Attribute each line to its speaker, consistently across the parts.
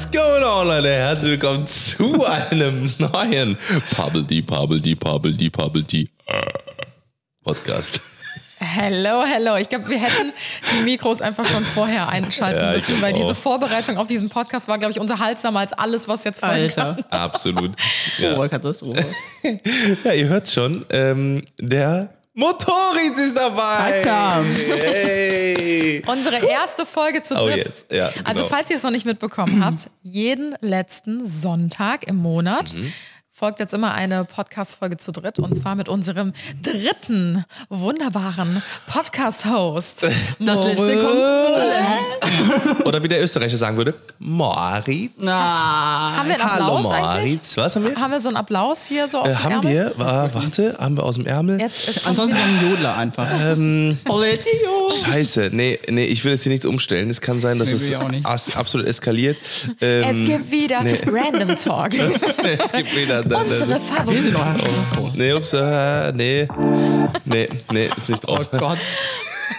Speaker 1: What's going on, Leute? Herzlich willkommen zu einem neuen Pabbeldi, Pabbeldi, Pabbeldi, Pabbeldi Podcast.
Speaker 2: Hello, hello. Ich glaube, wir hätten die Mikros einfach schon vorher einschalten
Speaker 1: Ja,
Speaker 2: müssen, weil
Speaker 1: glaub
Speaker 2: diese
Speaker 1: auch.
Speaker 2: Vorbereitung auf diesen Podcast war, glaube ich, unterhaltsamer als alles, was jetzt folgen
Speaker 3: Alter.
Speaker 2: kann.
Speaker 1: Absolut.
Speaker 3: Oh,
Speaker 1: Ja,
Speaker 3: Katastrophe.
Speaker 1: ja ihr hört schon, ähm, der Motoritz ist dabei. Hey.
Speaker 2: Unsere erste Folge zu
Speaker 1: Oh,
Speaker 2: dritt.
Speaker 1: yes. Ja, genau.
Speaker 2: Also, falls ihr es noch nicht mitbekommen habt, jeden letzten Sonntag im Monat
Speaker 1: Mhm.
Speaker 2: Folgt jetzt immer eine Podcast-Folge zu dritt und zwar mit unserem dritten wunderbaren Podcast-Host.
Speaker 3: Das letzte kommt
Speaker 1: Oder wie der Österreicher sagen würde, Moritz.
Speaker 3: Na,
Speaker 2: Haben wir einen
Speaker 1: Hallo
Speaker 2: Applaus eigentlich?
Speaker 1: Moritz. Was haben wir?
Speaker 2: Haben wir so einen Applaus hier so aus
Speaker 1: Äh,
Speaker 2: dem
Speaker 1: haben
Speaker 2: Ärmel?
Speaker 1: wir, wa- warte, haben wir aus dem Ärmel?
Speaker 2: Jetzt ist
Speaker 3: ansonsten noch ein Jodler einfach.
Speaker 1: Ähm. Scheiße, nee, nee, ich will jetzt hier nichts umstellen. Es kann sein, dass
Speaker 3: Nee,
Speaker 1: es absolut eskaliert. Ähm,
Speaker 2: Es gibt wieder Random Talk.
Speaker 1: es gibt wieder.
Speaker 2: Unsere
Speaker 3: Wir
Speaker 2: Favoriten.
Speaker 3: sind noch oh.
Speaker 1: Nee, ups, äh, nee. Nee, nee, ist nicht drauf.
Speaker 3: oh Gott.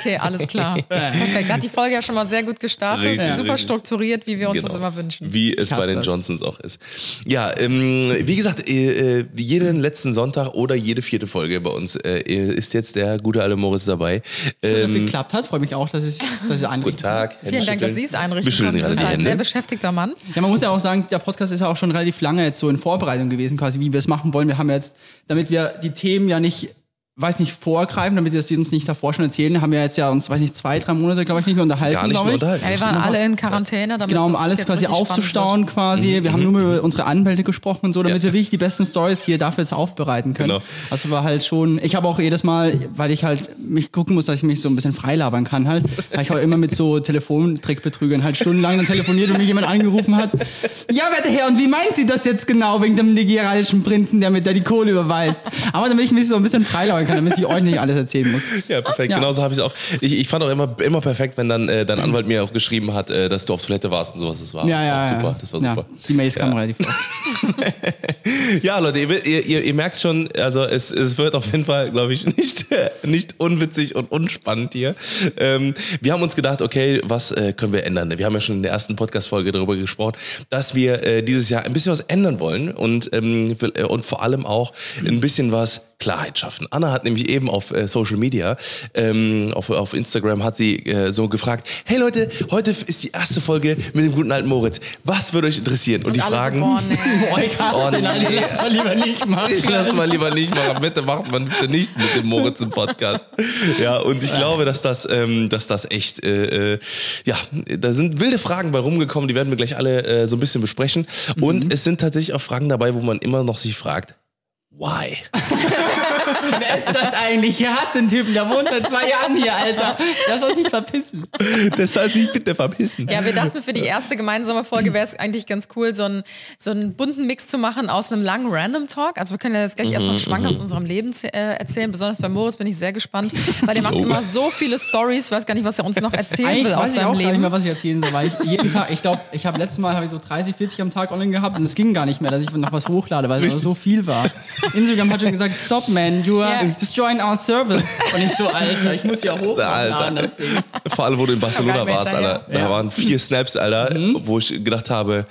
Speaker 2: Okay, alles klar. Perfekt. Hat die Folge ja schon mal sehr gut gestartet.
Speaker 1: Richtig,
Speaker 2: Super
Speaker 1: richtig.
Speaker 2: strukturiert, wie wir uns das
Speaker 1: Genau.
Speaker 2: immer wünschen.
Speaker 1: Wie es
Speaker 3: Ich
Speaker 1: bei den
Speaker 3: das.
Speaker 1: Johnsons auch ist. Ja, ähm, wie gesagt, äh, äh, jeden letzten Sonntag oder jede vierte Folge bei uns äh, ist jetzt der gute alte Moritz dabei.
Speaker 3: Dass es
Speaker 1: Ähm,
Speaker 3: geklappt hat, freut mich auch, dass es, dass es einrichten
Speaker 1: guten Tag. Hände
Speaker 2: Vielen Dank, dass Sie es einrichten konnten. Sie sind ein sehr beschäftigter Mann.
Speaker 3: Ja, man muss ja auch sagen, der Podcast ist ja auch schon relativ lange jetzt so in Vorbereitung gewesen, quasi wie wir es machen wollen. Wir haben jetzt, damit wir die Themen ja nicht, weiß nicht, vorgreifen, damit wir das uns nicht davor schon erzählen, haben wir jetzt ja uns, weiß nicht, zwei, drei Monate, glaube ich, nicht mehr unterhalten.
Speaker 1: Gar nicht mehr unterhalten.
Speaker 2: Ja, wir waren alle in Quarantäne, damit
Speaker 3: Genau, um alles quasi aufzustauen quasi.
Speaker 1: Mhm,
Speaker 3: Wir haben nur über unsere Anwälte gesprochen und so, damit wir wirklich die besten Stories hier dafür jetzt aufbereiten können.
Speaker 1: Genau.
Speaker 3: Also war halt schon, ich habe auch jedes Mal, weil ich halt mich gucken muss, dass ich mich so ein bisschen freilabern kann halt, habe ich auch immer mit so Telefontrickbetrügern halt stundenlang dann telefoniert und mich jemand angerufen hat. Ja, werte Herr, und wie meint Sie das jetzt genau wegen dem nigerianischen Prinzen, der mit der die Kohle überweist? Aber damit ich mich so ein bisschen freilabern kann, damit ich euch nicht alles erzählen muss.
Speaker 1: Ja, perfekt.
Speaker 3: Ja.
Speaker 1: Genauso habe ich es auch. Ich, ich fand auch immer, immer perfekt, wenn dann äh, dein Anwalt mir auch geschrieben hat, äh, dass du auf Toilette warst und sowas. Das war
Speaker 3: Ja, ja,
Speaker 1: super. Das war super.
Speaker 3: Die Mails kamen relativ.
Speaker 1: Ja, Leute, ihr, ihr, ihr, merkt schon, also es, es wird auf jeden Fall, glaube ich, nicht, nicht unwitzig und unspannend hier. Ähm, wir haben uns gedacht, okay, was äh, können wir ändern? Wir haben ja schon in der ersten Podcast-Folge darüber gesprochen, dass wir äh, dieses Jahr ein bisschen was ändern wollen und, ähm, äh, und vor allem auch ein bisschen was Klarheit schaffen. Anna hat nämlich eben auf äh, Social Media, ähm, auf, auf Instagram hat sie äh, so gefragt, hey Leute, heute ist die erste Folge mit dem guten alten Moritz. Was würde euch interessieren? Und, die
Speaker 2: alle so,
Speaker 1: Fragen...
Speaker 2: boah, nee.
Speaker 1: Oh,
Speaker 3: Alter.
Speaker 1: nee.
Speaker 3: Lass mal lieber nicht machen.
Speaker 1: Ich lass mal lieber nicht machen. Bitte macht man bitte nicht mit dem Moritz im Podcast. Ja, und ich glaube, dass das, ähm, dass das echt, äh, äh, ja, da sind wilde Fragen bei rumgekommen, die werden wir gleich alle äh, so ein bisschen besprechen. Und es sind tatsächlich auch Fragen dabei, wo man immer noch sich fragt, why?
Speaker 3: Wer ist das eigentlich? Ihr hasst den Typen, der wohnt seit zwei Jahren hier, Alter. Lass uns nicht verpissen.
Speaker 1: Deshalb sich bitte verpissen.
Speaker 2: Ja, wir dachten, für die erste gemeinsame Folge wäre es eigentlich ganz cool, so einen, so einen bunten Mix zu machen aus einem langen Random Talk. Also wir können ja jetzt gleich erstmal einen Schwank aus unserem Leben äh, erzählen. Besonders bei Moritz bin ich sehr gespannt, weil der macht immer so viele Stories. Ich weiß gar nicht, was er uns noch erzählen
Speaker 3: Eigentlich
Speaker 2: will aus
Speaker 3: weiß ich
Speaker 2: seinem
Speaker 3: auch gar nicht
Speaker 2: Leben.
Speaker 3: mehr, was ich erzählen soll, weil ich jeden Tag, ich glaube, ich habe letztes Mal habe ich so 30, 40 am Tag online gehabt und es ging gar nicht mehr, dass ich noch was hochlade, weil es so viel war. Instagram hat schon gesagt, stop man, you are
Speaker 2: Ja.
Speaker 3: destroying our service. Und ich so, Alter, ich muss ja hochladen,
Speaker 1: Alter.
Speaker 3: das Ding.
Speaker 1: Vor allem, wo du in Barcelona warst, Alter. Da
Speaker 3: Ja.
Speaker 1: waren vier Snaps, Alter, wo ich gedacht habe,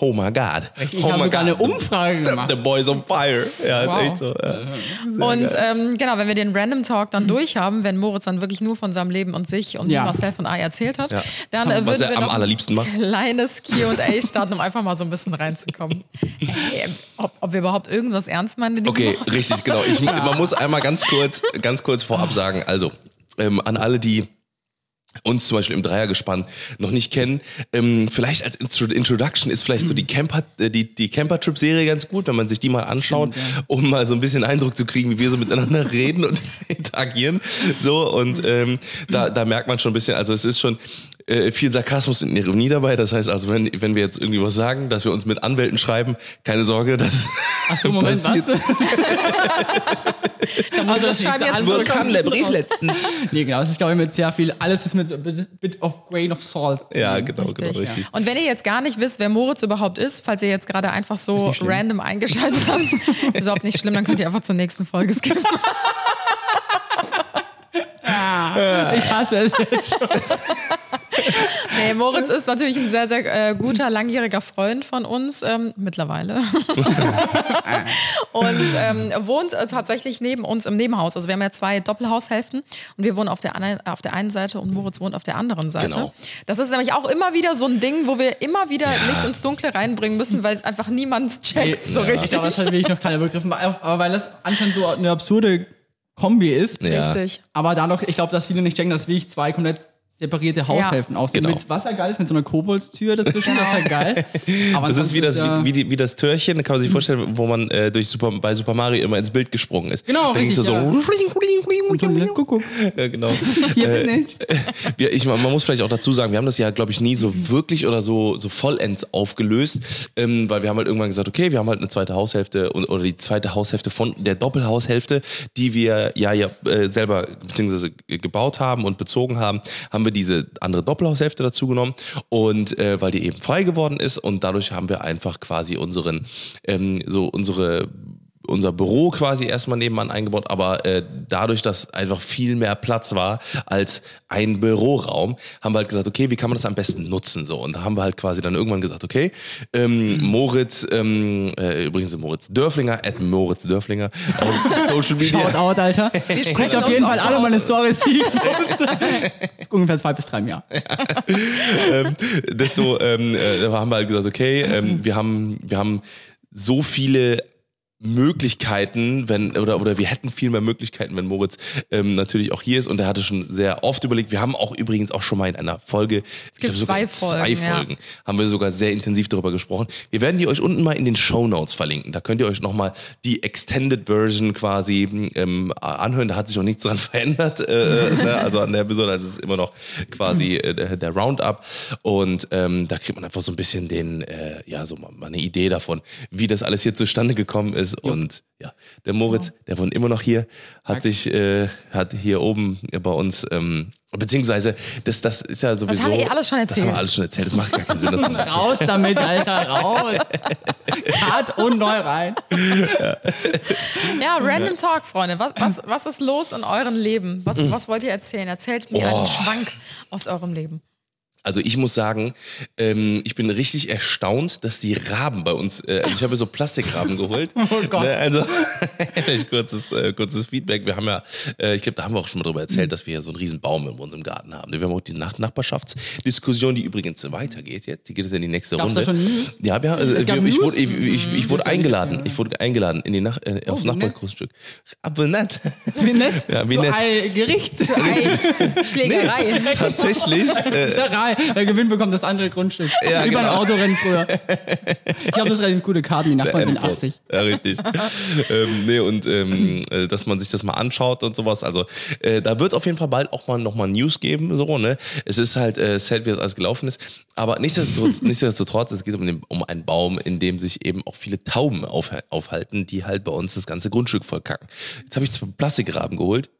Speaker 1: oh my God.
Speaker 3: Ich
Speaker 1: oh
Speaker 3: habe
Speaker 1: my
Speaker 3: sogar eine
Speaker 1: God.
Speaker 3: Umfrage gemacht.
Speaker 1: The boy's on fire. Ja,
Speaker 2: Wow.
Speaker 1: ist echt so. Ja.
Speaker 2: Und ähm, genau, wenn wir den Random Talk dann durch haben, wenn Moritz dann wirklich nur von seinem Leben und sich und
Speaker 3: Ja.
Speaker 2: Marcel von I erzählt hat,
Speaker 1: Ja.
Speaker 2: dann äh, würden
Speaker 1: er
Speaker 2: wir
Speaker 1: am
Speaker 2: noch
Speaker 1: allerliebsten
Speaker 2: ein kleines Q&A starten, um einfach mal so ein bisschen reinzukommen. Hey, ob, ob wir überhaupt irgendwas ernst meinen in diesem
Speaker 1: Okay,
Speaker 2: Podcast?
Speaker 1: richtig, genau. Ich, man muss einmal ganz kurz, ganz kurz vorab sagen, also ähm, an alle, die uns zum Beispiel im Dreiergespann noch nicht kennen, ähm, vielleicht als Intro Introduction ist vielleicht so die Camper, äh, die, die Camper-Trip-Serie ganz gut, wenn man sich die mal anschaut, um mal so ein bisschen Eindruck zu kriegen, wie wir so miteinander reden und interagieren. So, und ähm, da, da merkt man schon ein bisschen, also es ist schon, äh, viel Sarkasmus und Ironie dabei. Das heißt also, wenn, wenn wir jetzt irgendwie was sagen, dass wir uns mit Anwälten schreiben, keine Sorge, das
Speaker 3: Achso, Moment, was?
Speaker 2: Da muss
Speaker 3: Also
Speaker 2: das
Speaker 3: das
Speaker 2: Schreiben jetzt zurück.
Speaker 1: kam der Brief letztens.
Speaker 3: Nee, genau, es ist, glaube ich, mit sehr viel, alles ist mit a bit, bit of grain of salt.
Speaker 1: Ja, genau, genau,
Speaker 2: Richtig.
Speaker 1: richtig.
Speaker 2: Und wenn ihr jetzt gar nicht wisst, wer Moritz überhaupt ist, falls ihr jetzt gerade einfach so random eingeschaltet habt, ist überhaupt nicht schlimm, dann könnt ihr einfach zur nächsten Folge skippen.
Speaker 3: Ich hasse es.
Speaker 2: Nee, Moritz ist natürlich ein sehr, sehr äh, guter, langjähriger Freund von uns, ähm, mittlerweile. und ähm, wohnt äh, tatsächlich neben uns im Nebenhaus. Also wir haben ja zwei Doppelhaushälften und wir wohnen auf der, auf der einen Seite und Moritz wohnt auf der anderen Seite.
Speaker 1: Genau.
Speaker 2: Das ist nämlich auch immer wieder so ein Ding, wo wir immer wieder Licht ins Dunkle reinbringen müssen, weil es einfach niemand checkt so
Speaker 3: Ich
Speaker 2: richtig.
Speaker 3: glaube, das hat wirklich noch keiner begriffen. Aber weil das anscheinend so eine absurde Kombi ist.
Speaker 1: Ja.
Speaker 2: Richtig.
Speaker 3: Aber dadurch, ich glaube, dass viele nicht checken, dass wirklich zwei komplett separierte Haushälften aussehen.
Speaker 1: Genau.
Speaker 3: Mit was ja geil ist, mit so einer Koboldstür dazwischen, das ist ja geil. Aber
Speaker 1: Das ist wie das,
Speaker 3: ja-
Speaker 1: wie, wie, die, wie das Türchen, kann man sich vorstellen, wo man äh, durch Super, bei Super Mario immer ins Bild gesprungen ist.
Speaker 3: Genau,
Speaker 1: da
Speaker 3: richtig,
Speaker 1: so,
Speaker 3: ja.
Speaker 1: so
Speaker 3: Und dann, Kuckuck,
Speaker 1: ja, genau.
Speaker 3: hier bin ich.
Speaker 1: Wir, ich, man muss vielleicht auch dazu sagen, wir haben das ja, glaube ich, nie so wirklich oder so, so vollends aufgelöst, ähm, weil wir haben halt irgendwann gesagt, okay, wir haben halt eine zweite Haushälfte und, oder die zweite Haushälfte von der Doppelhaushälfte, die wir ja, ja äh, selber beziehungsweise g- gebaut haben und bezogen haben, haben wir diese andere Doppelhaushälfte dazu genommen und äh, weil die eben frei geworden ist und dadurch haben wir einfach quasi unseren, ähm, so unsere unser Büro quasi erstmal nebenan eingebaut, aber äh, dadurch, dass einfach viel mehr Platz war als ein Büroraum, haben wir halt gesagt, okay, wie kann man das am besten nutzen so und da haben wir halt quasi dann irgendwann gesagt, okay, ähm, Moritz, ähm, äh, übrigens Moritz Dörflinger, at Moritz Dörflinger auf Social Media.
Speaker 3: Shout out, Alter.
Speaker 2: Wir sprechen
Speaker 3: auf jeden Fall alle meine Stories, poste. Ungefähr zwei bis drei im Jahr.
Speaker 1: ähm, das so, ähm, äh, da haben wir halt gesagt, okay, ähm, wir haben, wir haben so viele Möglichkeiten, wenn, oder, oder wir hätten viel mehr Möglichkeiten, wenn Moritz ähm, natürlich auch hier ist und er hatte schon sehr oft überlegt. Wir haben auch übrigens auch schon mal in einer Folge, es
Speaker 2: gibt zwei Folgen, ja.
Speaker 1: haben wir sogar sehr intensiv darüber gesprochen. Wir werden die euch unten mal in den Show Notes verlinken. Da könnt ihr euch nochmal die Extended Version quasi ähm, anhören. Da hat sich auch nichts dran verändert. Äh, ne? Also an der Episode, also es ist immer noch quasi äh, der, der Roundup. Und ähm, da kriegt man einfach so ein bisschen den, äh, ja, so mal, mal eine Idee davon, wie das alles hier zustande gekommen ist. Und ja, der Moritz, der wohnt immer noch hier, hat sich, äh, hat hier oben bei uns, ähm, beziehungsweise, das, das ist ja sowieso.
Speaker 2: haben wir eh alles schon
Speaker 1: Das haben
Speaker 2: erzählt.
Speaker 1: wir alles schon erzählt. Das macht gar keinen Sinn. Das.
Speaker 3: Raus damit, Alter, raus. Cut und neu rein.
Speaker 2: Ja, Random Talk, Freunde. Was, was, was ist los in eurem Leben? Was, was wollt ihr erzählen? Erzählt mir
Speaker 1: Oh.
Speaker 2: einen Schwank aus eurem Leben.
Speaker 1: Also ich muss sagen, ähm, ich bin richtig erstaunt, dass die Raben bei uns, äh, also ich habe so Plastikraben geholt.
Speaker 3: Oh Gott.
Speaker 1: Ne, also kurzes, äh, kurzes Feedback. Wir haben ja, äh, ich glaube, da haben wir auch schon mal drüber erzählt, dass wir hier so einen riesen Baum in unserem Garten haben. Wir haben auch die Nach Nachbarschaftsdiskussion, die übrigens weitergeht jetzt. Die geht jetzt in die nächste
Speaker 3: Gab's
Speaker 1: Runde.
Speaker 3: da schon News?
Speaker 1: Ja, wir, also,
Speaker 3: Es gab
Speaker 1: wir, ich, wurde, ich, ich, ich wurde eingeladen. Ich wurde eingeladen in die Nach äh, aufs
Speaker 3: wie nett.
Speaker 1: Nachbargrundstück. Aber nett.
Speaker 3: Wie nett.
Speaker 1: Ja, wie nett.
Speaker 3: ein Gericht.
Speaker 2: Ei, Schlägerei.
Speaker 1: Tatsächlich. Äh,
Speaker 3: Zerrei. Der Gewinn bekommt das andere Grundstück.
Speaker 1: Ja,
Speaker 3: Über ein
Speaker 1: genau.
Speaker 3: Autorennen früher. Ich habe das relativ gute Karten, die Nachbarn sind
Speaker 1: Endboss.
Speaker 3: 80.
Speaker 1: Ja, richtig. ähm, nee, und ähm, äh, dass man sich das mal anschaut und sowas. Also äh, da wird auf jeden Fall bald auch mal nochmal News geben. So, ne? Es ist halt äh, sad, wie das alles gelaufen ist. Aber nichtsdestotrotz, nichtsdestotrotz es geht um, den, um einen Baum, in dem sich eben auch viele Tauben auf, aufhalten, die halt bei uns das ganze Grundstück vollkacken. Jetzt habe ich zwei Plastikraben geholt.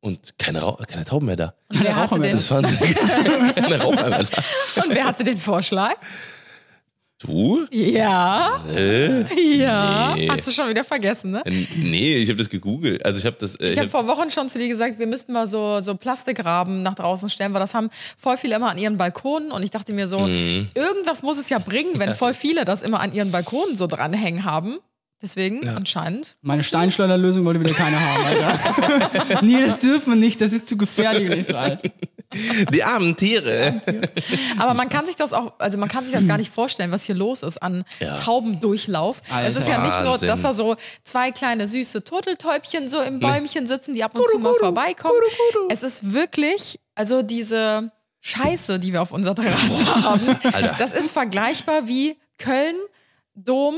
Speaker 1: Und keine, Rau keine Tauben mehr da.
Speaker 2: Und wer, hatte den,
Speaker 1: Das waren keine Raucher mehr da.
Speaker 2: und wer hatte den Vorschlag?
Speaker 1: Du?
Speaker 2: Ja.
Speaker 1: Äh?
Speaker 2: Ja.
Speaker 1: Nee.
Speaker 2: Hast du schon wieder vergessen, ne?
Speaker 1: Nee, ich habe das gegoogelt. Also ich habe das. Äh,
Speaker 2: Ich habe
Speaker 1: hab-
Speaker 2: vor Wochen schon zu dir gesagt, wir müssten mal so, so Plastikraben nach draußen stellen, weil das haben voll viele immer an ihren Balkonen. Und ich dachte mir so,
Speaker 1: Mhm.
Speaker 2: irgendwas muss es ja bringen, wenn voll viele das immer an ihren Balkonen so dranhängen haben. Deswegen anscheinend.
Speaker 3: Meine Steinschleuderlösung wollte wieder keiner haben, Alter. nee, das dürfen wir nicht, das ist zu gefährlich. So, Alter.
Speaker 1: die armen Tiere.
Speaker 2: Aber man kann sich das auch, also man kann sich das gar nicht vorstellen, was hier los ist an
Speaker 1: Ja.
Speaker 2: Taubenndurchlauf.
Speaker 3: Alter.
Speaker 2: es ist ja nicht nur, dass da so zwei kleine süße Turteltäubchen so im Bäumchen sitzen, die ab und zu mal vorbeikommen. Es ist wirklich, also diese Scheiße, die wir auf unserer Terrasse haben,
Speaker 1: Alter.
Speaker 2: das ist vergleichbar wie Köln, Dom,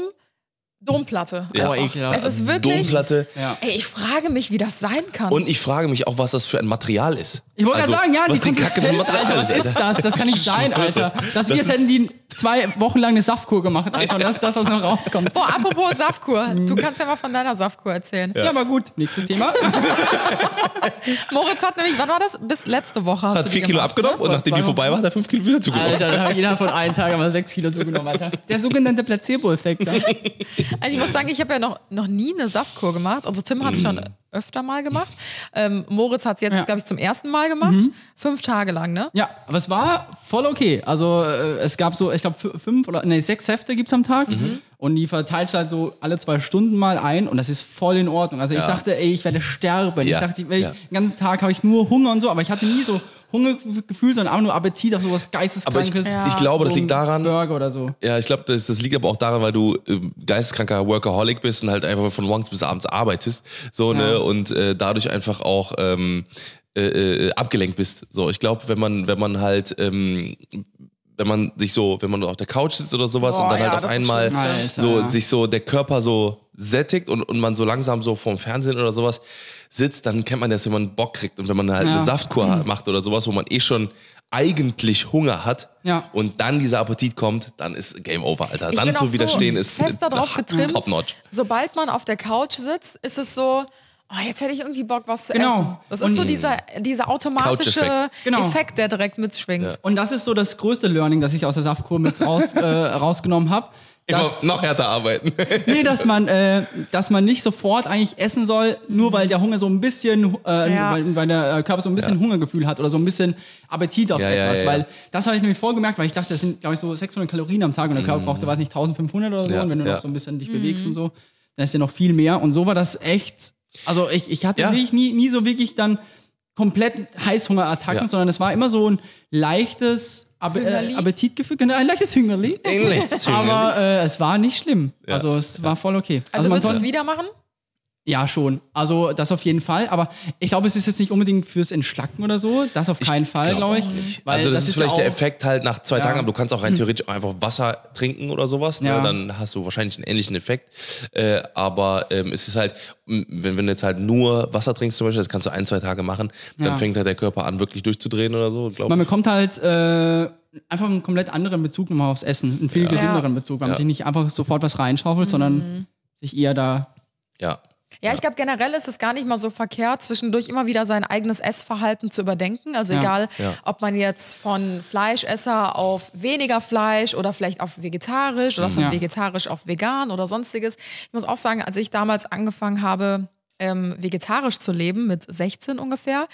Speaker 2: Domplatte.
Speaker 1: Ja.
Speaker 3: Oh.
Speaker 2: Es ist wirklich.
Speaker 1: Domplatte.
Speaker 3: Ja.
Speaker 2: Ey, ich frage mich, wie das sein kann.
Speaker 1: Und ich frage mich auch, was das für ein Material ist.
Speaker 3: Ich wollte
Speaker 1: Also,
Speaker 3: gerade sagen, ja,
Speaker 1: was
Speaker 3: die
Speaker 1: die Kacke für ein
Speaker 3: Konsistenz,
Speaker 1: Material
Speaker 3: Alter, was ist das? Das kann nicht sein, Alter. Das, wir
Speaker 1: Das
Speaker 3: hätten die zwei Wochen lang eine Saftkur gemacht, Alter. Und das ist das, was noch rauskommt.
Speaker 2: Boah, apropos Saftkur. Du kannst ja mal von deiner Saftkur erzählen.
Speaker 3: Ja, aber gut. Nächstes Thema.
Speaker 2: Moritz hat nämlich, wann war das? Bis letzte Woche hast
Speaker 1: Hat
Speaker 2: du
Speaker 1: vier
Speaker 2: die
Speaker 1: Kilo
Speaker 2: gemacht,
Speaker 1: abgenommen
Speaker 2: ne?
Speaker 1: und nachdem die vorbei war, hat er fünf Kilo wieder zugenommen.
Speaker 3: Alter, da habe ich innerhalb von einem Tag aber sechs Kilo zugenommen, Alter. Der sogenannte Placebo-Effekt. Ja.
Speaker 2: Also ich muss sagen, ich habe ja noch, noch nie eine Saftkur gemacht. Also Tim hat es schon öfter mal gemacht. Ähm, Moritz hat es jetzt,
Speaker 3: Ja.
Speaker 2: glaube ich, zum ersten Mal gemacht. Fünf Tage lang, ne?
Speaker 3: ja, aber es war voll okay. Also äh, es gab so, ich glaube, fünf oder nee, sechs Hefte gibt's am Tag. Und die verteilst du halt so alle zwei Stunden mal ein und das ist voll in Ordnung. Also ich
Speaker 1: Ja.
Speaker 3: dachte, ey, ich werde sterben.
Speaker 1: Ja.
Speaker 3: Ich dachte, ich,
Speaker 1: Ja.
Speaker 3: den ganzen Tag habe ich nur Hunger und so, aber ich hatte nie so Hungergefühl, sondern auch nur Appetit auf sowas
Speaker 1: Aber ich,
Speaker 3: Geisteskrankes.
Speaker 1: ich glaube, das liegt daran,
Speaker 3: Burger oder so.
Speaker 1: Ja, ich glaube, das, das liegt aber auch daran, weil du äh, geisteskranker Workaholic bist und halt einfach von morgens bis abends arbeitest. So,
Speaker 3: Ja.
Speaker 1: ne? Und äh, dadurch einfach auch ähm, äh, äh, abgelenkt bist. So, ich glaube, wenn man, wenn man halt, ähm, wenn man sich so, wenn man auf der Couch sitzt oder sowas
Speaker 2: Boah,
Speaker 1: und dann
Speaker 2: ja,
Speaker 1: halt auf einmal.
Speaker 3: Alter,
Speaker 1: so
Speaker 3: ja.
Speaker 1: sich so der Körper so sättigt und, und man so langsam so vorm Fernsehen oder sowas sitzt, dann kennt man das, wenn man Bock kriegt. Und wenn man halt
Speaker 3: Ja.
Speaker 1: eine Saftkur macht oder sowas, wo man eh schon eigentlich Hunger hat
Speaker 3: Ja.
Speaker 1: und dann dieser Appetit kommt, dann ist Game Over, Alter.
Speaker 2: Ich
Speaker 1: dann zu widerstehen
Speaker 2: so
Speaker 1: ist
Speaker 2: fest darauf getrimmt.
Speaker 1: top notch.
Speaker 2: Sobald man auf der Couch sitzt, ist es so, oh, jetzt hätte ich irgendwie Bock, was zu
Speaker 3: Genau.
Speaker 2: essen. Das
Speaker 3: Und-
Speaker 2: ist so dieser, dieser automatische
Speaker 1: Couch-Effekt.
Speaker 3: Genau.
Speaker 2: Effekt, der direkt mitschwingt.
Speaker 3: Und das ist so das größte Learning, das ich aus der Saftkur mit raus, äh, rausgenommen habe.
Speaker 1: Immer
Speaker 3: Dass,
Speaker 1: noch härter arbeiten.
Speaker 3: nee, dass man, äh, dass man nicht sofort eigentlich essen soll, nur weil der Hunger so ein bisschen, äh,
Speaker 2: Ja.
Speaker 3: weil, weil der äh, Körper so ein bisschen Hungergefühl hat oder so ein bisschen Appetit auf
Speaker 1: Ja, ja,
Speaker 3: etwas.
Speaker 1: ja, ja.
Speaker 3: Weil das habe ich nämlich vorgemerkt, weil ich dachte, das sind, glaube ich, so 600 Kalorien am Tag und der Körper brauchte, weiß nicht, 1500 oder so.
Speaker 1: Mhm. Ja,
Speaker 3: und wenn du
Speaker 1: ja.
Speaker 3: noch so ein bisschen dich bewegst und so, dann ist ja noch viel mehr. Und so war das echt, also ich, ich hatte
Speaker 1: Ja.
Speaker 3: wirklich nie, nie so wirklich dann komplett Heißhungerattacken,
Speaker 1: Ja.
Speaker 3: sondern es war immer so ein leichtes Ab äh,
Speaker 2: Hüngerli?
Speaker 3: Appetitgefühl, genau, ein leichtes Hüngerli.
Speaker 1: Ähnlich.
Speaker 3: Aber äh, es war nicht schlimm. Also es war voll okay.
Speaker 2: Also,
Speaker 3: man
Speaker 2: willst du es wieder machen?
Speaker 3: Ja, schon. Also das auf jeden Fall. Aber ich glaube, es ist jetzt nicht unbedingt fürs Entschlacken oder so. Das auf keinen Fall,
Speaker 1: glaub
Speaker 3: glaube ich.
Speaker 1: auch nicht.
Speaker 3: Weil
Speaker 1: also das, ist vielleicht
Speaker 3: ja
Speaker 1: der
Speaker 3: auch-
Speaker 1: Effekt halt nach zwei
Speaker 3: Ja.
Speaker 1: Tagen, aber du kannst auch rein theoretisch auch einfach Wasser trinken oder sowas. Ne?
Speaker 3: Ja.
Speaker 1: Dann hast du wahrscheinlich einen ähnlichen Effekt. Äh, aber ähm, es ist halt, wenn, wenn du jetzt halt nur Wasser trinkst zum Beispiel, das kannst du ein, zwei Tage machen, dann
Speaker 3: Ja.
Speaker 1: fängt halt der Körper an, wirklich durchzudrehen oder so. Glaub
Speaker 3: Man
Speaker 1: ich.
Speaker 3: bekommt halt äh, einfach einen komplett anderen Bezug nochmal aufs Essen. Einen viel gesünderen Bezug, weil man
Speaker 1: Ja.
Speaker 3: sich nicht einfach sofort was reinschaufelt, sondern sich eher da.
Speaker 1: Ja.
Speaker 2: Ja, ich glaube, generell ist es gar nicht mal so verkehrt, zwischendurch immer wieder sein eigenes Essverhalten zu überdenken. Also
Speaker 3: Ja.
Speaker 2: egal,
Speaker 1: Ja.
Speaker 2: ob man jetzt von Fleischesser auf weniger Fleisch oder vielleicht auf vegetarisch oder von
Speaker 3: Ja.
Speaker 2: vegetarisch auf vegan oder sonstiges. Ich muss auch sagen, als ich damals angefangen habe, ähm, vegetarisch zu leben, mit 16 ungefähr,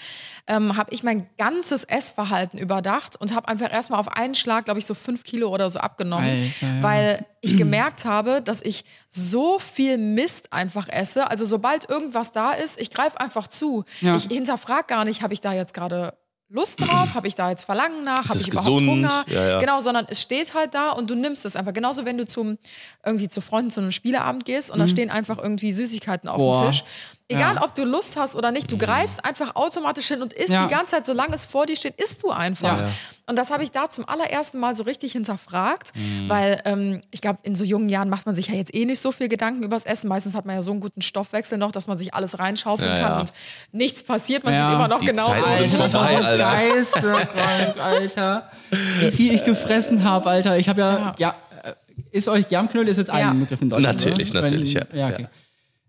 Speaker 2: ähm, habe ich mein ganzes Essverhalten überdacht und habe einfach erstmal auf einen Schlag, glaube ich, so fünf Kilo oder so abgenommen,
Speaker 3: Alter, ja.
Speaker 2: weil ich gemerkt habe, dass ich so viel Mist einfach esse. Also sobald irgendwas da ist, ich greife einfach zu.
Speaker 3: Ja.
Speaker 2: Ich hinterfrage gar nicht, habe ich da jetzt gerade Lust drauf? Habe ich da jetzt Verlangen nach? Habe ich überhaupt
Speaker 1: gesund?
Speaker 2: Hunger?
Speaker 1: Ja, ja.
Speaker 2: Genau, sondern es steht halt da und du nimmst es einfach. Genauso, wenn du zum irgendwie zu Freunden zu einem Spieleabend gehst und da stehen einfach irgendwie Süßigkeiten auf
Speaker 3: Mhm. Boah.
Speaker 2: dem Tisch. Egal,
Speaker 3: Ja.
Speaker 2: ob du Lust hast oder nicht, du greifst einfach automatisch hin und isst
Speaker 3: Ja.
Speaker 2: die ganze Zeit, solange es vor dir steht, isst du einfach.
Speaker 3: Ja.
Speaker 2: Und das habe ich da zum allerersten Mal so richtig hinterfragt,
Speaker 1: Mhm.
Speaker 2: weil ähm, ich glaube, in so jungen Jahren macht man sich ja jetzt eh nicht so viel Gedanken übers Essen. Meistens hat man ja so einen guten Stoffwechsel noch, dass man sich alles reinschaufeln
Speaker 1: Ja,
Speaker 2: kann
Speaker 1: ja.
Speaker 2: und nichts passiert. Man
Speaker 3: Ja.
Speaker 2: sieht immer noch
Speaker 1: Die Zeiten sind
Speaker 3: das
Speaker 1: vorbei,
Speaker 3: so
Speaker 1: Alter.
Speaker 3: Wie viel ich gefressen habe, Alter. Ich habe ja, ja. äh, ist euch Germknödel ist jetzt
Speaker 2: Ja.
Speaker 3: ein Begriff in Deutschland?
Speaker 1: Natürlich,
Speaker 3: oder?
Speaker 1: natürlich,
Speaker 3: Wenn,
Speaker 1: ja.
Speaker 3: ja, okay.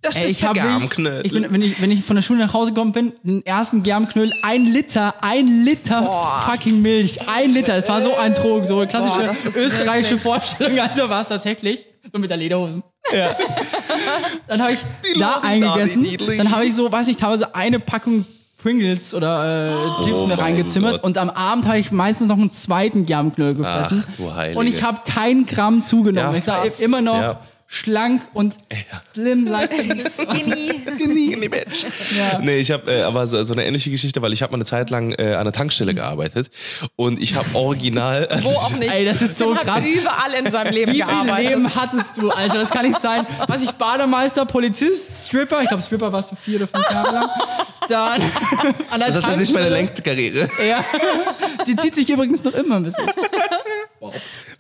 Speaker 1: Ja. Das
Speaker 3: Ey,
Speaker 1: ist
Speaker 3: ich
Speaker 1: der Garmknödel.
Speaker 3: Ich bin, wenn, ich, wenn ich von der Schule nach Hause gekommen bin, den ersten Germknödel, ein Liter, ein Liter fucking Milch, ein Liter. Es war so ein Drogen, so eine klassische
Speaker 2: Boah,
Speaker 3: österreichische
Speaker 2: wirklich-
Speaker 3: Vorstellung, Alter, war es tatsächlich. So mit der Lederhosen. Dann habe ich da
Speaker 1: Lodi,
Speaker 3: eingegessen.
Speaker 1: Didli.
Speaker 3: Dann habe ich so, weiß ich, teilweise eine Packung Pringles oder äh, Chips
Speaker 1: Oh
Speaker 3: mir reingezimmert
Speaker 1: Gott.
Speaker 3: und am Abend habe ich meistens noch einen zweiten Germknödel gefressen.
Speaker 1: Ach, du
Speaker 3: und ich habe keinen Gramm zugenommen.
Speaker 1: Ja,
Speaker 3: ich sah immer noch
Speaker 1: Ja.
Speaker 3: Schlank und slim like
Speaker 2: Skinny.
Speaker 1: Skinny Bitch. Nee, ich habe äh, aber so, so eine ähnliche Geschichte, weil ich habe mal eine Zeit lang äh, an einer Tankstelle gearbeitet und ich habe original also
Speaker 2: Wo auch nicht.
Speaker 3: Ey, das ist so
Speaker 2: Tim hat
Speaker 3: krass.
Speaker 2: überall in seinem Leben
Speaker 3: Wie viel
Speaker 2: gearbeitet.
Speaker 3: Leben hattest du, Alter? Das kann nicht sein. Was ich, Bademeister, Polizist, Stripper. Ich glaube, Stripper warst du vier oder fünf Jahre lang. Dann an der
Speaker 1: Das ist nicht meine längste Karriere.
Speaker 3: Ja. Die zieht sich übrigens noch immer ein bisschen.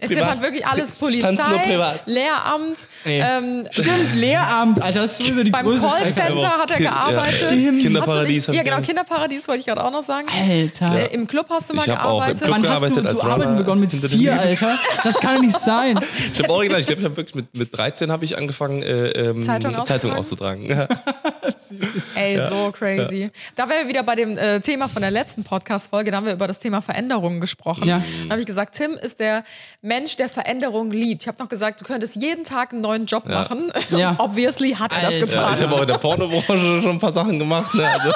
Speaker 2: Der Tim hat wirklich alles Polizei,
Speaker 1: privat.
Speaker 2: Lehramt,
Speaker 3: Ey.
Speaker 2: ähm,
Speaker 3: Stimmt, Lehramt, Alter, das ist sowieso die
Speaker 2: beim Callcenter hat er
Speaker 1: Kind- ja,
Speaker 2: gearbeitet.
Speaker 1: Kind- Kinderparadies
Speaker 2: nicht, Ja, genau. Kinderparadies wollte ich gerade auch noch sagen.
Speaker 3: Alter.
Speaker 2: Äh, Im Club hast du mal
Speaker 1: Ich hab auch im
Speaker 2: gearbeitet.
Speaker 1: Club
Speaker 3: Wann hast du
Speaker 1: gearbeitet als
Speaker 3: zu arbeiten begonnen? Mit vier. Alter? Das kann doch nicht sein.
Speaker 1: Ich habe original, ich glaube, ich habe wirklich mit, mit 13 habe ich angefangen, äh, ähm,
Speaker 2: Zeitung
Speaker 1: Zeitung
Speaker 2: auszutragen?
Speaker 1: auszutragen. Ja.
Speaker 2: Ey, so crazy. Da wären wir wieder bei dem äh, Thema von der letzten Podcast-Folge. Da haben wir über das Thema Veränderungen gesprochen.
Speaker 3: Ja.
Speaker 2: Da habe ich gesagt, Tim ist der Mensch, der Veränderungen liebt. Ich habe noch gesagt, du könntest jeden Tag einen neuen Job machen.
Speaker 3: Ja.
Speaker 2: Und obviously hat er das getan.
Speaker 1: Ja, ich habe auch in der Pornobranche schon ein paar Sachen gemacht. Ne? Also,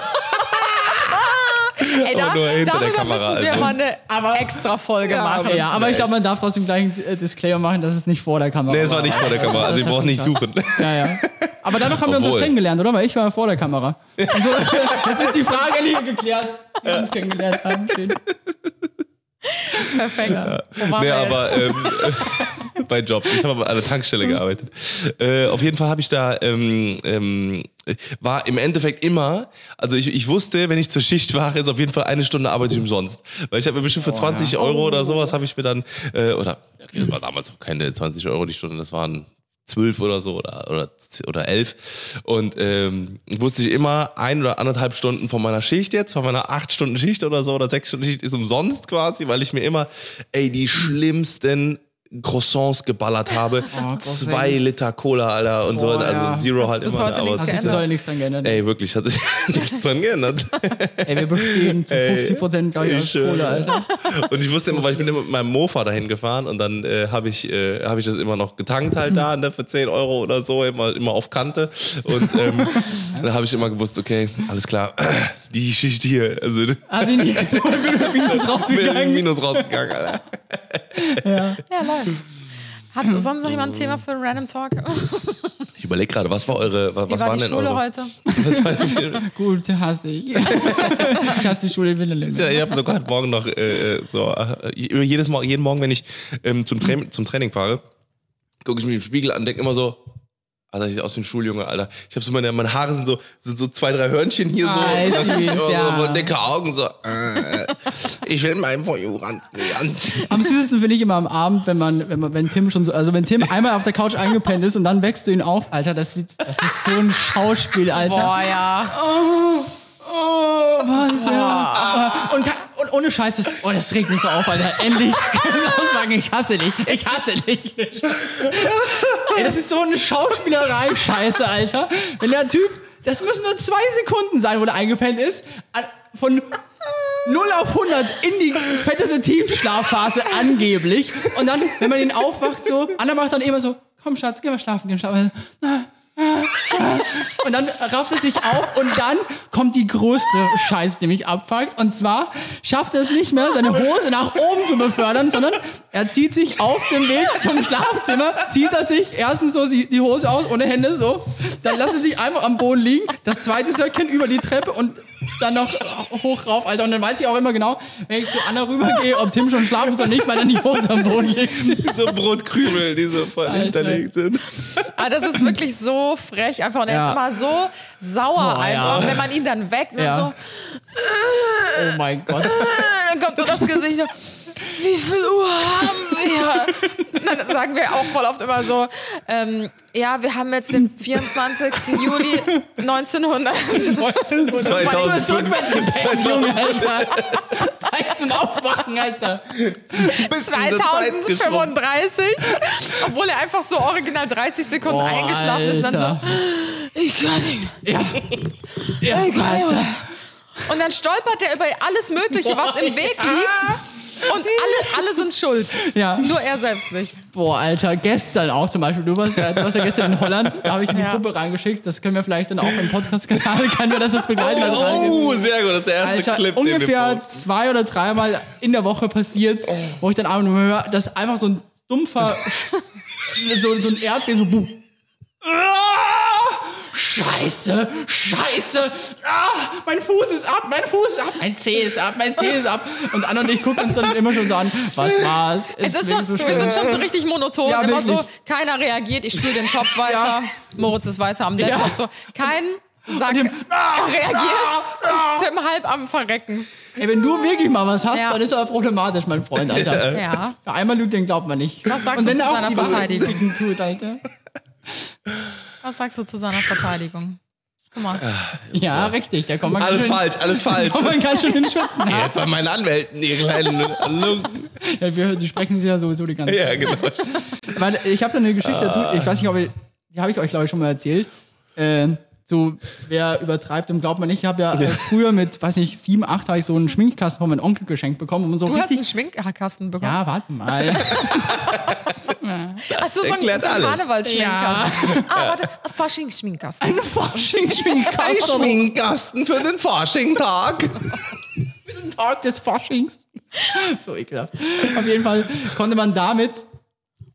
Speaker 2: Ey, da,
Speaker 1: aber
Speaker 2: darüber
Speaker 1: Kamera,
Speaker 2: müssen wir
Speaker 1: also.
Speaker 2: mal eine extra Folge machen.
Speaker 3: Ja, aber ich glaube, man darf trotzdem gleich einen äh, Disclaimer machen, dass es nicht vor der Kamera
Speaker 1: nee, es war nicht vor der Kamera, also ihr braucht nicht suchen.
Speaker 3: Ja, ja. Aber dadurch haben wir uns auch
Speaker 1: Obwohl.
Speaker 3: kennengelernt, oder? Weil ich war vor der Kamera. Also, jetzt ist die Frage endlich geklärt. Wir haben uns kennengelernt haben. Schön.
Speaker 2: Perfekt. Waren
Speaker 1: Nee, aber ähm, bei Jobs. Ich habe aber an der Tankstelle gearbeitet. Äh, auf jeden Fall habe ich da, ähm, ähm, war im Endeffekt immer, also ich, ich wusste, wenn ich zur Schicht war, ist auf jeden Fall eine Stunde arbeite ich umsonst. Weil ich habe mir bestimmt für 20 Euro oder sowas habe ich mir dann, äh, oder, okay, das war damals auch keine 20 Euro die Stunde, das waren zwölf oder so oder, oder, oder elf. Und ähm, wusste ich immer, ein oder anderthalb Stunden von meiner Schicht jetzt, von meiner acht Stunden Schicht oder so oder sechs Stunden Schicht ist umsonst quasi, weil ich mir immer, ey, die schlimmsten Croissants geballert habe.
Speaker 3: Croissants.
Speaker 1: Zwei Liter Cola, Alter, und so.
Speaker 3: Boah,
Speaker 1: Also
Speaker 3: ja.
Speaker 1: Zero halt
Speaker 2: bis
Speaker 1: immer.
Speaker 2: heute
Speaker 1: aber-
Speaker 2: nichts
Speaker 3: Hat sich bis
Speaker 2: geändert.
Speaker 3: heute nichts dran geändert.
Speaker 1: Ey, wirklich, hat sich nichts dran geändert.
Speaker 3: Ey, wir bestehen zu 50 Prozent, glaube ich, aus
Speaker 1: schön.
Speaker 3: Kohle, Alter.
Speaker 1: Und ich wusste immer, weil ich bin immer mit meinem Mofa dahin gefahren und dann äh, habe ich, äh, hab ich das immer noch getankt halt da ne, für 10 Euro oder so, immer, immer auf Kante. Und ähm, dann habe ich immer gewusst, okay, alles klar, die Schicht hier, also
Speaker 3: Hat sie nicht Minus rausgegangen.
Speaker 1: Minus rausgegangen, Alter.
Speaker 2: Ja, läuft. Hat sonst noch jemand ein Thema für einen Random Talk?
Speaker 1: Ich überlege gerade, was war eure, was,
Speaker 2: Wie war
Speaker 1: waren
Speaker 2: die
Speaker 1: denn
Speaker 2: Schule
Speaker 1: eure?
Speaker 2: heute?
Speaker 1: Was war die-
Speaker 3: Gut, hasse ich. Ich hasse die Schule in Winterlinde.
Speaker 1: Ja, ich habe sogar heute Morgen noch äh, äh, so äh, jedes Mal, jeden Morgen, wenn ich ähm, zum, Tra zum Training fahre, gucke ich mich im Spiegel an, denke immer so, Alter, ich sehe aus wie ein Schuljunge, Alter. Ich habe so meine, meine Haare sind so, sind so zwei, drei Hörnchen hier so.
Speaker 3: Ah,
Speaker 1: und ich
Speaker 3: ja.
Speaker 1: so dicke Augen so. Äh, ich will meinen Ranzen nicht anziehen.
Speaker 3: Am süßesten finde ich immer am Abend, wenn man, wenn man, wenn Tim schon so, also wenn Tim einmal auf der Couch eingepennt ist und dann wächst du ihn auf, Alter, das, sieht, das ist so ein Schauspiel, Alter.
Speaker 2: Boah, ja.
Speaker 3: Oh, oh, was, ja. Und, ka- und ohne Scheiß, das, oh, das regt mich so auf, Alter. Endlich kann ich hasse dich. Ich hasse dich. Ey, das ist so eine Schauspielerei, Scheiße, Alter. Wenn der Typ, das müssen nur zwei Sekunden sein, wo der eingepennt ist, von 0 auf 100 in die fetteste Tiefschlafphase angeblich. Und dann, wenn man ihn aufwacht, so, Anna macht dann immer so, komm Schatz, geh mal schlafen, geh mal schlafen. Und dann rafft er sich auf und dann kommt die größte Scheiße, die mich abfuckt. Und zwar schafft er es nicht mehr, seine Hose nach oben zu befördern, sondern er zieht sich auf dem Weg zum Schlafzimmer, zieht er sich erstens so die Hose aus, ohne Hände, so. Dann lässt er sich einfach am Boden liegen, das zweite Söckchen über die Treppe und dann noch hoch rauf, Alter. Und dann weiß ich auch immer genau, wenn ich zu Anna rübergehe, ob Tim schon schlafen ist oder nicht, weil dann die Hose am Boden liegt.
Speaker 1: So Brotkrümel, die so voll
Speaker 3: Alter.
Speaker 1: hinterlegt sind.
Speaker 2: Aber Ah, das ist wirklich so frech einfach. Und er
Speaker 3: Ja.
Speaker 2: ist immer so sauer
Speaker 3: Boah,
Speaker 2: einfach,
Speaker 3: ja.
Speaker 2: wenn man ihn dann weckt. Und
Speaker 3: Ja.
Speaker 2: so,
Speaker 3: Oh mein Gott.
Speaker 2: dann kommt so das Gesicht wie viel Uhr haben wir? Dann sagen wir auch voll oft immer so, ähm, ja, wir haben jetzt den 24. Juli 1900.
Speaker 1: 2005.
Speaker 3: Junge, Alter. Zeit zum Aufwachen, Alter.
Speaker 1: Bis in der Zeit geschrumpft.
Speaker 2: 2035, obwohl er einfach so original 30 Sekunden
Speaker 3: Boah,
Speaker 2: eingeschlafen ist und dann
Speaker 3: Alter.
Speaker 2: so, ich kann nicht.
Speaker 3: Ja. ja
Speaker 2: Ich kann
Speaker 3: Alter.
Speaker 2: nicht. Und dann stolpert er über alles Mögliche, was im Weg liegt. Und alle, alle sind schuld.
Speaker 3: Ja.
Speaker 2: Nur er selbst nicht.
Speaker 3: Boah, Alter, gestern auch zum Beispiel. Du warst ja, du warst ja gestern in Holland. Da habe ich in die
Speaker 2: Ja.
Speaker 3: Gruppe reingeschickt. Das können wir vielleicht dann auch im Podcast-Kanal, können wir das jetzt begleiten. Also
Speaker 1: Oh, sehr gut, das ist der erste
Speaker 3: Alter,
Speaker 1: Clip, den wir
Speaker 3: ungefähr zwei oder dreimal in der Woche passiert, wo ich dann einfach nur höre, dass einfach so ein dumpfer, so, so ein Erdbeben, so buh. Ah, Scheiße, Scheiße, ah, mein Fuß ist ab, mein Fuß ist ab, mein Zeh ist ab, mein Zeh ist ab. Und Anna und ich gucken uns dann immer schon so an, was war's?
Speaker 2: Es ist schon,
Speaker 3: so
Speaker 2: wir sind schon so richtig monoton.
Speaker 3: Ja,
Speaker 2: immer so,
Speaker 3: wirklich.
Speaker 2: keiner reagiert. Ich spiele den Topf weiter. Moritz ist weiter am Laptop.
Speaker 3: Ja.
Speaker 2: So, kein Sack reagiert. Tim halb am Verrecken.
Speaker 3: Ey, wenn du wirklich mal was hast,
Speaker 2: Ja.
Speaker 3: dann ist aber problematisch, mein Freund, Alter.
Speaker 2: Ja.
Speaker 3: Einmal lügt, den glaubt man nicht.
Speaker 2: Was sagst
Speaker 3: Und
Speaker 2: du
Speaker 3: wenn
Speaker 2: zu
Speaker 3: er auch
Speaker 2: seiner Verteidigung?
Speaker 3: Tut, Alter.
Speaker 2: Was sagst du zu seiner Verteidigung? Guck mal.
Speaker 3: Ja, richtig. Da kommt man
Speaker 1: Alles
Speaker 3: schön,
Speaker 1: falsch, alles falsch.
Speaker 3: kommt man ganz schön in Schützen.
Speaker 1: Ihr bei meinen Anwälten, ihr kleinen Lunken.
Speaker 3: Ja, wir die sprechen sie ja sowieso die ganze Zeit.
Speaker 1: Ja, genau.
Speaker 3: Weil ich habe da eine Geschichte dazu, ich weiß nicht, ob ich, die habe ich euch, glaube ich, schon mal erzählt. Äh, so, wer übertreibt, dem glaubt man nicht. Ich habe ja äh, früher mit, weiß nicht, sieben, acht, habe ich so einen Schminkkasten von meinem Onkel geschenkt bekommen. Und so
Speaker 2: Du hast einen Schminkkasten bekommen.
Speaker 3: ja, warte mal.
Speaker 2: Achso, so ein,
Speaker 1: Erklärt
Speaker 2: so ein
Speaker 1: alles.
Speaker 2: Karnevalsschminkkasten. Ah, warte, Faschingsschminkkasten.
Speaker 3: Ein Fasching-Schminkkasten.
Speaker 1: Schminkkasten für den Faschingtag.
Speaker 3: Tag des Faschings. So ekelhaft. Auf jeden Fall konnte man damit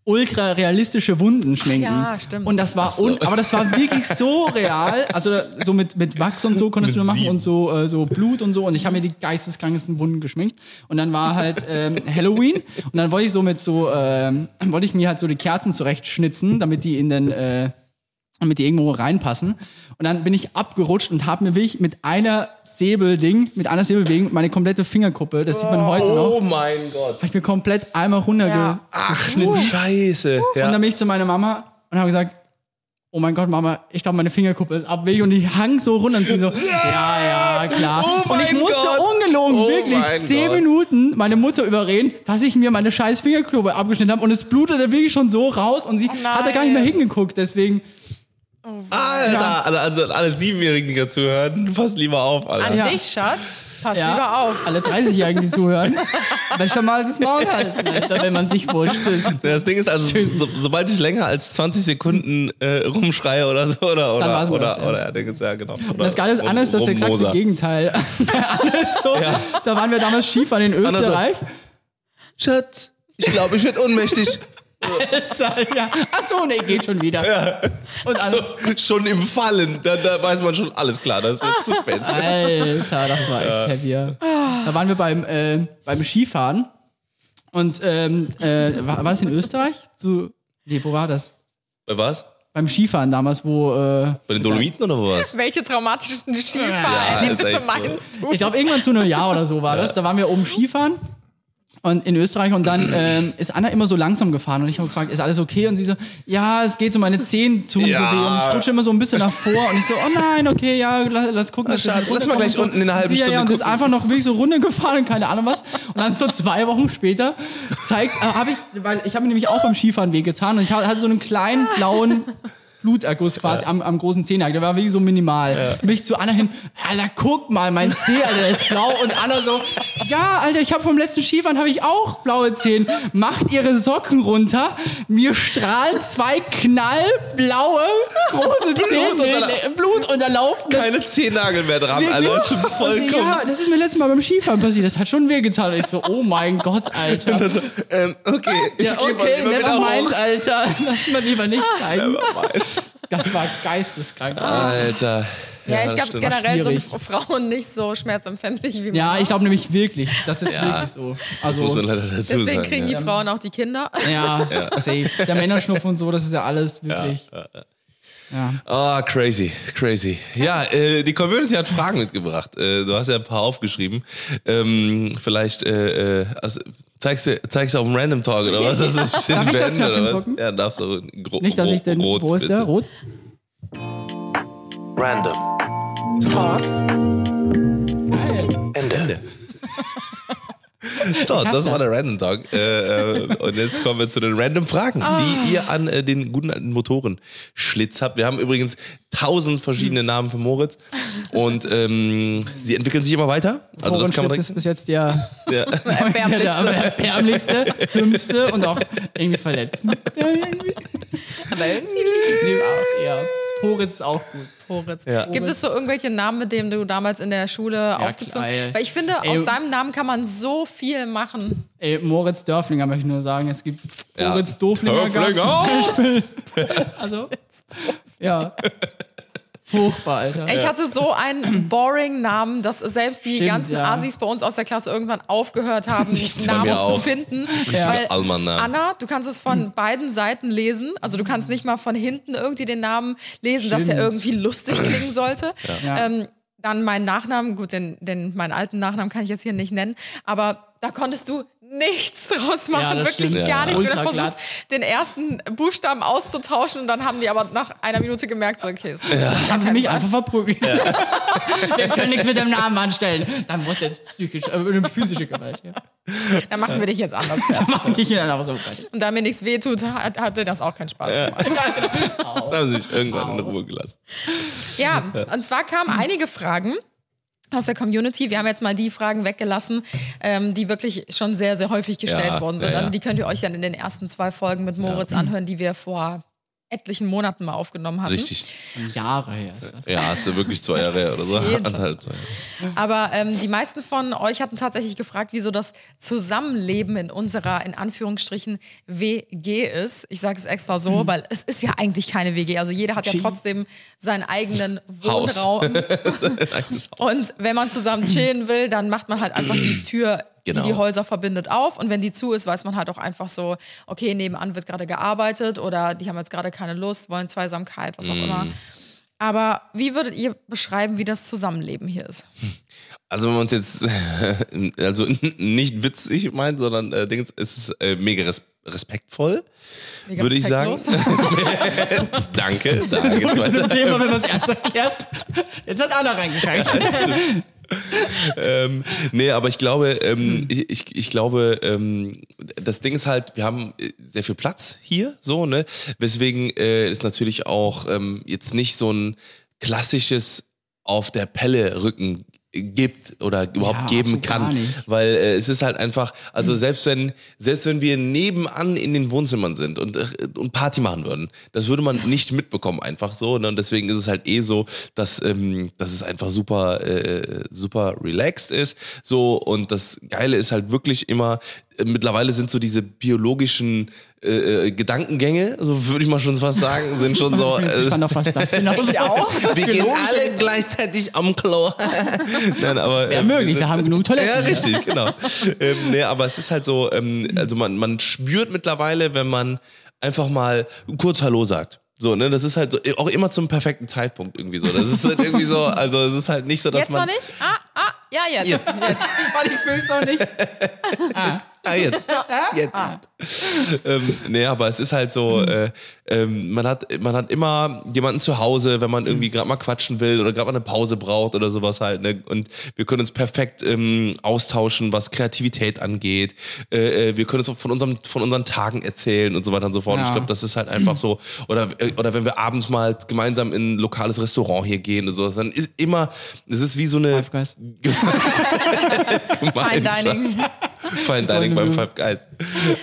Speaker 3: ultra realistische Wunden schminken.
Speaker 2: ja, stimmt.
Speaker 3: Und das war, un aber das war wirklich so real. Also so mit, mit Wachs und so konntest
Speaker 1: Mit
Speaker 3: du machen
Speaker 1: sieben.
Speaker 3: und so, äh, so Blut und so. Und ich habe mir die geisteskrankesten Wunden geschminkt. Und dann war halt ähm, Halloween. Und dann wollte ich so mit so, ähm, wollte ich mir halt so die Kerzen zurechtschnitzen, damit die in den, äh, damit die irgendwo reinpassen. Und dann bin ich abgerutscht und habe mir wirklich mit einer Säbelding, mit einer Säbelding meine komplette Fingerkuppe, das sieht man heute noch,
Speaker 1: Oh mein Gott.
Speaker 3: habe ich mir komplett einmal runterge...
Speaker 2: Ja.
Speaker 1: Ach du Scheiße.
Speaker 3: Und
Speaker 1: Ja.
Speaker 3: dann bin ich zu meiner Mama und habe gesagt, oh mein Gott, Mama, ich glaube, meine Fingerkuppe ist abwegig. Und die hang so runter und sie so, ja, ja, klar.
Speaker 1: Oh
Speaker 3: und ich musste
Speaker 1: Gott.
Speaker 3: ungelogen
Speaker 1: Oh
Speaker 3: wirklich zehn
Speaker 1: Gott.
Speaker 3: Minuten meine Mutter überreden, dass ich mir meine scheiß Fingerkuppe abgeschnitten habe. Und es blutete wirklich schon so raus und sie
Speaker 2: Oh
Speaker 3: hat da gar nicht mehr hingeguckt. Deswegen,
Speaker 1: Alter, alle, also alle Siebenjährigen, die gerade zuhören, pass lieber auf, Alter.
Speaker 2: An
Speaker 3: Ja.
Speaker 2: dich, Schatz. Pass
Speaker 3: ja,
Speaker 2: lieber auf.
Speaker 3: alle 30-Jährigen, die zuhören, dann schon mal das Maul halten, Alter, wenn man sich wurscht ist.
Speaker 1: Das Ding ist also, so, sobald ich länger als 20 Sekunden äh, rumschreie oder so, oder, oder, oder,
Speaker 3: das
Speaker 1: oder, ja, Ding ist, ja, genau.
Speaker 3: Und das Geile ist, Anne ist das exakte Gegenteil. Anne ist so, Da waren wir damals Skifahren in
Speaker 1: so,
Speaker 3: Österreich.
Speaker 1: Schatz, ich glaube, ich werde ohnmächtig.
Speaker 3: Ja. Ach so, nee, geht schon wieder. Und Anne, Alter, das war echt heavy. ja. Da waren wir beim, äh, beim Skifahren. Und ähm, äh, war, war das in Österreich? Zu, nee, wo war das?
Speaker 1: Bei was?
Speaker 3: Beim Skifahren damals, wo. Äh,
Speaker 1: Bei den Dolomiten oder wo was?
Speaker 2: Welche traumatischen
Speaker 1: Ja,
Speaker 2: Skifahrerlebnisse
Speaker 1: ist echt so.
Speaker 2: meinst du?
Speaker 3: ich glaube, irgendwann zu Neujahr oder so war das. Da waren wir oben Skifahren. Und in Österreich und dann ähm, ist Anna immer so langsam gefahren und ich habe gefragt, ist alles okay? Und sie so, ja, es geht so meine Zehen tun
Speaker 1: Ja.
Speaker 3: so weh und ich rutsche immer so ein bisschen nach vor und ich so, oh nein, okay, ja, lass, lass gucken. wir
Speaker 1: schade. Lass mal gleich unten in einer halben
Speaker 3: sie, Ja, ja,
Speaker 1: Stunde
Speaker 3: und ist
Speaker 1: gucken.
Speaker 3: einfach noch wirklich so runtergefahren und keine Ahnung was. Und dann so zwei Wochen später zeigt, äh, habe ich, weil ich habe nämlich auch beim Skifahren wehgetan und ich hatte so einen kleinen blauen Bluterguss quasi am, am großen Zehennagel. Der war wirklich so minimal. Dann bin ich zu Anna hin, Alter, guck mal, mein Zeh, Alter, der ist blau. Und Anna so, ja, Alter, ich habe vom letzten Skifahren habe ich auch blaue Zehen. Macht ihre Socken runter. Mir strahlen zwei knallblaue große Zehen. nee, Blut unterlaufen.
Speaker 1: Keine Zehennagel mehr dran, Alter. Schon vollkommen.
Speaker 3: Ja, das ist mir letztes Mal beim Skifahren passiert. Das hat schon wehgetan. Und ich so, oh mein Gott, Alter.
Speaker 1: Also, ähm, okay, ich
Speaker 3: Ja, okay, never mind. Alter. Lass mal lieber nicht zeigen. Das war geisteskrank.
Speaker 1: Alter.
Speaker 2: Ja, ich
Speaker 1: das
Speaker 2: glaube generell sind. Frauen nicht so schmerzempfindlich wie
Speaker 3: Ja,
Speaker 2: Männer.
Speaker 3: ich glaube nämlich wirklich. Das ist
Speaker 1: Ja.
Speaker 3: wirklich so.
Speaker 1: Muss
Speaker 3: Also,
Speaker 1: man leider dazu
Speaker 2: Deswegen
Speaker 1: sagen.
Speaker 2: kriegen
Speaker 1: ja.
Speaker 2: die Frauen auch die Kinder.
Speaker 3: ja, safe. Der Männerschnupfen und so, das ist ja alles wirklich. Ja.
Speaker 1: Ah, crazy, crazy. Ja, äh, die Community hat Fragen mitgebracht. Äh, du hast ja ein paar aufgeschrieben. Ähm, vielleicht äh, äh, also, zeigst du zeigst du auf dem Random Talk oder was? Also,
Speaker 3: Darf ich das
Speaker 1: beenden, oder was? Ja, darfst du. Gro
Speaker 3: Nicht, dass ich den.
Speaker 1: Rot,
Speaker 3: wo ist der? Rot?
Speaker 4: Random.
Speaker 2: Talk.
Speaker 4: Ende.
Speaker 1: So, das war der Random Talk. Äh, äh, und jetzt kommen wir zu den Random Fragen,
Speaker 3: Ah.
Speaker 1: die ihr an äh, den guten alten Motorenschlitz habt. Wir haben übrigens tausend verschiedene
Speaker 3: Hm.
Speaker 1: Namen für Moritz und ähm, sie entwickeln sich immer weiter. Also das kann man
Speaker 3: ist bis jetzt der,
Speaker 1: ja.
Speaker 3: der, der
Speaker 2: Erbärmlichste.
Speaker 3: erbärmlichste, dümmste und auch irgendwie verletzendste. irgendwie.
Speaker 2: Aber irgendwie
Speaker 3: Nee, auch eher. Poritz ist auch gut.
Speaker 2: Poritz.
Speaker 1: Ja.
Speaker 2: Gibt es so irgendwelche Namen, mit denen du damals in der Schule aufgezogen
Speaker 3: klar, ey.
Speaker 2: Weil ich finde,
Speaker 3: Ey,
Speaker 2: aus deinem Namen kann man so viel machen.
Speaker 3: Ey, Moritz Dörflinger möchte ich nur sagen. Es gibt
Speaker 1: Ja.
Speaker 3: Moritz Doflinger. gab's
Speaker 1: Dörflinger.
Speaker 3: zum Beispiel. Also, ja. Furchtbar, Alter.
Speaker 2: Ich hatte so einen boring Namen, dass selbst die
Speaker 3: Stimmt,
Speaker 2: ganzen
Speaker 3: ja.
Speaker 2: Assis bei uns aus der Klasse irgendwann aufgehört haben,
Speaker 1: bei
Speaker 2: Namen zu finden.
Speaker 1: Ja.
Speaker 2: Weil. Anna, du kannst es von beiden Seiten lesen. Also du kannst nicht mal von hinten irgendwie den Namen lesen, dass der
Speaker 3: Stimmt.
Speaker 2: irgendwie lustig klingen sollte.
Speaker 3: Ja.
Speaker 2: Ähm, dann meinen Nachnamen, gut, den, den, meinen alten Nachnamen kann ich jetzt hier nicht nennen, aber da konntest du nichts draus machen,
Speaker 3: Ja,
Speaker 2: wirklich
Speaker 3: stimmt.
Speaker 2: gar
Speaker 1: Ja.
Speaker 2: nichts. Wir haben versucht, den ersten Buchstaben auszutauschen und dann haben die aber nach einer Minute gemerkt, so, okay, es
Speaker 3: haben sie mich einfach verprügelt. Wir können nichts mit dem Namen anstellen. Dann muss jetzt psychisch, äh, eine physische Gewalt. Ja.
Speaker 2: dann machen wir dich jetzt anders fertig.
Speaker 3: Mach ich dann aber so.
Speaker 2: Und da mir nichts wehtut, hat, hatte das auch keinen Spaß gemacht.
Speaker 1: Dann haben sie mich irgendwann in Ruhe gelassen.
Speaker 2: Ja, und zwar kamen einige Fragen aus der Community. Wir haben jetzt mal die Fragen weggelassen, ähm, die wirklich schon sehr, sehr häufig gestellt
Speaker 1: Ja,
Speaker 2: worden sind.
Speaker 1: ja, ja.
Speaker 2: Also die könnt ihr euch dann in den ersten zwei Folgen mit Moritz anhören, die wir vor etlichen Monaten mal aufgenommen haben.
Speaker 1: Richtig.
Speaker 3: Jahre her ist das.
Speaker 1: Ja, hast du wirklich zwei Jahre her oder so. Anderthalb, zwei Jahre.
Speaker 2: Aber ähm, die meisten von euch hatten tatsächlich gefragt, wieso das Zusammenleben in unserer, in Anführungsstrichen, WG ist. Ich sage es extra so, weil es ist ja eigentlich keine WG. Also jeder hat ja trotzdem seinen eigenen
Speaker 1: Haus.
Speaker 2: Wohnraum. Und wenn man zusammen chillen will, dann macht man halt einfach die Tür,
Speaker 1: Genau.
Speaker 2: die die Häuser verbindet, auf. Und wenn die zu ist, weiß man halt auch einfach so, okay, nebenan wird gerade gearbeitet oder die haben jetzt gerade keine Lust, wollen Zweisamkeit, was auch immer. Aber wie würdet ihr beschreiben, wie das Zusammenleben hier ist?
Speaker 1: Also wenn man es jetzt also nicht witzig meint, sondern äh, Dings, ist es äh, mega res respektvoll,
Speaker 2: Mega
Speaker 1: würde ich sagen. Danke. Da geht's
Speaker 3: Zu
Speaker 1: weiter.
Speaker 3: dem Thema, wenn man es ernst erklärt. Jetzt hat Anna reingekriegt.
Speaker 1: Ähm, nee, aber ich glaube, ähm, ich, ich, ich glaube, ähm, das Ding ist halt, wir haben äh, sehr viel Platz hier, so, ne? Weswegen äh, es natürlich auch ähm, jetzt nicht so ein klassisches auf der Pelle Rücken gibt oder überhaupt
Speaker 3: Ja,
Speaker 1: geben kann, weil äh, es ist halt einfach, also selbst wenn selbst wenn wir nebenan in den Wohnzimmern sind und äh, und Party machen würden, das würde man nicht mitbekommen einfach so, ne? und deswegen ist es halt eh so, dass ähm, dass es einfach super äh, super relaxed ist, so und das Geile ist halt wirklich immer mittlerweile sind so diese biologischen äh, äh, Gedankengänge, so würde ich mal schon fast sagen, sind schon so
Speaker 3: Ich
Speaker 1: äh,
Speaker 3: fand doch fast das hinaus.
Speaker 2: Ich auch.
Speaker 1: wir gehen alle gleichzeitig am Klo. Nein, aber
Speaker 3: Wäre
Speaker 1: äh,
Speaker 3: möglich, wir haben genug Toiletten.
Speaker 1: ja, richtig, genau. ähm, nee, aber es ist halt so, ähm, also man, man spürt mittlerweile, wenn man einfach mal kurz Hallo sagt. So, ne, das ist halt so, auch immer zum perfekten Zeitpunkt irgendwie so. Das ist halt irgendwie so, also es ist halt nicht so, dass
Speaker 2: Jetzt noch
Speaker 1: man.
Speaker 2: nicht? Ah, ah, ja, jetzt.
Speaker 1: Jetzt.
Speaker 3: Weil ich will es noch nicht.
Speaker 1: Ah, jetzt. jetzt. ähm, nee, aber es ist halt so, äh, ähm, man, hat, man hat immer jemanden zu Hause, wenn man irgendwie gerade mal quatschen will oder gerade mal eine Pause braucht oder sowas halt. Ne? Und wir können uns perfekt ähm, austauschen, was Kreativität angeht. Äh, äh, wir können uns auch von, unserem, von unseren Tagen erzählen und so weiter und so fort. Und
Speaker 3: Ja.
Speaker 1: ich glaube, das ist halt einfach so. Oder, äh, oder wenn wir abends mal gemeinsam in ein lokales Restaurant hier gehen oder sowas, dann ist immer, es ist wie so eine
Speaker 3: Five Guys.
Speaker 2: Fine. Dining.
Speaker 1: Fine Dining beim Five Guys.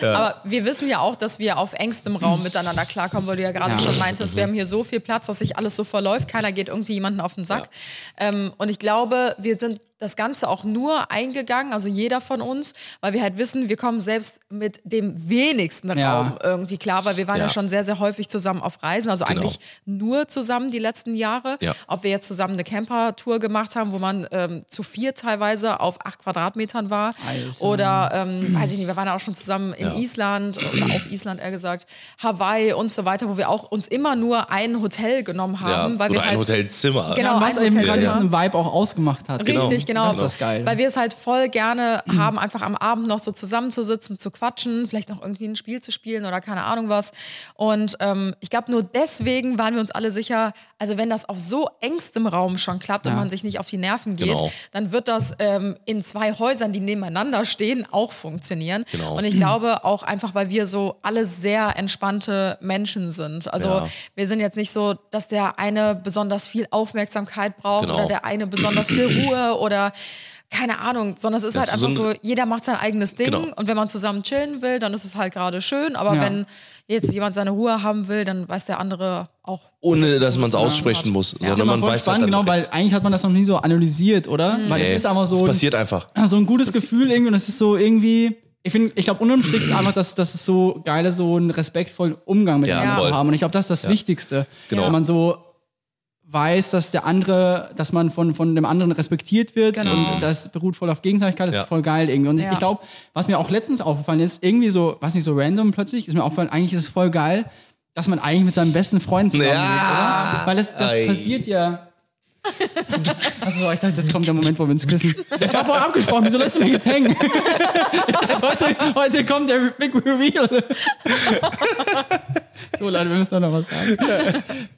Speaker 2: Aber wir wissen ja auch, dass wir auf engstem Raum miteinander klarkommen, weil du ja gerade
Speaker 3: Ja.
Speaker 2: schon meintest, wir haben hier so viel Platz, dass sich alles so verläuft. Keiner geht irgendwie jemanden auf den Sack. Ähm, und ich glaube, wir sind das Ganze auch nur eingegangen, also jeder von uns, weil wir halt wissen, wir kommen selbst mit dem wenigsten
Speaker 3: Ja.
Speaker 2: Raum irgendwie klar, weil wir waren ja.
Speaker 1: Ja.
Speaker 2: schon sehr, sehr häufig zusammen auf Reisen, also
Speaker 1: Genau.
Speaker 2: eigentlich nur zusammen die letzten Jahre.
Speaker 1: Ja.
Speaker 2: Ob wir jetzt zusammen eine Camper-Tour gemacht haben, wo man ähm, zu vier teilweise auf acht Quadratmetern war.
Speaker 3: Alter.
Speaker 2: Oder, ähm, weiß ich nicht, wir waren auch schon zusammen in
Speaker 1: Ja.
Speaker 2: Island oder auf Island eher gesagt, Hawaii und so weiter, wo wir auch uns immer nur ein Hotel genommen
Speaker 1: Ja,
Speaker 2: haben, weil
Speaker 1: oder
Speaker 2: wir
Speaker 1: ein
Speaker 2: halt
Speaker 1: Hotelzimmer.
Speaker 2: Genau,
Speaker 3: was
Speaker 2: ein
Speaker 3: eben gerade diesen Vibe auch ausgemacht hat.
Speaker 2: Richtig, genau.
Speaker 3: Das ist das geil.
Speaker 2: Weil wir es halt voll gerne haben, einfach am Abend noch so zusammenzusitzen, zu quatschen, vielleicht noch irgendwie ein Spiel zu spielen oder keine Ahnung was. Und ähm, ich glaube, nur deswegen waren wir uns alle sicher, also wenn das auf so engstem Raum schon klappt und
Speaker 3: Ja.
Speaker 2: man sich nicht auf die Nerven geht,
Speaker 1: Genau.
Speaker 2: dann wird das ähm, in zwei Häusern, die nebeneinander stehen, auch funktionieren.
Speaker 1: Genau.
Speaker 2: Und ich glaube auch einfach, weil wir so alle sehr entspannte Menschen sind. Also
Speaker 1: Ja.
Speaker 2: wir sind jetzt nicht so, dass der eine besonders viel Aufmerksamkeit braucht
Speaker 1: Genau.
Speaker 2: oder der eine besonders viel Ruhe oder keine Ahnung, sondern es ist
Speaker 1: Das
Speaker 2: halt
Speaker 1: ist
Speaker 2: einfach
Speaker 1: so
Speaker 2: so,
Speaker 1: ein-
Speaker 2: jeder macht sein eigenes Ding
Speaker 1: Genau.
Speaker 2: und wenn man zusammen chillen will, dann ist es halt gerade schön, aber
Speaker 3: Ja.
Speaker 2: wenn jetzt jemand seine Ruhe haben will, dann weiß der andere auch.
Speaker 1: Ohne dass
Speaker 2: zu
Speaker 1: man es aussprechen
Speaker 2: hat.
Speaker 1: muss,
Speaker 2: Ja.
Speaker 1: Sondern man weiß
Speaker 3: spannend,
Speaker 1: halt dann
Speaker 3: genau, weil
Speaker 1: direkt.
Speaker 3: eigentlich hat man das noch nie so analysiert, oder? Weil
Speaker 1: Nee,
Speaker 3: es ist aber so,
Speaker 1: es
Speaker 3: ein-
Speaker 1: passiert einfach.
Speaker 3: so ein gutes Gefühl irgendwie und es ist so irgendwie, ich finde, ich glaube, unterm Strich ist einfach, dass, dass es so geil ist, so einen respektvollen Umgang miteinander
Speaker 2: Ja,
Speaker 3: zu
Speaker 1: voll.
Speaker 3: haben. Und ich glaube, das ist das Wichtigste.
Speaker 1: Genau.
Speaker 3: Wenn man so weiß, dass der andere, dass man von, von dem anderen respektiert wird
Speaker 2: Genau.
Speaker 3: und das beruht voll auf Gegenseitigkeit, das
Speaker 1: Ja.
Speaker 3: ist voll geil irgendwie. Und
Speaker 2: Ja.
Speaker 3: ich glaube, was mir auch letztens aufgefallen ist, irgendwie so, was nicht so random plötzlich, ist mir aufgefallen, eigentlich ist es voll geil, dass man eigentlich mit seinem besten Freund zusammenlebt,
Speaker 1: Ja.
Speaker 3: oder? Weil das, das
Speaker 1: Ei.
Speaker 3: passiert ja. Achso, ich dachte, das kommt der Moment, wo wir uns küssen. Das war vorher abgesprochen, wieso lässt du mich jetzt hängen? Dachte, heute, heute kommt der Big Reveal. So, Leute, wir müssen doch noch was sagen.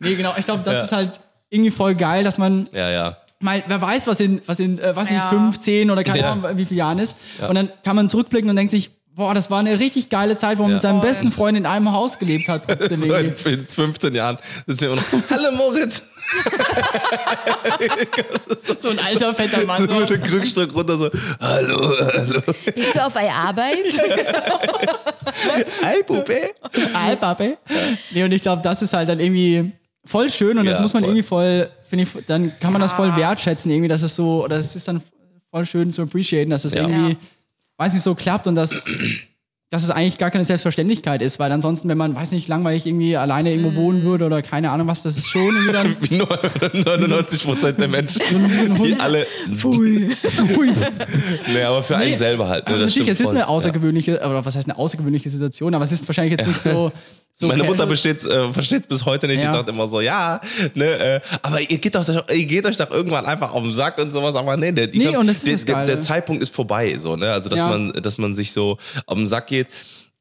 Speaker 3: Nee, genau, ich glaube, das
Speaker 1: Ja.
Speaker 3: ist halt irgendwie voll geil, dass man
Speaker 1: Ja, ja.
Speaker 3: mal, wer weiß, was in, was in, äh, was in
Speaker 2: Ja.
Speaker 3: fünf, zehn oder keine
Speaker 1: Ja.
Speaker 3: Ahnung, wie viele Jahren ist. Und dann kann man zurückblicken und denkt sich, boah, das war eine richtig geile Zeit, wo man
Speaker 1: Ja.
Speaker 3: mit seinem
Speaker 2: Voll.
Speaker 3: besten Freund in einem Haus gelebt hat. Trotzdem
Speaker 1: So in,
Speaker 3: irgendwie.
Speaker 1: in 15 Jahren ist mir immer noch, hallo Moritz,
Speaker 3: so ein alter, fetter Mann. So.
Speaker 1: mit dem Krückstock runter so, hallo, hallo.
Speaker 2: Bist du auf eine Arbeit?
Speaker 1: Hi, Puppe.
Speaker 3: Hi, Papi. Nee, und ich glaube, das ist halt dann irgendwie voll schön und das
Speaker 1: Ja,
Speaker 3: muss man
Speaker 1: voll.
Speaker 3: irgendwie voll, finde ich, dann kann man das voll wertschätzen, irgendwie, dass es so, oder es ist dann voll schön zu appreciaten, dass es
Speaker 1: Ja.
Speaker 3: irgendwie, weiß nicht, so klappt und dass, dass es eigentlich gar keine Selbstverständlichkeit ist, weil ansonsten, wenn man, weiß nicht, langweilig irgendwie alleine irgendwo
Speaker 2: Mhm.
Speaker 3: wohnen würde oder keine Ahnung was, das ist schon irgendwie dann,
Speaker 1: Wie 99 Prozent der Menschen, die alle,
Speaker 3: Pfui.
Speaker 1: nee, aber für einen
Speaker 3: Nee,
Speaker 1: selber halt. Ne, das
Speaker 3: natürlich, es ist eine
Speaker 1: voll.
Speaker 3: außergewöhnliche, oder was heißt eine außergewöhnliche Situation, aber es ist wahrscheinlich jetzt nicht so. so
Speaker 1: Meine Mutter besteht, äh, versteht es bis heute nicht.
Speaker 3: Ja.
Speaker 1: Die sagt immer so, ja, ne, äh, aber ihr geht, doch, ihr geht euch doch irgendwann einfach auf den Sack und sowas. Aber nee, der, ich
Speaker 3: Nee,
Speaker 1: glaub, der, der, der Zeitpunkt ist vorbei. So, ne? Also, dass,
Speaker 3: Ja.
Speaker 1: man, dass man sich so auf den Sack geht,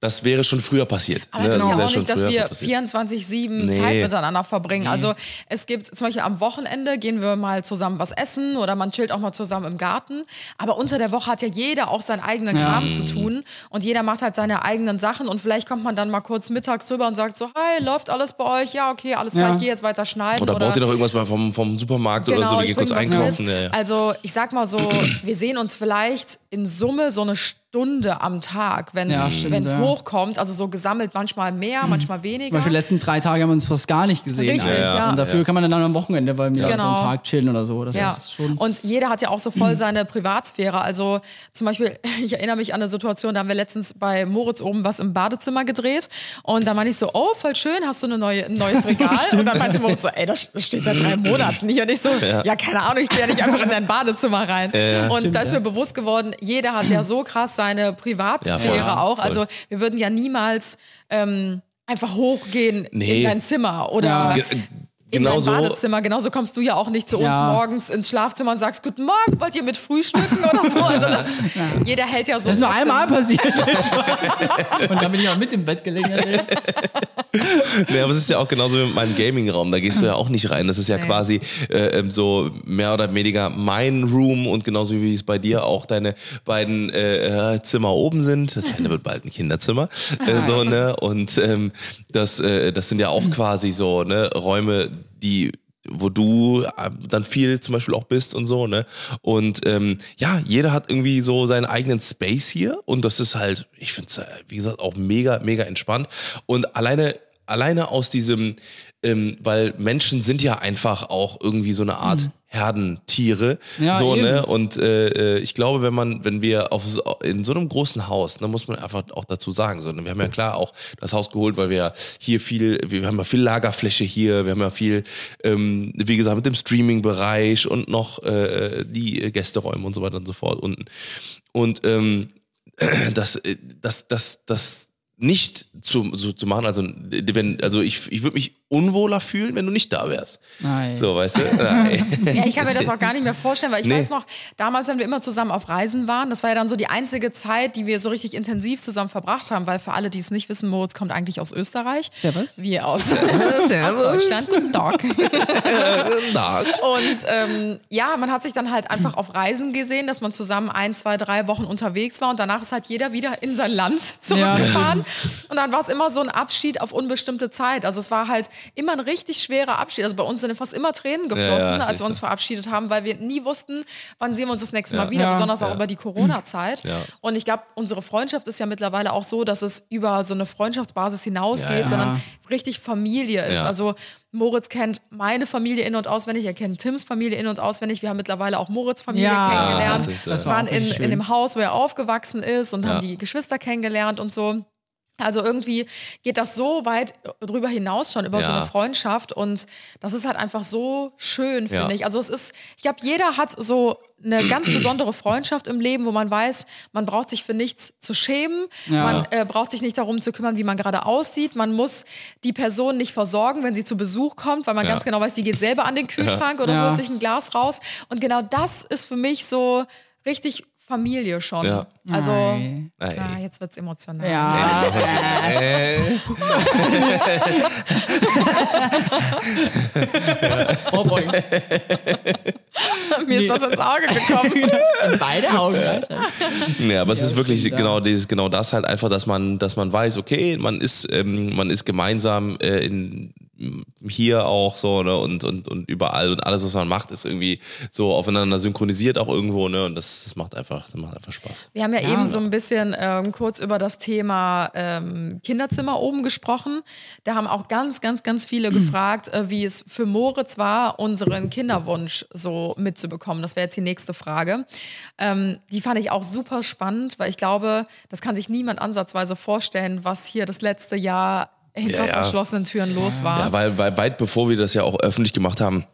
Speaker 1: das wäre schon früher passiert.
Speaker 2: Aber
Speaker 1: ne?
Speaker 2: es ist
Speaker 1: Das
Speaker 2: ja auch nicht, dass wir
Speaker 1: passiert.
Speaker 2: 24-7
Speaker 1: Nee.
Speaker 2: Zeit miteinander verbringen. Also es gibt zum Beispiel am Wochenende gehen wir mal zusammen was essen oder man chillt auch mal zusammen im Garten. Aber unter der Woche hat ja jeder auch seinen eigenen
Speaker 3: Ja.
Speaker 2: Kram zu tun und jeder macht halt seine eigenen Sachen und vielleicht kommt man dann mal kurz mittags rüber und sagt so, hi, läuft alles bei euch? Ja, okay, alles klar,
Speaker 3: Ja.
Speaker 2: ich gehe jetzt weiter schneiden.
Speaker 1: Oder braucht ihr noch irgendwas mal vom, vom Supermarkt oder so? Wir gehen kurz einkaufen. Ja, ja.
Speaker 2: Also ich sag mal so, wir sehen uns vielleicht in Summe so eine Stunde am Tag, wenn es
Speaker 3: Ja, stimmt, ja.
Speaker 2: hochkommt. Also so gesammelt manchmal mehr, manchmal
Speaker 3: Zum
Speaker 2: weniger.
Speaker 3: Beispiel die letzten drei Tage haben wir uns fast gar nicht gesehen.
Speaker 2: Richtig,
Speaker 1: Ja, ja.
Speaker 3: Und dafür kann man dann am Wochenende bei mir
Speaker 2: Genau.
Speaker 3: so einen Tag chillen oder so. Das
Speaker 2: Ja,
Speaker 3: ist schon.
Speaker 2: und jeder hat ja auch so voll seine Privatsphäre. Also zum Beispiel, ich erinnere mich an eine Situation, da haben wir letztens bei Moritz oben was im Badezimmer gedreht und da meinte ich so, oh, voll schön, hast du eine neue, ein neues Regal? und dann meinte Moritz so, ey, das steht seit drei Monaten hier. Und ich so, ja, keine Ahnung, ich gehe ja nicht einfach in dein Badezimmer rein. und da ist mir bewusst geworden, jeder hat ja so krass seine Privatsphäre
Speaker 1: Ja, voll.
Speaker 2: auch.
Speaker 1: Voll.
Speaker 2: Also wir würden ja niemals ähm, einfach hochgehen
Speaker 1: Nee.
Speaker 2: in dein Zimmer oder
Speaker 3: Ja.
Speaker 1: Ge-
Speaker 2: in dein. Badezimmer. Genauso kommst du ja auch nicht zu uns
Speaker 3: Ja.
Speaker 2: morgens ins Schlafzimmer und sagst, guten Morgen, wollt ihr mit frühstücken oder so? Also das, jeder hält ja so.
Speaker 3: Das ist nur einmal passiert. und dann bin ich auch mit im Bett gelegen.
Speaker 1: Nee, aber es ist ja auch genauso wie mit meinem Gaming-Raum. Da gehst du ja auch nicht rein. Das ist ja
Speaker 2: Nee.
Speaker 1: quasi äh, ähm, so mehr oder weniger mein Room und genauso wie es bei dir auch deine beiden äh, äh, Zimmer oben sind. Das eine wird bald ein Kinderzimmer. Äh, so, ne? Und ähm, das, äh, das sind ja auch quasi so ne, Räume, die wo du äh, dann viel zum Beispiel auch bist und so, ne? Und ähm, ja, jeder hat irgendwie so seinen eigenen Space hier und das ist halt, ich finde es, wie gesagt, auch mega, mega entspannt. Und alleine, alleine aus diesem, ähm, weil Menschen sind ja einfach auch irgendwie so eine Art Herdentiere.
Speaker 3: Ja,
Speaker 1: so,
Speaker 3: eben.
Speaker 1: ne? Und äh, äh, ich glaube, wenn man, wenn wir auf so, in so einem großen Haus, dann muss man einfach auch dazu sagen, so, ne? wir haben ja klar auch das Haus geholt, weil wir ja hier viel, wir haben ja viel Lagerfläche hier, wir haben ja viel, ähm, wie gesagt, mit dem Streaming-Bereich und noch äh, die Gästeräume und so weiter und so fort unten. Und ähm, das, äh, das, das, das nicht zu, so zu machen, also wenn, also ich, ich würde mich unwohler fühlen, wenn du nicht da wärst.
Speaker 3: Nein.
Speaker 1: So, weißt du? Nein.
Speaker 2: Ja, ich kann mir das auch gar nicht mehr vorstellen, weil ich
Speaker 1: Nee.
Speaker 2: weiß noch, damals, wenn wir immer zusammen auf Reisen waren, das war ja dann so die einzige Zeit, die wir so richtig intensiv zusammen verbracht haben, weil für alle, die es nicht wissen, Moritz kommt eigentlich aus Österreich.
Speaker 3: Servus.
Speaker 2: Wir aus, aus Deutschland. Guten Tag.
Speaker 1: Tag.
Speaker 2: Und ähm, ja, man hat sich dann halt einfach auf Reisen gesehen, dass man zusammen ein, zwei, drei Wochen unterwegs war und danach ist halt jeder wieder in sein Land zurückgefahren. Und dann war es immer so ein Abschied auf unbestimmte Zeit. Also es war halt immer ein richtig schwerer Abschied. Also bei uns sind fast immer Tränen geflossen,
Speaker 1: Ja, ja,
Speaker 2: als wir uns verabschiedet haben, weil wir nie wussten, wann sehen wir uns das nächste
Speaker 1: Ja.
Speaker 2: Mal wieder,
Speaker 3: Ja.
Speaker 2: besonders auch
Speaker 1: Ja.
Speaker 2: über die Corona-Zeit.
Speaker 1: Ja.
Speaker 2: Und ich glaube, unsere Freundschaft ist ja mittlerweile auch so, dass es über so eine Freundschaftsbasis hinausgeht,
Speaker 1: Ja, ja.
Speaker 2: sondern richtig Familie ist.
Speaker 1: Ja.
Speaker 2: Also Moritz kennt meine Familie in- und auswendig, er kennt Tims Familie in- und auswendig. Wir haben mittlerweile auch Moritz Familie
Speaker 3: Ja,
Speaker 2: kennengelernt.
Speaker 1: das ist, äh,
Speaker 2: Wir
Speaker 3: das war
Speaker 2: waren in,
Speaker 3: schön.
Speaker 2: in dem Haus, wo er aufgewachsen ist und
Speaker 1: Ja.
Speaker 2: haben die Geschwister kennengelernt und so. Also irgendwie geht das so weit drüber hinaus schon über so
Speaker 1: Ja.
Speaker 2: eine Freundschaft und das ist halt einfach so schön, finde
Speaker 1: Ja.
Speaker 2: ich. Also es ist, ich glaube, jeder hat so eine ganz besondere Freundschaft im Leben, wo man weiß, man braucht sich für nichts zu schämen,
Speaker 3: Ja.
Speaker 2: man äh, braucht sich nicht darum zu kümmern, wie man gerade aussieht, man muss die Person nicht versorgen, wenn sie zu Besuch kommt, weil man
Speaker 1: Ja.
Speaker 2: ganz genau weiß, die geht selber an den Kühlschrank oder
Speaker 3: Ja.
Speaker 2: holt sich ein Glas raus. Und genau das ist für mich so richtig Familie schon.
Speaker 1: Ja.
Speaker 2: Also, ah, jetzt wird's emotional.
Speaker 3: Ja,
Speaker 1: Äh,
Speaker 3: vorbeugen.
Speaker 2: Mir ist was ins Auge gekommen.
Speaker 3: In beide Augen. Alter.
Speaker 1: Ja, aber es ist wirklich genau dieses, genau das halt einfach, dass man, dass man weiß, okay, man ist, ähm, man ist gemeinsam äh, in hier auch so, ne, und, und, und überall und alles, was man macht, ist irgendwie so aufeinander synchronisiert auch irgendwo, ne, und das, das macht einfach, das macht einfach Spaß.
Speaker 2: Wir haben ja,
Speaker 3: Ja,
Speaker 2: eben so ein bisschen ähm, kurz über das Thema ähm, Kinderzimmer oben gesprochen. Da haben auch ganz, ganz, ganz viele gefragt, äh, wie es für Moritz war, unseren Kinderwunsch so mitzubekommen. Das wäre jetzt die nächste Frage. Ähm, die fand ich auch super spannend, weil ich glaube, das kann sich niemand ansatzweise vorstellen, was hier das letzte Jahr hinter
Speaker 1: Ja, ja.
Speaker 2: verschlossenen Türen los war.
Speaker 1: Ja, weil, weil weit bevor wir das ja auch öffentlich gemacht haben,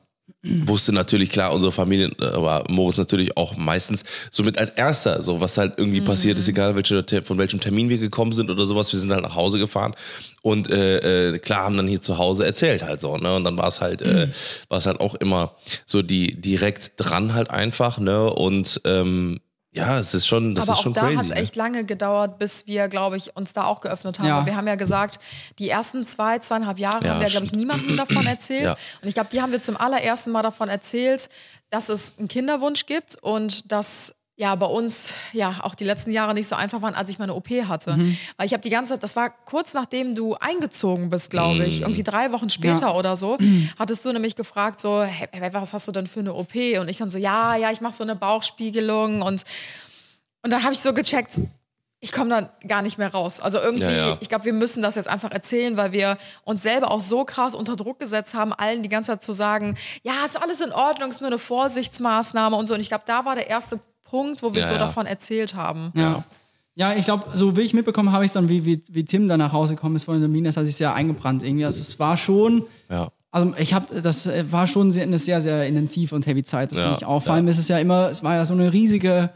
Speaker 1: wusste natürlich klar unsere Familie, äh, aber Moritz natürlich auch meistens somit als erster, so was halt irgendwie passiert ist, egal welche, von welchem Termin wir gekommen sind oder sowas, wir sind halt nach Hause gefahren und äh, äh, klar haben dann hier zu Hause erzählt halt so, ne, und dann war es halt, äh, war es halt auch immer so die direkt dran halt einfach, ne, und ähm, ja, es ist schon, das
Speaker 2: Aber
Speaker 1: ist
Speaker 2: auch
Speaker 1: schon
Speaker 2: da
Speaker 1: crazy.
Speaker 2: hat es
Speaker 1: ne?
Speaker 2: echt lange gedauert, bis wir, glaube ich, uns da auch geöffnet haben.
Speaker 3: Ja.
Speaker 2: Wir haben ja gesagt, die ersten zwei, zweieinhalb Jahre
Speaker 1: Ja,
Speaker 2: haben wir, glaube ich, niemandem davon erzählt.
Speaker 1: Ja.
Speaker 2: Und ich glaube, die haben wir zum allerersten Mal davon erzählt, dass es einen Kinderwunsch gibt und dass ja bei uns ja auch die letzten Jahre nicht so einfach waren, als ich meine OP hatte.
Speaker 1: Mhm.
Speaker 2: Weil ich habe die ganze Zeit, das war kurz nachdem du eingezogen bist, glaube
Speaker 1: Mhm.
Speaker 2: ich, irgendwie drei Wochen später
Speaker 3: Ja.
Speaker 2: oder so, hattest du nämlich gefragt so, hey, hey, was hast du denn für eine OP? Und ich dann so, ja, ja, ich mache so eine Bauchspiegelung und und dann habe ich so gecheckt, ich komme da gar nicht mehr raus. Also irgendwie,
Speaker 1: Ja, ja.
Speaker 2: ich glaube, wir müssen das jetzt einfach erzählen, weil wir uns selber auch so krass unter Druck gesetzt haben, allen die ganze Zeit zu sagen, ja, ist alles in Ordnung, ist nur eine Vorsichtsmaßnahme und so. Und ich glaube, da war der erste Punkt, wo wir
Speaker 1: Ja,
Speaker 2: so
Speaker 1: ja.
Speaker 2: davon erzählt haben.
Speaker 3: Ja. Ja, ich glaube, so wie ich mitbekommen habe ich es dann, wie, wie, wie Tim dann nach Hause gekommen ist von der Mine, das hat sich sehr eingebrannt irgendwie. Also es war schon,
Speaker 1: ja.
Speaker 3: also ich habe, das äh, war schon sehr, eine sehr, sehr intensive und heavy Zeit. Das
Speaker 1: Ja,
Speaker 3: finde ich auch. Vor allem ist es ja immer, es war ja so eine riesige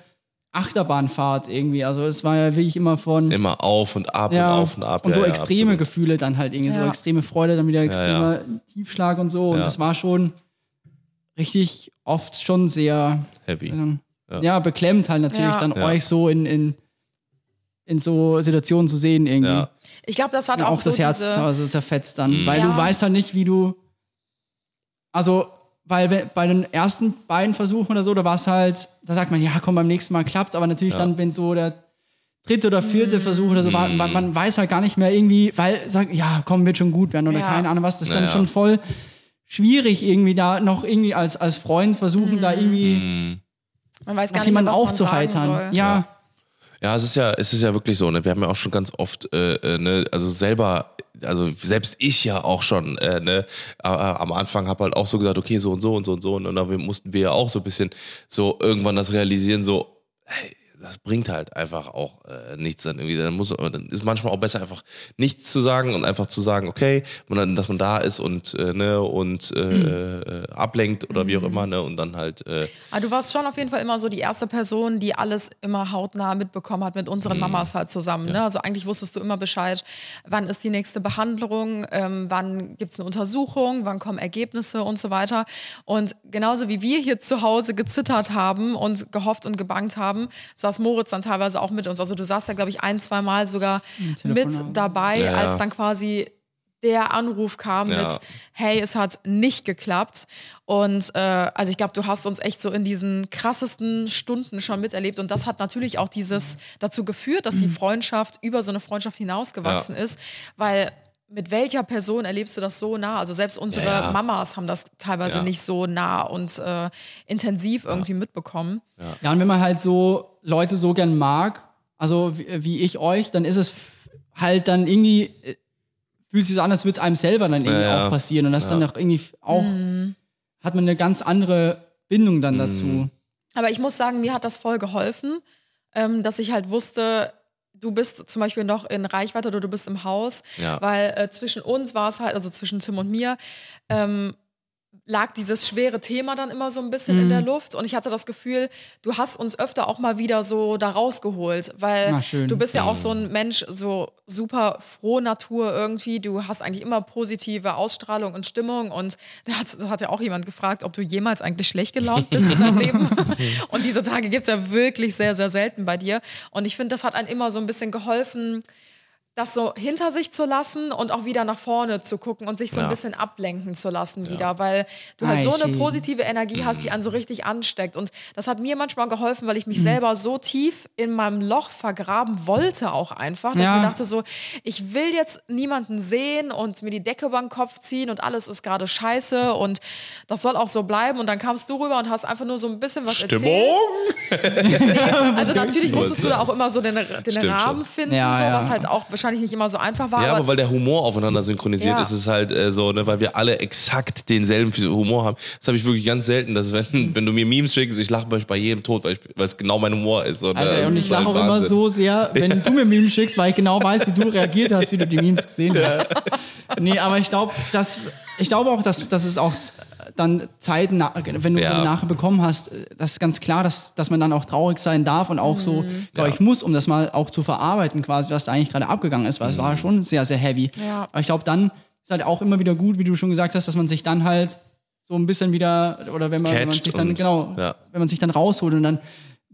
Speaker 3: Achterbahnfahrt irgendwie. Also es war ja wirklich immer von
Speaker 1: Immer auf und ab
Speaker 3: ja,
Speaker 1: und auf und ab.
Speaker 3: und so extreme
Speaker 1: absolut.
Speaker 3: Gefühle dann halt irgendwie, so extreme Freude, dann wieder extremer Tiefschlag und so. Und
Speaker 1: Ja.
Speaker 3: das war schon richtig oft schon sehr
Speaker 1: Heavy.
Speaker 3: ähm,
Speaker 1: Ja.
Speaker 3: ja. beklemmt halt natürlich
Speaker 2: Ja.
Speaker 3: dann
Speaker 1: Ja.
Speaker 3: euch so in, in, in so Situationen zu sehen irgendwie.
Speaker 1: Ja.
Speaker 2: Ich glaube, das hat
Speaker 3: Und
Speaker 2: auch,
Speaker 3: auch
Speaker 2: so
Speaker 3: das Herz
Speaker 2: diese,
Speaker 3: also zerfetzt dann, weil
Speaker 2: Ja.
Speaker 3: du weißt halt nicht, wie du. Also, weil we- bei den ersten beiden Versuchen oder so, da war es halt, da sagt man, ja, komm, beim nächsten Mal klappt's, aber natürlich dann, wenn so der dritte oder vierte Versuch oder so war, man, man weiß halt gar nicht mehr irgendwie, weil sagt, ja, komm, wird schon gut werden oder
Speaker 2: Ja.
Speaker 3: keine Ahnung was, das ist dann
Speaker 1: Naja.
Speaker 3: schon voll schwierig irgendwie da noch irgendwie als, als Freund versuchen, da irgendwie
Speaker 1: Mhm.
Speaker 2: Man weiß gar nicht mehr,
Speaker 3: jemanden
Speaker 2: was man
Speaker 3: aufzuheitern.
Speaker 2: sagen soll.
Speaker 3: Ja,
Speaker 1: Ja, es ist ja, es ist ja wirklich so, ne? Wir haben ja auch schon ganz oft, äh, äh, ne, also selber, also selbst ich ja auch schon, äh, ne, äh, am Anfang habe halt auch so gesagt, okay, so und so und so und so. Und dann mussten wir ja auch so ein bisschen so irgendwann das realisieren, so, hey, das bringt halt einfach auch äh, nichts dann irgendwie. Dann muss dann ist manchmal auch besser einfach nichts zu sagen und einfach zu sagen, okay, man, dass man da ist und äh, ne und äh, äh, ablenkt oder wie auch immer, ne? Und dann halt äh,
Speaker 2: Aber du warst schon auf jeden Fall immer so die erste Person, die alles immer hautnah mitbekommen hat mit
Speaker 1: Mhm.
Speaker 2: unseren Mamas halt zusammen. Ne? Also eigentlich wusstest du immer Bescheid, wann ist die nächste Behandlung, ähm, wann gibt es eine Untersuchung, wann kommen Ergebnisse und so weiter. Und genauso wie wir hier zu Hause gezittert haben und gehofft und gebangt haben, saß Moritz dann teilweise auch mit uns. Also du saßt ja, glaube ich, ein, zwei Mal sogar mit dabei,
Speaker 1: Ja, ja.
Speaker 2: als dann quasi der Anruf kam
Speaker 1: Ja.
Speaker 2: mit, hey, es hat nicht geklappt. Und äh, also ich glaube, du hast uns echt so in diesen krassesten Stunden schon miterlebt. Und das hat natürlich auch dieses dazu geführt, dass die Freundschaft über so eine Freundschaft hinausgewachsen ist. Weil mit welcher Person erlebst du das so nah? Also selbst unsere
Speaker 1: Ja, ja.
Speaker 2: Mamas haben das teilweise
Speaker 1: Ja.
Speaker 2: nicht so nah und äh, intensiv irgendwie mitbekommen.
Speaker 3: Ja, und wenn man halt so Leute so gern mag, also wie, wie ich euch, dann ist es halt dann irgendwie, äh, fühlt sich so an, als würde es einem selber dann irgendwie
Speaker 1: Ja, ja.
Speaker 3: auch passieren. Und das dann auch irgendwie auch,
Speaker 2: Mhm.
Speaker 3: hat man eine ganz andere Bindung dann dazu.
Speaker 2: Aber ich muss sagen, mir hat das voll geholfen, ähm, dass ich halt wusste, du bist zum Beispiel noch in Reichweite oder du bist im Haus,
Speaker 1: Ja.
Speaker 2: weil äh, zwischen uns war es halt, also zwischen Tim und mir, ähm, lag dieses schwere Thema dann immer so ein bisschen in der
Speaker 3: Mhm.
Speaker 2: Luft und ich hatte das Gefühl, du hast uns öfter auch mal wieder so da rausgeholt, weil du bist ja auch so ein Mensch, so super frohe Natur irgendwie, du hast eigentlich immer positive Ausstrahlung und Stimmung und da hat, da hat ja auch jemand gefragt, ob du jemals eigentlich schlecht gelaunt bist in deinem Leben. Und diese Tage gibt es ja wirklich sehr, sehr selten bei dir. Und ich finde, das hat einem immer so ein bisschen geholfen, das so hinter sich zu lassen und auch wieder nach vorne zu gucken und sich so ein
Speaker 1: Ja.
Speaker 2: bisschen ablenken zu lassen wieder, weil du halt so eine positive Energie hast, die einen so richtig ansteckt. Und das hat mir manchmal geholfen, weil ich mich selber so tief in meinem Loch vergraben wollte auch einfach, dass
Speaker 3: Ja.
Speaker 2: ich mir dachte so, ich will jetzt niemanden sehen und mir die Decke über den Kopf ziehen und alles ist gerade scheiße und das soll auch so bleiben. Und dann kamst du rüber und hast einfach nur so ein bisschen was erzählt. Also natürlich musstest du da auch immer so den, den Rahmen
Speaker 1: schon.
Speaker 2: finden,
Speaker 3: Ja,
Speaker 2: so,
Speaker 3: ja.
Speaker 2: was halt auch wahrscheinlich nicht immer so einfach war.
Speaker 1: Ja, aber weil der Humor aufeinander synchronisiert
Speaker 2: Ja.
Speaker 1: ist, ist es halt äh, so, ne, weil wir alle exakt denselben Humor haben. Das habe ich wirklich ganz selten, dass wenn, wenn du mir Memes schickst, ich lache bei jedem Tot, weil ich- weil es genau mein Humor ist. Und, äh,
Speaker 3: Alter, und ich lache
Speaker 1: halt
Speaker 3: auch immer so sehr, wenn du mir Memes schickst, weil ich genau weiß, wie du reagiert hast, wie du die Memes gesehen hast. Nee, aber ich glaube, dass ich glaube auch, dass, dass es auch dann Zeiten, na- wenn du
Speaker 1: Ja.
Speaker 3: ja. nachher bekommen hast, das ist ganz klar, dass, dass man dann auch traurig sein darf und auch so, glaube ich, muss, um das mal auch zu verarbeiten, quasi, was da eigentlich gerade abgegangen ist, weil es war schon sehr, sehr heavy.
Speaker 2: Ja.
Speaker 3: Aber ich glaube, dann ist halt auch immer wieder gut, wie du schon gesagt hast, dass man sich dann halt so ein bisschen wieder, oder wenn man, wenn man sich dann,
Speaker 1: und-
Speaker 3: genau,
Speaker 1: ja.
Speaker 3: wenn man sich dann rausholt und dann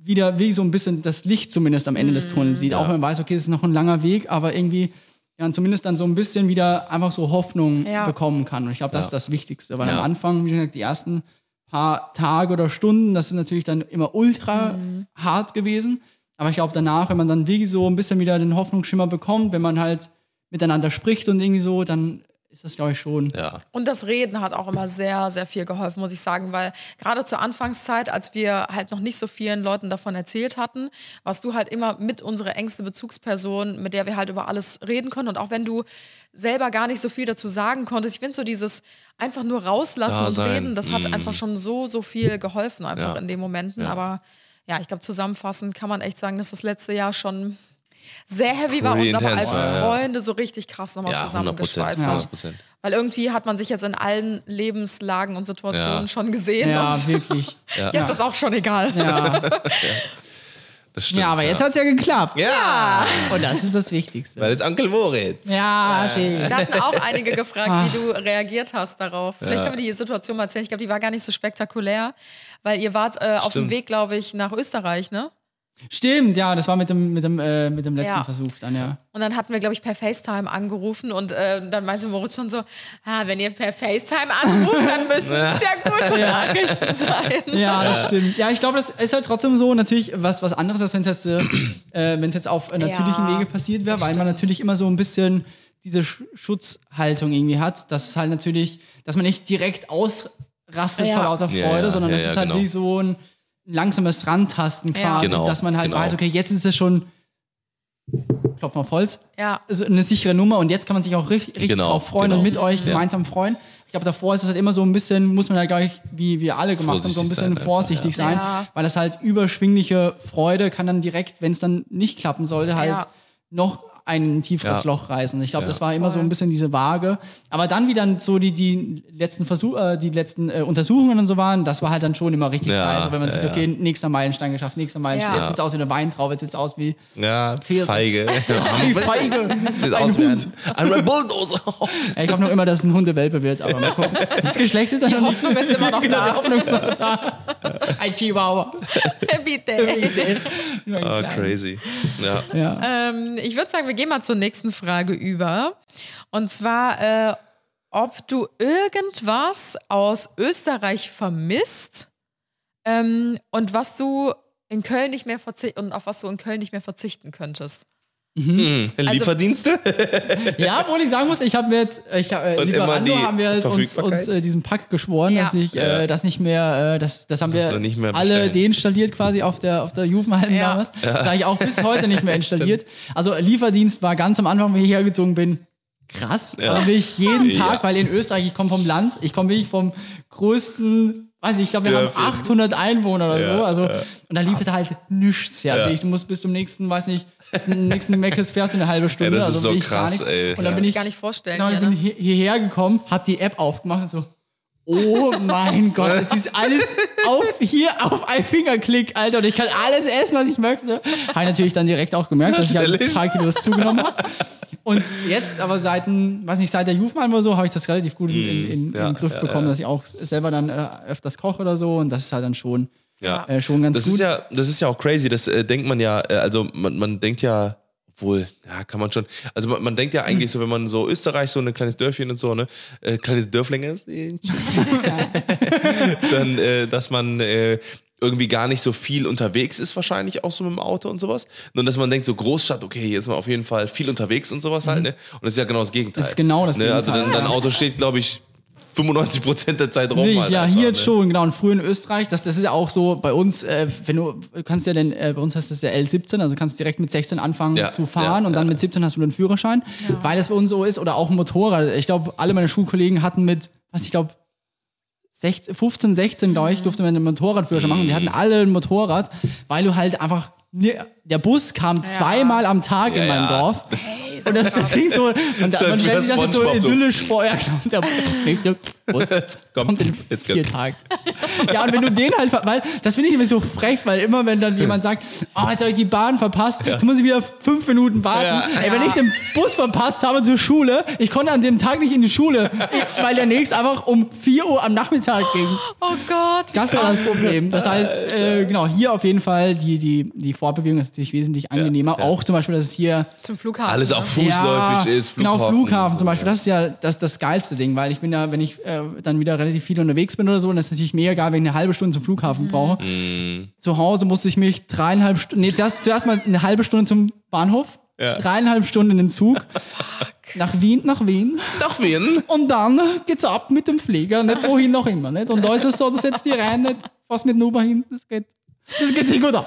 Speaker 3: wieder wie so ein bisschen das Licht zumindest am Ende des Tunnels sieht. Auch wenn man weiß, okay, es ist noch ein langer Weg, aber irgendwie ja, zumindest dann so ein bisschen wieder einfach so Hoffnung
Speaker 2: Ja.
Speaker 3: bekommen kann. Und ich glaube, das
Speaker 1: Ja.
Speaker 3: ist das Wichtigste, weil
Speaker 1: Ja.
Speaker 3: am Anfang, wie gesagt, die ersten paar Tage oder Stunden, das ist natürlich dann immer ultra hart gewesen. Aber ich glaube, danach, wenn man dann wie so ein bisschen wieder den Hoffnungsschimmer bekommt, wenn man halt miteinander spricht und irgendwie so, dann ist das, glaube ich, schon.
Speaker 1: Ja.
Speaker 2: Und das Reden hat auch immer sehr, sehr viel geholfen, muss ich sagen, weil gerade zur Anfangszeit, als wir halt noch nicht so vielen Leuten davon erzählt hatten, warst du halt immer mit unserer engste Bezugsperson, mit der wir halt über alles reden können. Und auch wenn du selber gar nicht so viel dazu sagen konntest, ich finde so dieses einfach nur rauslassen und reden, das hat
Speaker 1: Mhm.
Speaker 2: einfach schon so, so viel geholfen, einfach
Speaker 1: Ja.
Speaker 2: in den Momenten.
Speaker 1: Ja.
Speaker 2: Aber ja, ich glaube, zusammenfassend kann man echt sagen, dass das letzte Jahr schon sehr heavy war, uns aber als.
Speaker 1: Ja, ja.
Speaker 2: Freunde so richtig krass nochmal
Speaker 1: Ja, 100 Prozent.
Speaker 2: zusammengeschweißt hat.
Speaker 1: 100 Prozent.
Speaker 2: Weil irgendwie hat man sich jetzt in allen Lebenslagen und Situationen
Speaker 1: Ja.
Speaker 2: schon gesehen.
Speaker 3: Ja,
Speaker 2: und
Speaker 3: wirklich.
Speaker 2: jetzt ist auch schon egal.
Speaker 3: Ja,
Speaker 1: Das stimmt.
Speaker 3: ja aber jetzt hat es ja geklappt.
Speaker 1: Ja,
Speaker 3: Und das ist das Wichtigste.
Speaker 1: weil es Onkel Moritz.
Speaker 3: Ja, schön.
Speaker 2: Da hatten auch einige gefragt, wie du reagiert hast darauf. Vielleicht können wir die Situation mal erzählen. Ich glaube, die war gar nicht so spektakulär, weil ihr wart äh, auf dem. Weg, glaube ich, nach Österreich, ne?
Speaker 3: Stimmt, ja, das war mit dem, mit dem, äh, mit dem letzten
Speaker 2: Ja.
Speaker 3: Versuch dann, ja.
Speaker 2: Und dann hatten wir, glaube ich, per FaceTime angerufen und äh, dann meinte Moritz schon so, ah, wenn ihr per FaceTime anruft, dann müssen es ja gute Nachrichten sein.
Speaker 3: Ja, das stimmt. Ja, ich glaube, das ist halt trotzdem so natürlich was, was anderes, als wenn es jetzt, äh, äh, wenn's jetzt auf natürlichen
Speaker 2: Ja,
Speaker 3: Wege passiert wäre, weil man
Speaker 2: stimmt.
Speaker 3: natürlich immer so ein bisschen diese Sch Schutzhaltung irgendwie hat, dass es halt natürlich, dass man nicht direkt ausrastet
Speaker 2: Ja.
Speaker 3: vor lauter
Speaker 1: Ja,
Speaker 3: Freude,
Speaker 1: ja,
Speaker 3: sondern
Speaker 1: ja,
Speaker 3: das
Speaker 1: ja,
Speaker 3: ist halt
Speaker 1: genau.
Speaker 3: wie so ein langsames Rantasten
Speaker 2: Ja.
Speaker 3: quasi,
Speaker 1: Genau,
Speaker 3: dass man halt
Speaker 1: genau.
Speaker 3: weiß, okay, jetzt ist es schon Klopf auf Holz,
Speaker 2: Ja.
Speaker 3: ist eine sichere Nummer und jetzt kann man sich auch richtig, richtig
Speaker 1: Genau,
Speaker 3: drauf freuen
Speaker 1: genau.
Speaker 3: und mit euch
Speaker 1: Ja.
Speaker 3: gemeinsam freuen. Ich glaube, davor ist es halt immer so ein bisschen, muss man halt gar nicht, wie wir alle gemacht haben, so ein
Speaker 1: Vorsichtig
Speaker 3: bisschen
Speaker 1: sein einfach,
Speaker 3: vorsichtig
Speaker 2: ja.
Speaker 3: sein,
Speaker 2: Ja.
Speaker 3: weil das halt überschwingliche Freude kann dann direkt, wenn es dann nicht klappen sollte, halt
Speaker 2: Ja.
Speaker 3: noch ein tieferes
Speaker 1: Ja.
Speaker 3: Loch reißen. Ich glaube,
Speaker 1: Ja.
Speaker 3: das war immer so ein bisschen diese Waage. Aber dann, wie dann so die, die letzten Versuch, äh, die letzten äh, Untersuchungen und so waren, das war halt dann schon immer richtig
Speaker 1: Ja,
Speaker 3: geil. Also wenn man
Speaker 1: ja,
Speaker 3: sieht, okay, nächster Meilenstein geschafft, nächster Meilenstein.
Speaker 2: Ja.
Speaker 3: Jetzt sieht es aus wie eine Weintraube, jetzt sieht es aus wie
Speaker 1: Ja,
Speaker 3: Pfirsich.
Speaker 1: feige.
Speaker 3: die Feige.
Speaker 1: Sieht
Speaker 3: Ein
Speaker 1: aus wie ein, ein Bulldozer.
Speaker 3: Ich hoffe noch immer, dass es ein Hundewelpe wird, aber mal gucken. Das Geschlecht ist ja noch nicht.
Speaker 2: Hoffnung ist immer noch
Speaker 3: Genau,
Speaker 2: da.
Speaker 3: Hoffnung ist noch da. Ein Chihuahua.
Speaker 2: Bitte.
Speaker 1: Ah,
Speaker 3: kleiner.
Speaker 1: crazy. Ja.
Speaker 3: Ja.
Speaker 2: Ähm, ich würde sagen, wir gehen mal zur nächsten Frage über. Und zwar, äh, ob du irgendwas aus Österreich vermisst ähm, und was du in Köln nicht mehr verzichten und auf was du in Köln nicht mehr verzichten könntest.
Speaker 1: Hm, Lieferdienste?
Speaker 3: ja, obwohl ich sagen muss, ich habe mir jetzt, ich hab, äh, Lieferando haben wir uns, uns äh, diesen Pack geschworen,
Speaker 2: Ja.
Speaker 3: dass ich
Speaker 1: Ja.
Speaker 3: äh, das nicht mehr, äh, das, das haben
Speaker 1: Das
Speaker 3: wir,
Speaker 1: mehr
Speaker 3: alle deinstalliert quasi auf der, auf der Juvenhalben
Speaker 2: Ja.
Speaker 3: damals. Das habe ich auch bis heute nicht mehr installiert. Also Lieferdienst war ganz am Anfang, wenn ich hergezogen bin, krass.
Speaker 1: Ja.
Speaker 3: Also will ich jeden
Speaker 1: Ja.
Speaker 3: Tag, weil in Österreich, ich komme vom Land, ich komme wirklich vom größten weiß ich, ich glaube, wir haben
Speaker 1: Dörfchen.
Speaker 3: 800 Einwohner oder
Speaker 1: Ja,
Speaker 3: so. Also,
Speaker 1: ja.
Speaker 3: Und da lief es halt nichts. Ja,
Speaker 1: Ja.
Speaker 3: Du musst bis zum nächsten, weiß nicht, bis zum nächsten Meckes fährst du eine halbe Stunde.
Speaker 1: das ist
Speaker 3: also
Speaker 1: so krass,
Speaker 3: nichts.
Speaker 1: ey.
Speaker 3: Und
Speaker 1: Das
Speaker 3: dann
Speaker 2: kann
Speaker 3: bin
Speaker 2: ich
Speaker 3: ich,
Speaker 2: gar nicht vorstellen.
Speaker 3: genau, ich
Speaker 2: hier,
Speaker 3: bin
Speaker 2: ne?
Speaker 3: hier- hierher gekommen, hab die App aufgemacht und so, oh mein Gott, es ist alles auf hier auf ein Fingerklick, Alter, und ich kann alles essen, was ich möchte. Habe ich natürlich dann direkt auch gemerkt, dass ich halt ein paar Kilos zugenommen habe. Und jetzt aber seit, weiß nicht, seit der Jufmann oder so, habe ich das relativ gut in, in, in,
Speaker 1: ja,
Speaker 3: in den Griff
Speaker 1: ja,
Speaker 3: bekommen,
Speaker 1: ja.
Speaker 3: dass ich auch selber dann äh, öfters koche oder so und das ist halt dann schon, äh, schon ganz
Speaker 1: Das
Speaker 3: gut.
Speaker 1: ist ja, das ist ja auch crazy. Das äh, denkt man ja, äh, also man, man denkt ja, obwohl, ja, kann man schon. Also man, man denkt ja eigentlich so, wenn man so Österreich, so ein kleines Dörfchen und so, ne, äh, kleines Dörflinger ist, dann, äh, dass man äh, irgendwie gar nicht so viel unterwegs ist, wahrscheinlich auch so mit dem Auto und sowas. Nur dass man denkt, so Großstadt, okay, hier ist man auf jeden Fall viel unterwegs und sowas halt, ne? Und das ist ja genau das Gegenteil.
Speaker 3: Das ist genau das
Speaker 1: ne? Also
Speaker 3: Gegenteil,
Speaker 1: dein, dein
Speaker 3: ja.
Speaker 1: Auto steht, glaube ich, 95 Prozent der Zeit rum.
Speaker 3: Wirklich,
Speaker 1: halt
Speaker 3: ja,
Speaker 1: einfach,
Speaker 3: hier
Speaker 1: ne?
Speaker 3: jetzt schon, genau. Und früher in Österreich, das, das ist ja auch so bei uns, äh, wenn du du kannst ja denn, äh, bei uns heißt das ja L17, also kannst direkt mit 16 anfangen
Speaker 1: Ja,
Speaker 3: zu fahren
Speaker 1: ja,
Speaker 3: und dann
Speaker 1: ja.
Speaker 3: mit 17 hast du den Führerschein, weil das bei uns so ist. Oder auch ein Motorrad. Ich glaube, alle meine Schulkollegen hatten mit, was ich glaube, 16, 15, 16, glaube ich, durfte man einen Motorradführerschein machen. Die hatten alle ein Motorrad, weil du halt einfach. ne- Der Bus kam zweimal am Tag in mein
Speaker 1: ja.
Speaker 3: Dorf. Und das, das ging so. Man, man stellt sich das jetzt so idyllisch vor. Ja, genau, der nächste Bus
Speaker 1: Komm,
Speaker 3: kommt in
Speaker 1: jetzt
Speaker 3: vier
Speaker 1: kommt.
Speaker 3: Tagen. Ja, und wenn du den halt, weil das finde ich nämlich so frech, weil immer wenn dann jemand sagt, oh, jetzt habe ich die Bahn verpasst, jetzt muss ich wieder fünf Minuten warten.
Speaker 1: Ja.
Speaker 3: Ey, wenn ich den Bus verpasst habe zur Schule, ich konnte an dem Tag nicht in die Schule, weil der nächste einfach um 4 Uhr am Nachmittag ging.
Speaker 2: Oh Gott.
Speaker 3: Das war das Problem. Das heißt, äh, genau, hier auf jeden Fall die, die, die Fortbewegung ist natürlich wesentlich angenehmer. Auch zum Beispiel, dass es hier
Speaker 2: Zum Flughafen.
Speaker 1: Alles
Speaker 2: ne?
Speaker 1: auch fußläufig ist,
Speaker 3: Genau,
Speaker 1: Flughafen.
Speaker 3: Flughafen zum
Speaker 1: so,
Speaker 3: Beispiel. Das ist ja das, das geilste Ding, weil ich bin ja, wenn ich äh, dann wieder relativ viel unterwegs bin oder so, dann ist es natürlich mega geil, wenn ich eine halbe Stunde zum Flughafen brauche.
Speaker 1: Mhm.
Speaker 3: Zu Hause musste ich mich dreieinhalb Stunden, nee, zuerst, zuerst mal eine halbe Stunde zum Bahnhof,
Speaker 1: Ja.
Speaker 3: dreieinhalb Stunden in den Zug, nach Wien, nach Wien.
Speaker 1: Nach Wien?
Speaker 3: Und dann geht's ab mit dem Flieger, nicht wohin noch immer. Nicht? Und da ist es so, du setzt die rein, nicht was mit dem Uber hin, das geht, das geht sich gut aus.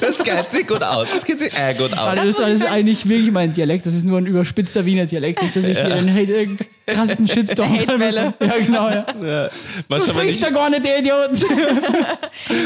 Speaker 1: Das geht sich gut aus. Das geht sich äh, gut aus.
Speaker 3: Weil Österreich ist eigentlich wirklich mein Dialekt. Das ist nur ein überspitzter Wiener Dialekt. Nicht, dass ich hier den Hate, krassesten Shitstorm
Speaker 2: Hatewelle.
Speaker 3: Ja, genau. Ja.
Speaker 1: Ja.
Speaker 3: Spricht
Speaker 1: ich,
Speaker 3: da gar nicht, der Idiot.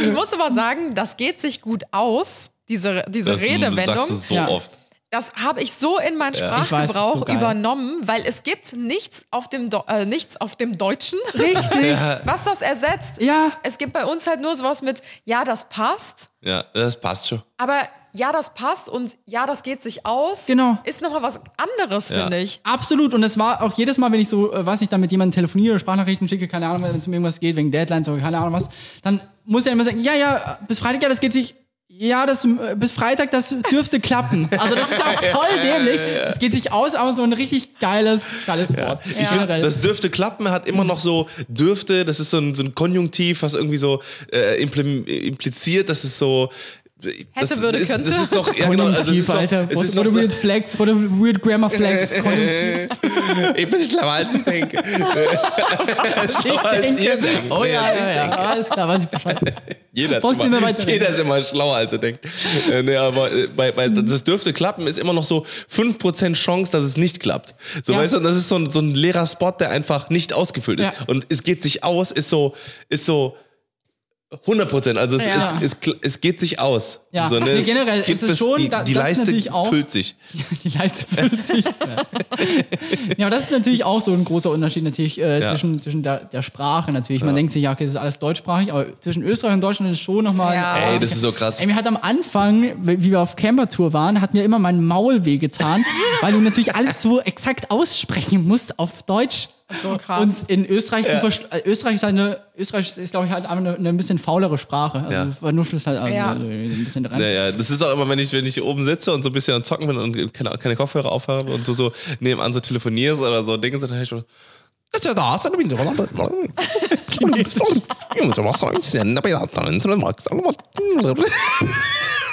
Speaker 2: Ich muss aber sagen, das geht sich gut aus, diese, diese
Speaker 1: das, das
Speaker 2: Redewendung.
Speaker 1: sagst du so
Speaker 3: Ja.
Speaker 1: oft.
Speaker 2: Das habe ich so in meinen
Speaker 3: weiß,
Speaker 2: Sprachgebrauch
Speaker 3: ist so
Speaker 2: übernommen, weil es gibt nichts auf dem, Do äh, nichts auf dem Deutschen,
Speaker 3: Richtig.
Speaker 2: was das ersetzt.
Speaker 3: Ja.
Speaker 2: Es gibt bei uns halt nur sowas mit, ja, das passt,
Speaker 1: Ja, das passt schon.
Speaker 2: aber ja, das passt und ja, das geht sich aus.
Speaker 3: Genau.
Speaker 2: Ist nochmal was anderes,
Speaker 1: Ja.
Speaker 2: finde ich.
Speaker 3: Absolut. Und das war auch jedes Mal, wenn ich so, äh, weiß nicht, dann mit jemandem telefoniere oder Sprachnachrichten schicke, keine Ahnung, wenn es um irgendwas geht, wegen Deadlines oder keine Ahnung was, dann muss er immer sagen, ja, ja, bis Freitag, ja, das geht sich. Ja, das, äh, bis Freitag, das dürfte klappen. Also das ist auch voll dämlich. Es geht sich aus, aber so ein richtig geiles, geiles Wort.
Speaker 1: Ich finde,
Speaker 3: Generell.
Speaker 1: das dürfte klappen, hat immer noch so dürfte, das ist so ein, so ein Konjunktiv, was irgendwie so äh, impliziert, dass es so. Das,
Speaker 2: würde,
Speaker 1: ist,
Speaker 2: könnte.
Speaker 1: Das ist noch, ja, genau, also es
Speaker 3: Konjunktiv,
Speaker 1: ist noch,
Speaker 3: Alter.
Speaker 1: es
Speaker 3: What,
Speaker 1: ist
Speaker 3: what
Speaker 1: noch
Speaker 3: a
Speaker 1: so,
Speaker 3: weird flex, what a weird grammar flex.
Speaker 1: Ich bin schlauer als ich denke. schlauer als ihr denkt.
Speaker 3: Oh ja, ja, ja. Alles klar, weiß ich Bescheid.
Speaker 1: Jeder ist, immer, jeder ist immer schlauer, als er denkt. Äh, nee, aber äh, bei, bei, das dürfte klappen, ist immer noch so 5% Chance, dass es nicht klappt. So,
Speaker 3: Ja.
Speaker 1: weißt du, das ist so ein, so ein leerer Spot, der einfach nicht ausgefüllt ist.
Speaker 3: Ja.
Speaker 1: Und es geht sich aus, ist so, ist so 100%. Also es,
Speaker 2: Ja.
Speaker 1: es, es, es geht sich aus.
Speaker 3: Ja.
Speaker 1: so,
Speaker 3: Nee,
Speaker 1: es
Speaker 3: generell
Speaker 1: gibt
Speaker 3: ist es schon,
Speaker 1: die, die
Speaker 3: das ist
Speaker 1: Leiste
Speaker 3: natürlich auch-
Speaker 1: füllt sich.
Speaker 3: Die Leiste füllt sich. ja. ja, aber das ist natürlich auch so ein großer Unterschied natürlich äh,
Speaker 1: Ja.
Speaker 3: zwischen, zwischen der, der Sprache natürlich. Man denkt sich, ja, okay, das ist alles deutschsprachig, aber zwischen Österreich und Deutschland ist schon nochmal.
Speaker 2: Ja.
Speaker 1: Ey, das ist so krass.
Speaker 3: Ey, mir hat am Anfang, wie wir auf Campertour waren, hat mir immer mein Maul wehgetan, weil du natürlich alles so exakt aussprechen musst auf Deutsch.
Speaker 2: So krass.
Speaker 3: Und in Österreich, du verst- äh, Österreich ist halt eine, Österreich ist, glaube ich, halt einfach eine, eine ein bisschen faulere Sprache. Also
Speaker 1: Ja.
Speaker 3: vernuschelst halt also
Speaker 2: Ja.
Speaker 3: ein bisschen dran.
Speaker 1: Ja, ja, das ist auch immer, wenn ich, wenn ich oben sitze und so ein bisschen am Zocken bin und keine, keine Kopfhörer aufhabe und du so nebenan so telefonierst oder so Dinge, dann höre ich schon.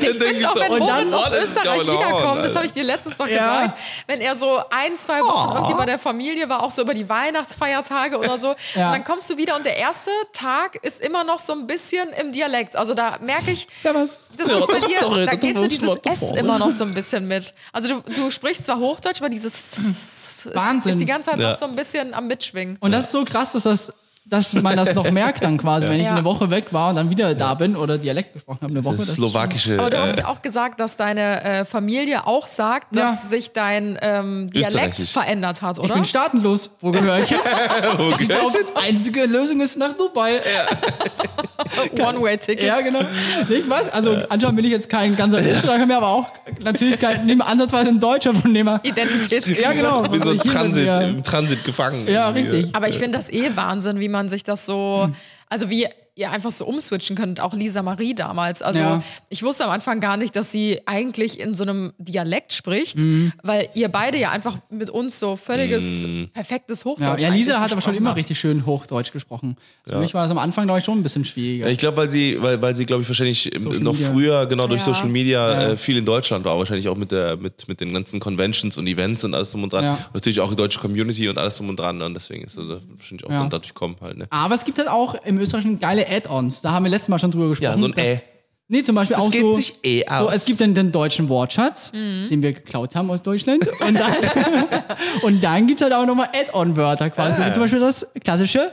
Speaker 2: Ich finde auch, wenn
Speaker 1: und dann,
Speaker 2: Moritz aus Österreich
Speaker 1: on,
Speaker 2: wiederkommt, das habe ich dir letztens noch
Speaker 3: Ja.
Speaker 2: gesagt, wenn er so ein, zwei Wochen irgendwie bei der Familie war, auch so über die Weihnachtsfeiertage oder so,
Speaker 3: Ja.
Speaker 2: und dann kommst du wieder und der erste Tag ist immer noch so ein bisschen im Dialekt. Also da merke ich, das ist bei dir, da geht so dieses S immer noch so ein bisschen mit. Also du, du sprichst zwar Hochdeutsch, aber dieses S
Speaker 3: Wahnsinn.
Speaker 2: ist die ganze Zeit noch so ein bisschen am Mitschwingen.
Speaker 3: Und das ist so krass, dass das dass man das noch merkt dann quasi, wenn ich
Speaker 2: Ja.
Speaker 3: eine Woche weg war und dann wieder da bin oder Dialekt gesprochen habe, eine Woche.
Speaker 1: Das
Speaker 3: ist
Speaker 1: slowakische.
Speaker 2: Aber du hast
Speaker 1: äh,
Speaker 2: ja auch gesagt, dass deine äh, Familie auch sagt, dass
Speaker 3: Ja.
Speaker 2: sich dein ähm, Dialekt verändert hat,
Speaker 3: Ich
Speaker 2: oder?
Speaker 3: bin staatenlos. Wo gehöre ich?
Speaker 1: wo
Speaker 3: Ich glaube, einzige Lösung ist nach Dubai.
Speaker 2: One-Way-Ticket.
Speaker 3: Ja, genau. Ich weiß, also anscheinend bin ich jetzt kein ganzer Österreicher mehr, aber auch natürlich kein, ansatzweise ein Deutscher von dem.
Speaker 2: Identitätskrise.
Speaker 3: Ja, genau.
Speaker 1: wie so ein
Speaker 3: Also hier
Speaker 1: Transit, im Transit gefangen.
Speaker 3: Ja,
Speaker 1: irgendwie.
Speaker 3: richtig.
Speaker 2: Aber ich finde das eh Wahnsinn, wie man sich das so, also wie ihr einfach so umswitchen könnt, auch Lisa Marie damals. Also
Speaker 3: Ja.
Speaker 2: ich wusste am Anfang gar nicht, dass sie eigentlich in so einem Dialekt spricht,
Speaker 3: Mhm.
Speaker 2: weil ihr beide ja einfach mit uns so völliges, perfektes
Speaker 3: Ja,
Speaker 2: Hochdeutsch
Speaker 3: ja Lisa
Speaker 2: eigentlich
Speaker 3: hat aber schon immer
Speaker 2: habt.
Speaker 3: richtig schön Hochdeutsch gesprochen. Für mich war das am Anfang, glaube ich, schon ein bisschen schwieriger.
Speaker 1: Ich glaube, weil sie, weil, weil sie, glaube ich, wahrscheinlich
Speaker 3: Social
Speaker 1: noch
Speaker 3: Media.
Speaker 1: früher, genau durch
Speaker 2: Ja.
Speaker 1: Social Media,
Speaker 3: Ja.
Speaker 1: äh, viel in Deutschland war, wahrscheinlich auch mit der, mit, mit den ganzen Conventions und Events und alles drum und dran.
Speaker 3: Ja.
Speaker 1: Und natürlich auch die deutsche Community und alles drum und dran. Und deswegen ist das wahrscheinlich auch
Speaker 3: Ja.
Speaker 1: dann dadurch kommen halt, ne?
Speaker 3: aber es gibt halt auch im Österreichischen geile Add-ons. Da haben wir letztes Mal schon drüber gesprochen.
Speaker 1: Ja, so ein
Speaker 3: dass-
Speaker 1: Ä.
Speaker 3: Nee, zum Beispiel
Speaker 1: Das
Speaker 3: auch
Speaker 1: geht
Speaker 3: so.
Speaker 1: sich eh
Speaker 3: So,
Speaker 1: aus.
Speaker 3: es gibt dann den deutschen Wortschatz, den wir geklaut haben aus Deutschland. Und dann, und dann gibt es halt auch nochmal Add-on-Wörter quasi. Wie zum Beispiel das klassische.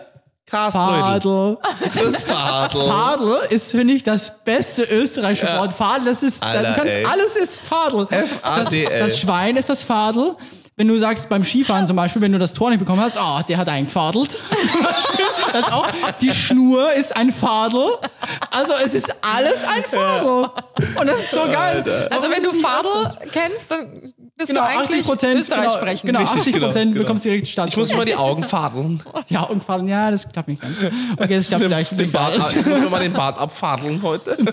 Speaker 3: Fadel.
Speaker 1: Das Fadel.
Speaker 3: Fadel ist, finde ich, das beste österreichische Wort. Fadel, das ist,
Speaker 1: Alter,
Speaker 3: du kannst,
Speaker 1: ey.
Speaker 3: alles ist Fadel. Das,
Speaker 1: F-A-D-L.
Speaker 3: das Schwein ist das Fadel. Wenn du sagst beim Skifahren zum Beispiel, wenn du das Tor nicht bekommen hast, oh, der hat eingefadelt. Das ist auch, die Schnur ist ein Fadel. Also es ist alles ein Fadel. Und das ist so geil.
Speaker 2: Also wenn du Fadel kennst, dann bist
Speaker 3: Genau,
Speaker 2: du
Speaker 3: 80
Speaker 2: eigentlich
Speaker 3: Prozent
Speaker 2: Österreich
Speaker 3: genau,
Speaker 2: sprechen.
Speaker 3: Genau,
Speaker 1: Richtig,
Speaker 3: 80 Prozent
Speaker 1: genau, genau.
Speaker 3: bekommst du direkt
Speaker 1: Ich muss mal die Augen fadeln.
Speaker 3: Ja, Augenfadeln, ja, das klappt nicht ganz. Okay, das klappt vielleicht.
Speaker 1: Den Bart,
Speaker 3: Bart.
Speaker 1: ich muss mir mal den Bart abfadeln heute.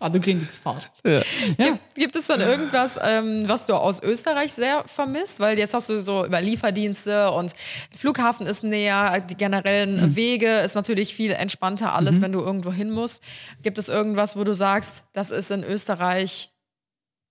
Speaker 3: Ah, du kriegst Fahrt.
Speaker 2: Gibt, gibt es dann irgendwas, ähm, was du aus Österreich sehr vermisst? Weil jetzt hast du so über Lieferdienste und Flughafen ist näher, die generellen
Speaker 3: Mhm.
Speaker 2: Wege ist natürlich viel entspannter alles, wenn du irgendwo hin musst. Gibt es irgendwas, wo du sagst, das ist in Österreich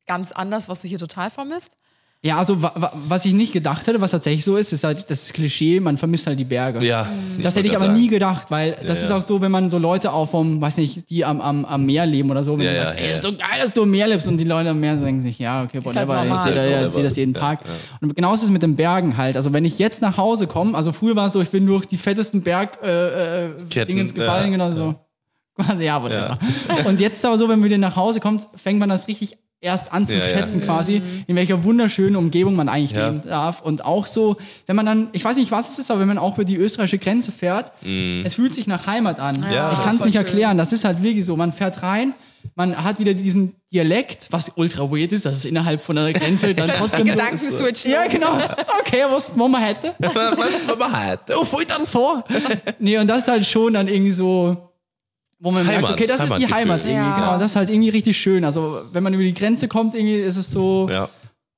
Speaker 2: ganz anders, was du hier total vermisst?
Speaker 3: Ja, also wa wa was ich nicht gedacht hätte, was tatsächlich so ist, ist halt das Klischee, man vermisst halt die Berge.
Speaker 1: Ja.
Speaker 3: Das hätte ich aber nie gedacht, weil das
Speaker 1: Ja,
Speaker 3: ist
Speaker 1: ja.
Speaker 3: auch so, wenn man so Leute auch vom, weiß nicht, die am, am, am Meer leben oder so, wenn
Speaker 1: Ja,
Speaker 3: du
Speaker 1: ja,
Speaker 3: sagst,
Speaker 1: ja,
Speaker 3: ey, ist
Speaker 1: ja.
Speaker 3: so geil, dass du am Meer lebst und die Leute am Meer denken sich, ja, okay,
Speaker 2: halt
Speaker 3: whatever, ich
Speaker 2: normal.
Speaker 3: sehe da-
Speaker 1: halt
Speaker 3: ich sehe das jeden
Speaker 1: ja,
Speaker 3: Tag.
Speaker 1: ja.
Speaker 3: Und genau ist es mit den Bergen halt. Also wenn ich jetzt nach Hause komme, also früher war es so, ich bin durch die fettesten Berg äh, äh,
Speaker 1: Ketten,
Speaker 3: Dingens gefallen,
Speaker 1: ja,
Speaker 3: genau so. Quasi, ja, whatever. Und jetzt ist aber so, wenn man wieder nach Hause kommt, fängt man das richtig erst an zu
Speaker 1: Ja, ja.
Speaker 3: schätzen quasi, in welcher wunderschönen Umgebung man eigentlich
Speaker 1: Ja.
Speaker 3: leben darf. Und auch so, wenn man dann, ich weiß nicht, was es ist, aber wenn man auch über die österreichische Grenze fährt, es fühlt sich nach Heimat an.
Speaker 1: Ja,
Speaker 3: ich kann es nicht
Speaker 2: schön.
Speaker 3: erklären. Das ist halt wirklich so. Man fährt rein, man hat wieder diesen Dialekt, was ultra weird ist, dass es innerhalb von einer Grenze dann trotzdem. so-
Speaker 2: Gedankenswitch.
Speaker 3: ja, genau. Okay, was wollen wir heute?
Speaker 1: Was wollen wir heute?
Speaker 3: Oh, voll dann vor. nee, und das ist halt schon dann irgendwie so, wo man merkt,
Speaker 1: Heimat,
Speaker 3: okay, das ist die. Heimat irgendwie.
Speaker 2: Ja.
Speaker 3: Genau, das ist halt irgendwie richtig schön. Also, wenn man über die Grenze kommt, irgendwie ist es so,
Speaker 1: Ja.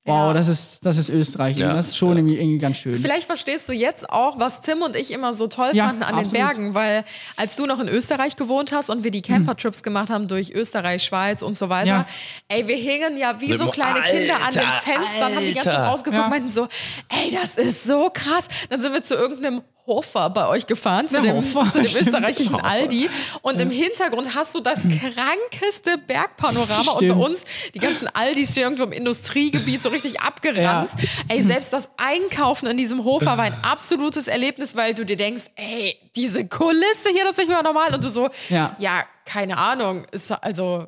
Speaker 3: wow,
Speaker 2: Ja.
Speaker 3: das ist, das ist Österreich.
Speaker 1: Ja.
Speaker 3: Das ist schon irgendwie, irgendwie ganz schön.
Speaker 2: Vielleicht verstehst du jetzt auch, was Tim und ich immer so toll
Speaker 3: Ja,
Speaker 2: fanden an
Speaker 3: absolut.
Speaker 2: den Bergen, weil als du noch in Österreich gewohnt hast und wir die Camper-Trips gemacht haben durch Österreich, Schweiz und so weiter,
Speaker 3: Ja.
Speaker 2: ey, wir hingen ja wie so
Speaker 1: Alter,
Speaker 2: kleine Kinder an den Fenstern, haben die ganze Zeit
Speaker 1: Alter.
Speaker 2: rausgeguckt
Speaker 3: Ja.
Speaker 2: und meinten so, ey, das ist so krass. Dann sind wir zu irgendeinem Hofer bei euch gefahren, zu
Speaker 3: Ja,
Speaker 2: dem, zu dem
Speaker 3: stimmt.
Speaker 2: österreichischen. Aldi. Und im Hintergrund hast du das krankeste Bergpanorama. Und bei
Speaker 3: Stimmt.
Speaker 2: uns, die ganzen Aldis stehen irgendwo im Industriegebiet so richtig abgeranzt. Ey, selbst das Einkaufen in diesem Hofer war ein absolutes Erlebnis, weil du dir denkst, ey, diese Kulisse hier, das ist nicht mehr normal. Und du so,
Speaker 3: Ja.
Speaker 2: ja, keine Ahnung, ist also.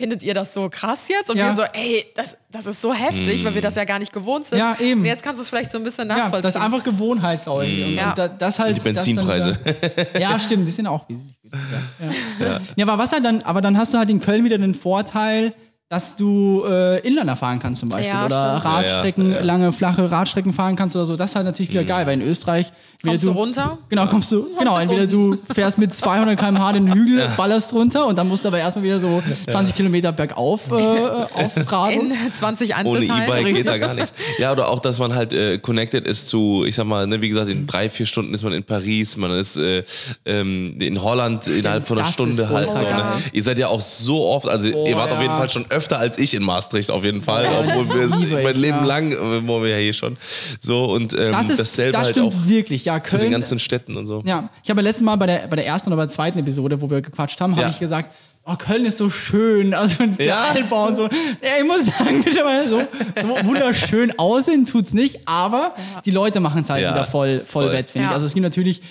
Speaker 2: Findet ihr das so krass jetzt? Und
Speaker 3: Ja.
Speaker 2: wir so, ey, das, das ist so heftig, weil wir das ja gar nicht gewohnt sind.
Speaker 3: Ja, eben.
Speaker 2: Und jetzt kannst du es vielleicht so ein bisschen
Speaker 3: ja,
Speaker 2: nachvollziehen.
Speaker 3: das ist einfach Gewohnheit, glaube ich. Und,
Speaker 2: Ja.
Speaker 3: und da, das halt,
Speaker 1: Die Benzinpreise.
Speaker 3: Das dann, ja, stimmt, die sind auch wesentlich günstiger. Ja. Ja. ja, aber was halt dann, aber dann hast du halt in Köln wieder den Vorteil, dass du äh, Inlander fahren kannst zum Beispiel
Speaker 2: Ja,
Speaker 3: oder
Speaker 2: stimmt.
Speaker 3: Radstrecken,
Speaker 1: Ja, ja,
Speaker 3: lange flache Radstrecken fahren kannst oder so. Das ist halt natürlich wieder geil, weil in Österreich
Speaker 2: Kommst
Speaker 3: entweder
Speaker 2: du runter?
Speaker 3: Genau, kommst du. Genau, entweder du fährst mit 200 km/h den Hügel, ballerst runter und dann musst du aber erstmal wieder so 20 Kilometer bergauf äh, aufradeln.
Speaker 2: In 20
Speaker 1: Ohne
Speaker 2: Einzelteilen.
Speaker 1: E-Bike geht da gar nichts. Ja, oder auch, dass man halt äh, connected ist zu, ich sag mal, ne, wie gesagt, in drei, vier Stunden ist man in Paris, man ist äh, ähm, in Holland innerhalb von einer
Speaker 3: das
Speaker 1: Stunde halt. So, ne? Ihr seid ja auch so oft, also ihr wart
Speaker 3: ja.
Speaker 1: auf jeden Fall schon öfter als ich in Maastricht, auf jeden Fall. Obwohl wir mein Leben
Speaker 3: ja.
Speaker 1: lang, äh, wo wir ja hier schon. So und ähm,
Speaker 3: Das ist,
Speaker 1: dasselbe
Speaker 3: das
Speaker 1: halt
Speaker 3: stimmt
Speaker 1: auch
Speaker 3: wirklich. Ja,
Speaker 1: zu den
Speaker 3: Köln,
Speaker 1: ganzen Städten und so.
Speaker 3: Ja, ich habe ja letztes Mal bei der, bei der ersten oder bei der zweiten Episode, wo wir gequatscht haben, habe
Speaker 1: Ja.
Speaker 3: ich gesagt, oh, Köln ist so schön, also der
Speaker 1: Ja.
Speaker 3: Altbau und so. Ja, ich muss sagen, mittlerweile so, so wunderschön aussehen tut's nicht, aber die Leute machen es halt
Speaker 1: Ja,
Speaker 3: wieder voll, voll,
Speaker 1: voll.
Speaker 3: wett, finde ich. Also es gibt natürlich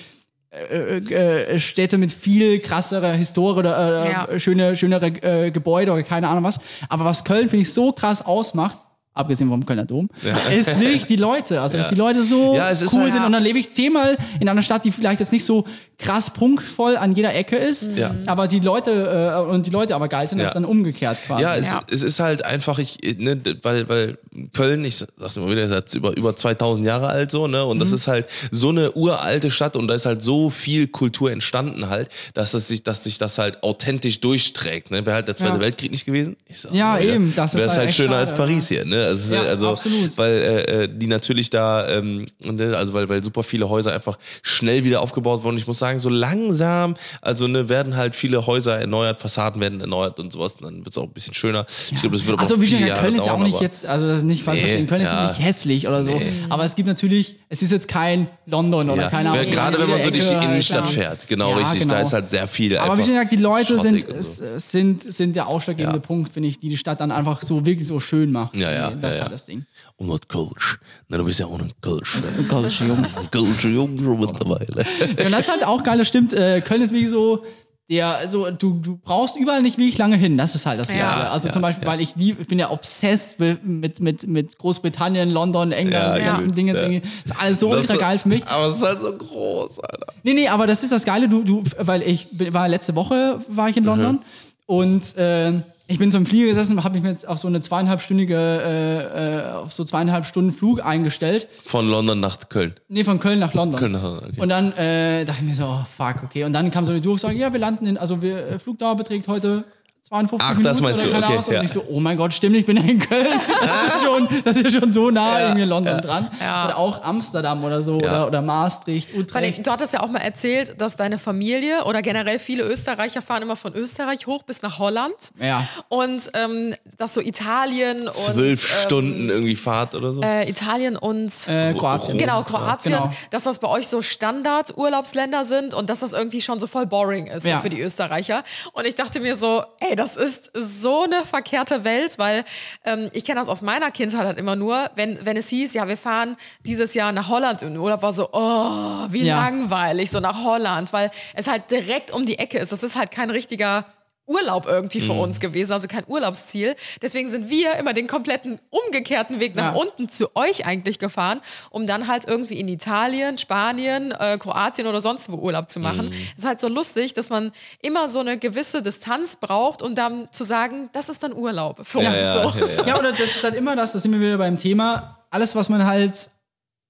Speaker 3: äh, äh, Städte mit viel krasserer Historie oder äh,
Speaker 2: Ja.
Speaker 3: schöne, schönere äh, Gebäude oder keine Ahnung was. Aber was Köln, finde ich, so krass ausmacht, abgesehen vom Kölner Dom, ist wirklich die Leute. Also, dass die Leute so
Speaker 1: Ja, es ist
Speaker 3: cool
Speaker 1: halt-
Speaker 3: sind. Und dann lebe ich zehnmal in einer Stadt, die vielleicht jetzt nicht so krass prunkvoll an jeder Ecke ist,
Speaker 1: Ja.
Speaker 3: aber die Leute äh, und die Leute aber geil sind, das
Speaker 1: Ja.
Speaker 3: ist dann umgekehrt quasi.
Speaker 1: Ja, es,
Speaker 2: Ja.
Speaker 1: es ist halt einfach, ich, ne, weil, weil Köln, ich sagte immer wieder, ist jetzt über, über 2000 Jahre alt so, ne, und
Speaker 3: Mhm.
Speaker 1: das ist halt so eine uralte Stadt und da ist halt so viel Kultur entstanden halt, dass es sich, dass sich das halt authentisch durchträgt, ne, wäre halt der Zweite
Speaker 3: Ja.
Speaker 1: Weltkrieg nicht gewesen. Ich sag's
Speaker 3: Ja,
Speaker 1: wieder,
Speaker 3: eben, das ist
Speaker 1: Wäre es
Speaker 3: halt
Speaker 1: halt schöner als
Speaker 3: schade,
Speaker 1: Paris hier, ne, also,
Speaker 3: Ja,
Speaker 1: also
Speaker 3: absolut.
Speaker 1: weil, äh, äh, die natürlich da, ähm, ne, also weil, weil super viele Häuser einfach schnell wieder aufgebaut wurden. Ich muss sagen, so langsam, also ne, werden halt viele Häuser erneuert, Fassaden werden erneuert und sowas, und dann wird es auch ein bisschen schöner. Ich glaube, das wird
Speaker 3: Also
Speaker 1: auch
Speaker 3: wie
Speaker 1: viele Jahre
Speaker 3: Köln ist ja auch nicht jetzt, also das ist nicht falsch
Speaker 1: Nee,
Speaker 3: Köln ist
Speaker 1: ja.
Speaker 3: nicht hässlich oder so, aber es gibt natürlich, es ist jetzt kein London oder
Speaker 1: Ja,
Speaker 3: keine Ahnung.
Speaker 1: gerade wenn man so durch die Innenstadt
Speaker 3: ja.
Speaker 1: fährt, genau
Speaker 3: Ja,
Speaker 1: richtig,
Speaker 3: genau.
Speaker 1: da ist halt sehr viel.
Speaker 3: Aber wie schon gesagt, die Leute sind,
Speaker 1: so.
Speaker 3: sind, sind der ausschlaggebende
Speaker 1: Ja.
Speaker 3: Punkt, finde ich, die die Stadt dann einfach so wirklich so schön macht.
Speaker 1: Ja, ja,
Speaker 3: Das
Speaker 1: ja,
Speaker 3: ist
Speaker 1: ja.
Speaker 3: halt das Ding.
Speaker 1: Und was Coach. Na, du bist ja auch ein Coach.
Speaker 3: Kölsche Jung.
Speaker 1: Coach Jung schon mittlerweile.
Speaker 3: Ja, und das ist halt auch geil, das stimmt. Äh, Köln ist wirklich so, der, also du, du brauchst überall nicht wirklich lange hin. Das ist halt das
Speaker 2: Ja.
Speaker 3: Geile. Also
Speaker 1: Ja,
Speaker 3: zum Beispiel,
Speaker 1: ja.
Speaker 3: weil ich lieb, ich bin ja obsessed mit, mit, mit Großbritannien, London, England,
Speaker 1: Ja,
Speaker 3: die ganzen
Speaker 1: ja.
Speaker 3: Dinge.
Speaker 1: Ja.
Speaker 3: Das ist alles so ultra geil für mich.
Speaker 1: Aber es ist halt so groß, Alter.
Speaker 3: Nee, nee, aber das ist das Geile, du, du, weil ich war letzte Woche war ich in London und äh, ich bin so im Flieger gesessen, habe mich jetzt auf so eine zweieinhalbstündige, äh, äh, auf so zweieinhalb Stunden Flug eingestellt.
Speaker 1: Von London nach Köln.
Speaker 3: Nee, von Köln nach London.
Speaker 1: Köln nach okay.
Speaker 3: Und dann äh, dachte ich mir so, oh, fuck, okay. Und dann kam so eine Durchsage, ja, wir landen in, also wir, äh, Flugdauer beträgt heute 52
Speaker 1: Ach,
Speaker 3: Minuten
Speaker 1: das meinst
Speaker 3: oder
Speaker 1: du, okay,
Speaker 3: Ahnung.
Speaker 1: ja.
Speaker 3: Und ich so, oh mein Gott, stimmt, ich bin ja in Köln. Das ist schon, das ist schon so nah irgendwie in London dran.
Speaker 2: Ja.
Speaker 3: Oder auch Amsterdam oder so,
Speaker 1: Ja.
Speaker 3: oder, oder Maastricht,
Speaker 2: Vor allem,
Speaker 3: Utrecht.
Speaker 2: Du hattest ja auch mal erzählt, dass deine Familie oder generell viele Österreicher fahren immer von Österreich hoch bis nach Holland.
Speaker 3: Ja.
Speaker 2: Und ähm, dass so Italien und
Speaker 1: Zwölf
Speaker 2: ähm,
Speaker 1: Stunden irgendwie Fahrt oder so.
Speaker 2: äh, Italien und
Speaker 3: Äh, Kroatien.
Speaker 2: Genau, Kroatien,
Speaker 3: Genau.
Speaker 2: dass das bei euch so Standard-Urlaubsländer sind und dass das irgendwie schon so voll boring ist so
Speaker 3: Ja.
Speaker 2: für die Österreicher. Und ich dachte mir so, ey, das ist so eine verkehrte Welt, weil ähm, ich kenne das aus meiner Kindheit halt immer nur, wenn, wenn es hieß, ja, wir fahren dieses Jahr nach Holland und Urlaub war so, oh, wie
Speaker 3: Ja.
Speaker 2: langweilig, so nach Holland, weil es halt direkt um die Ecke ist. Das ist halt kein richtiger Urlaub irgendwie für uns gewesen, also kein Urlaubsziel. Deswegen sind wir immer den kompletten umgekehrten Weg nach
Speaker 3: Ja.
Speaker 2: unten zu euch eigentlich gefahren, um dann halt irgendwie in Italien, Spanien, äh, Kroatien oder sonst wo Urlaub zu machen. Es ist halt so lustig, dass man immer so eine gewisse Distanz braucht, um dann zu sagen, das ist dann Urlaub für
Speaker 1: ja,
Speaker 2: uns.
Speaker 1: ja,
Speaker 2: so.
Speaker 1: ja, ja.
Speaker 3: Ja, oder das ist halt immer das, da sind wir wieder beim Thema, alles, was man halt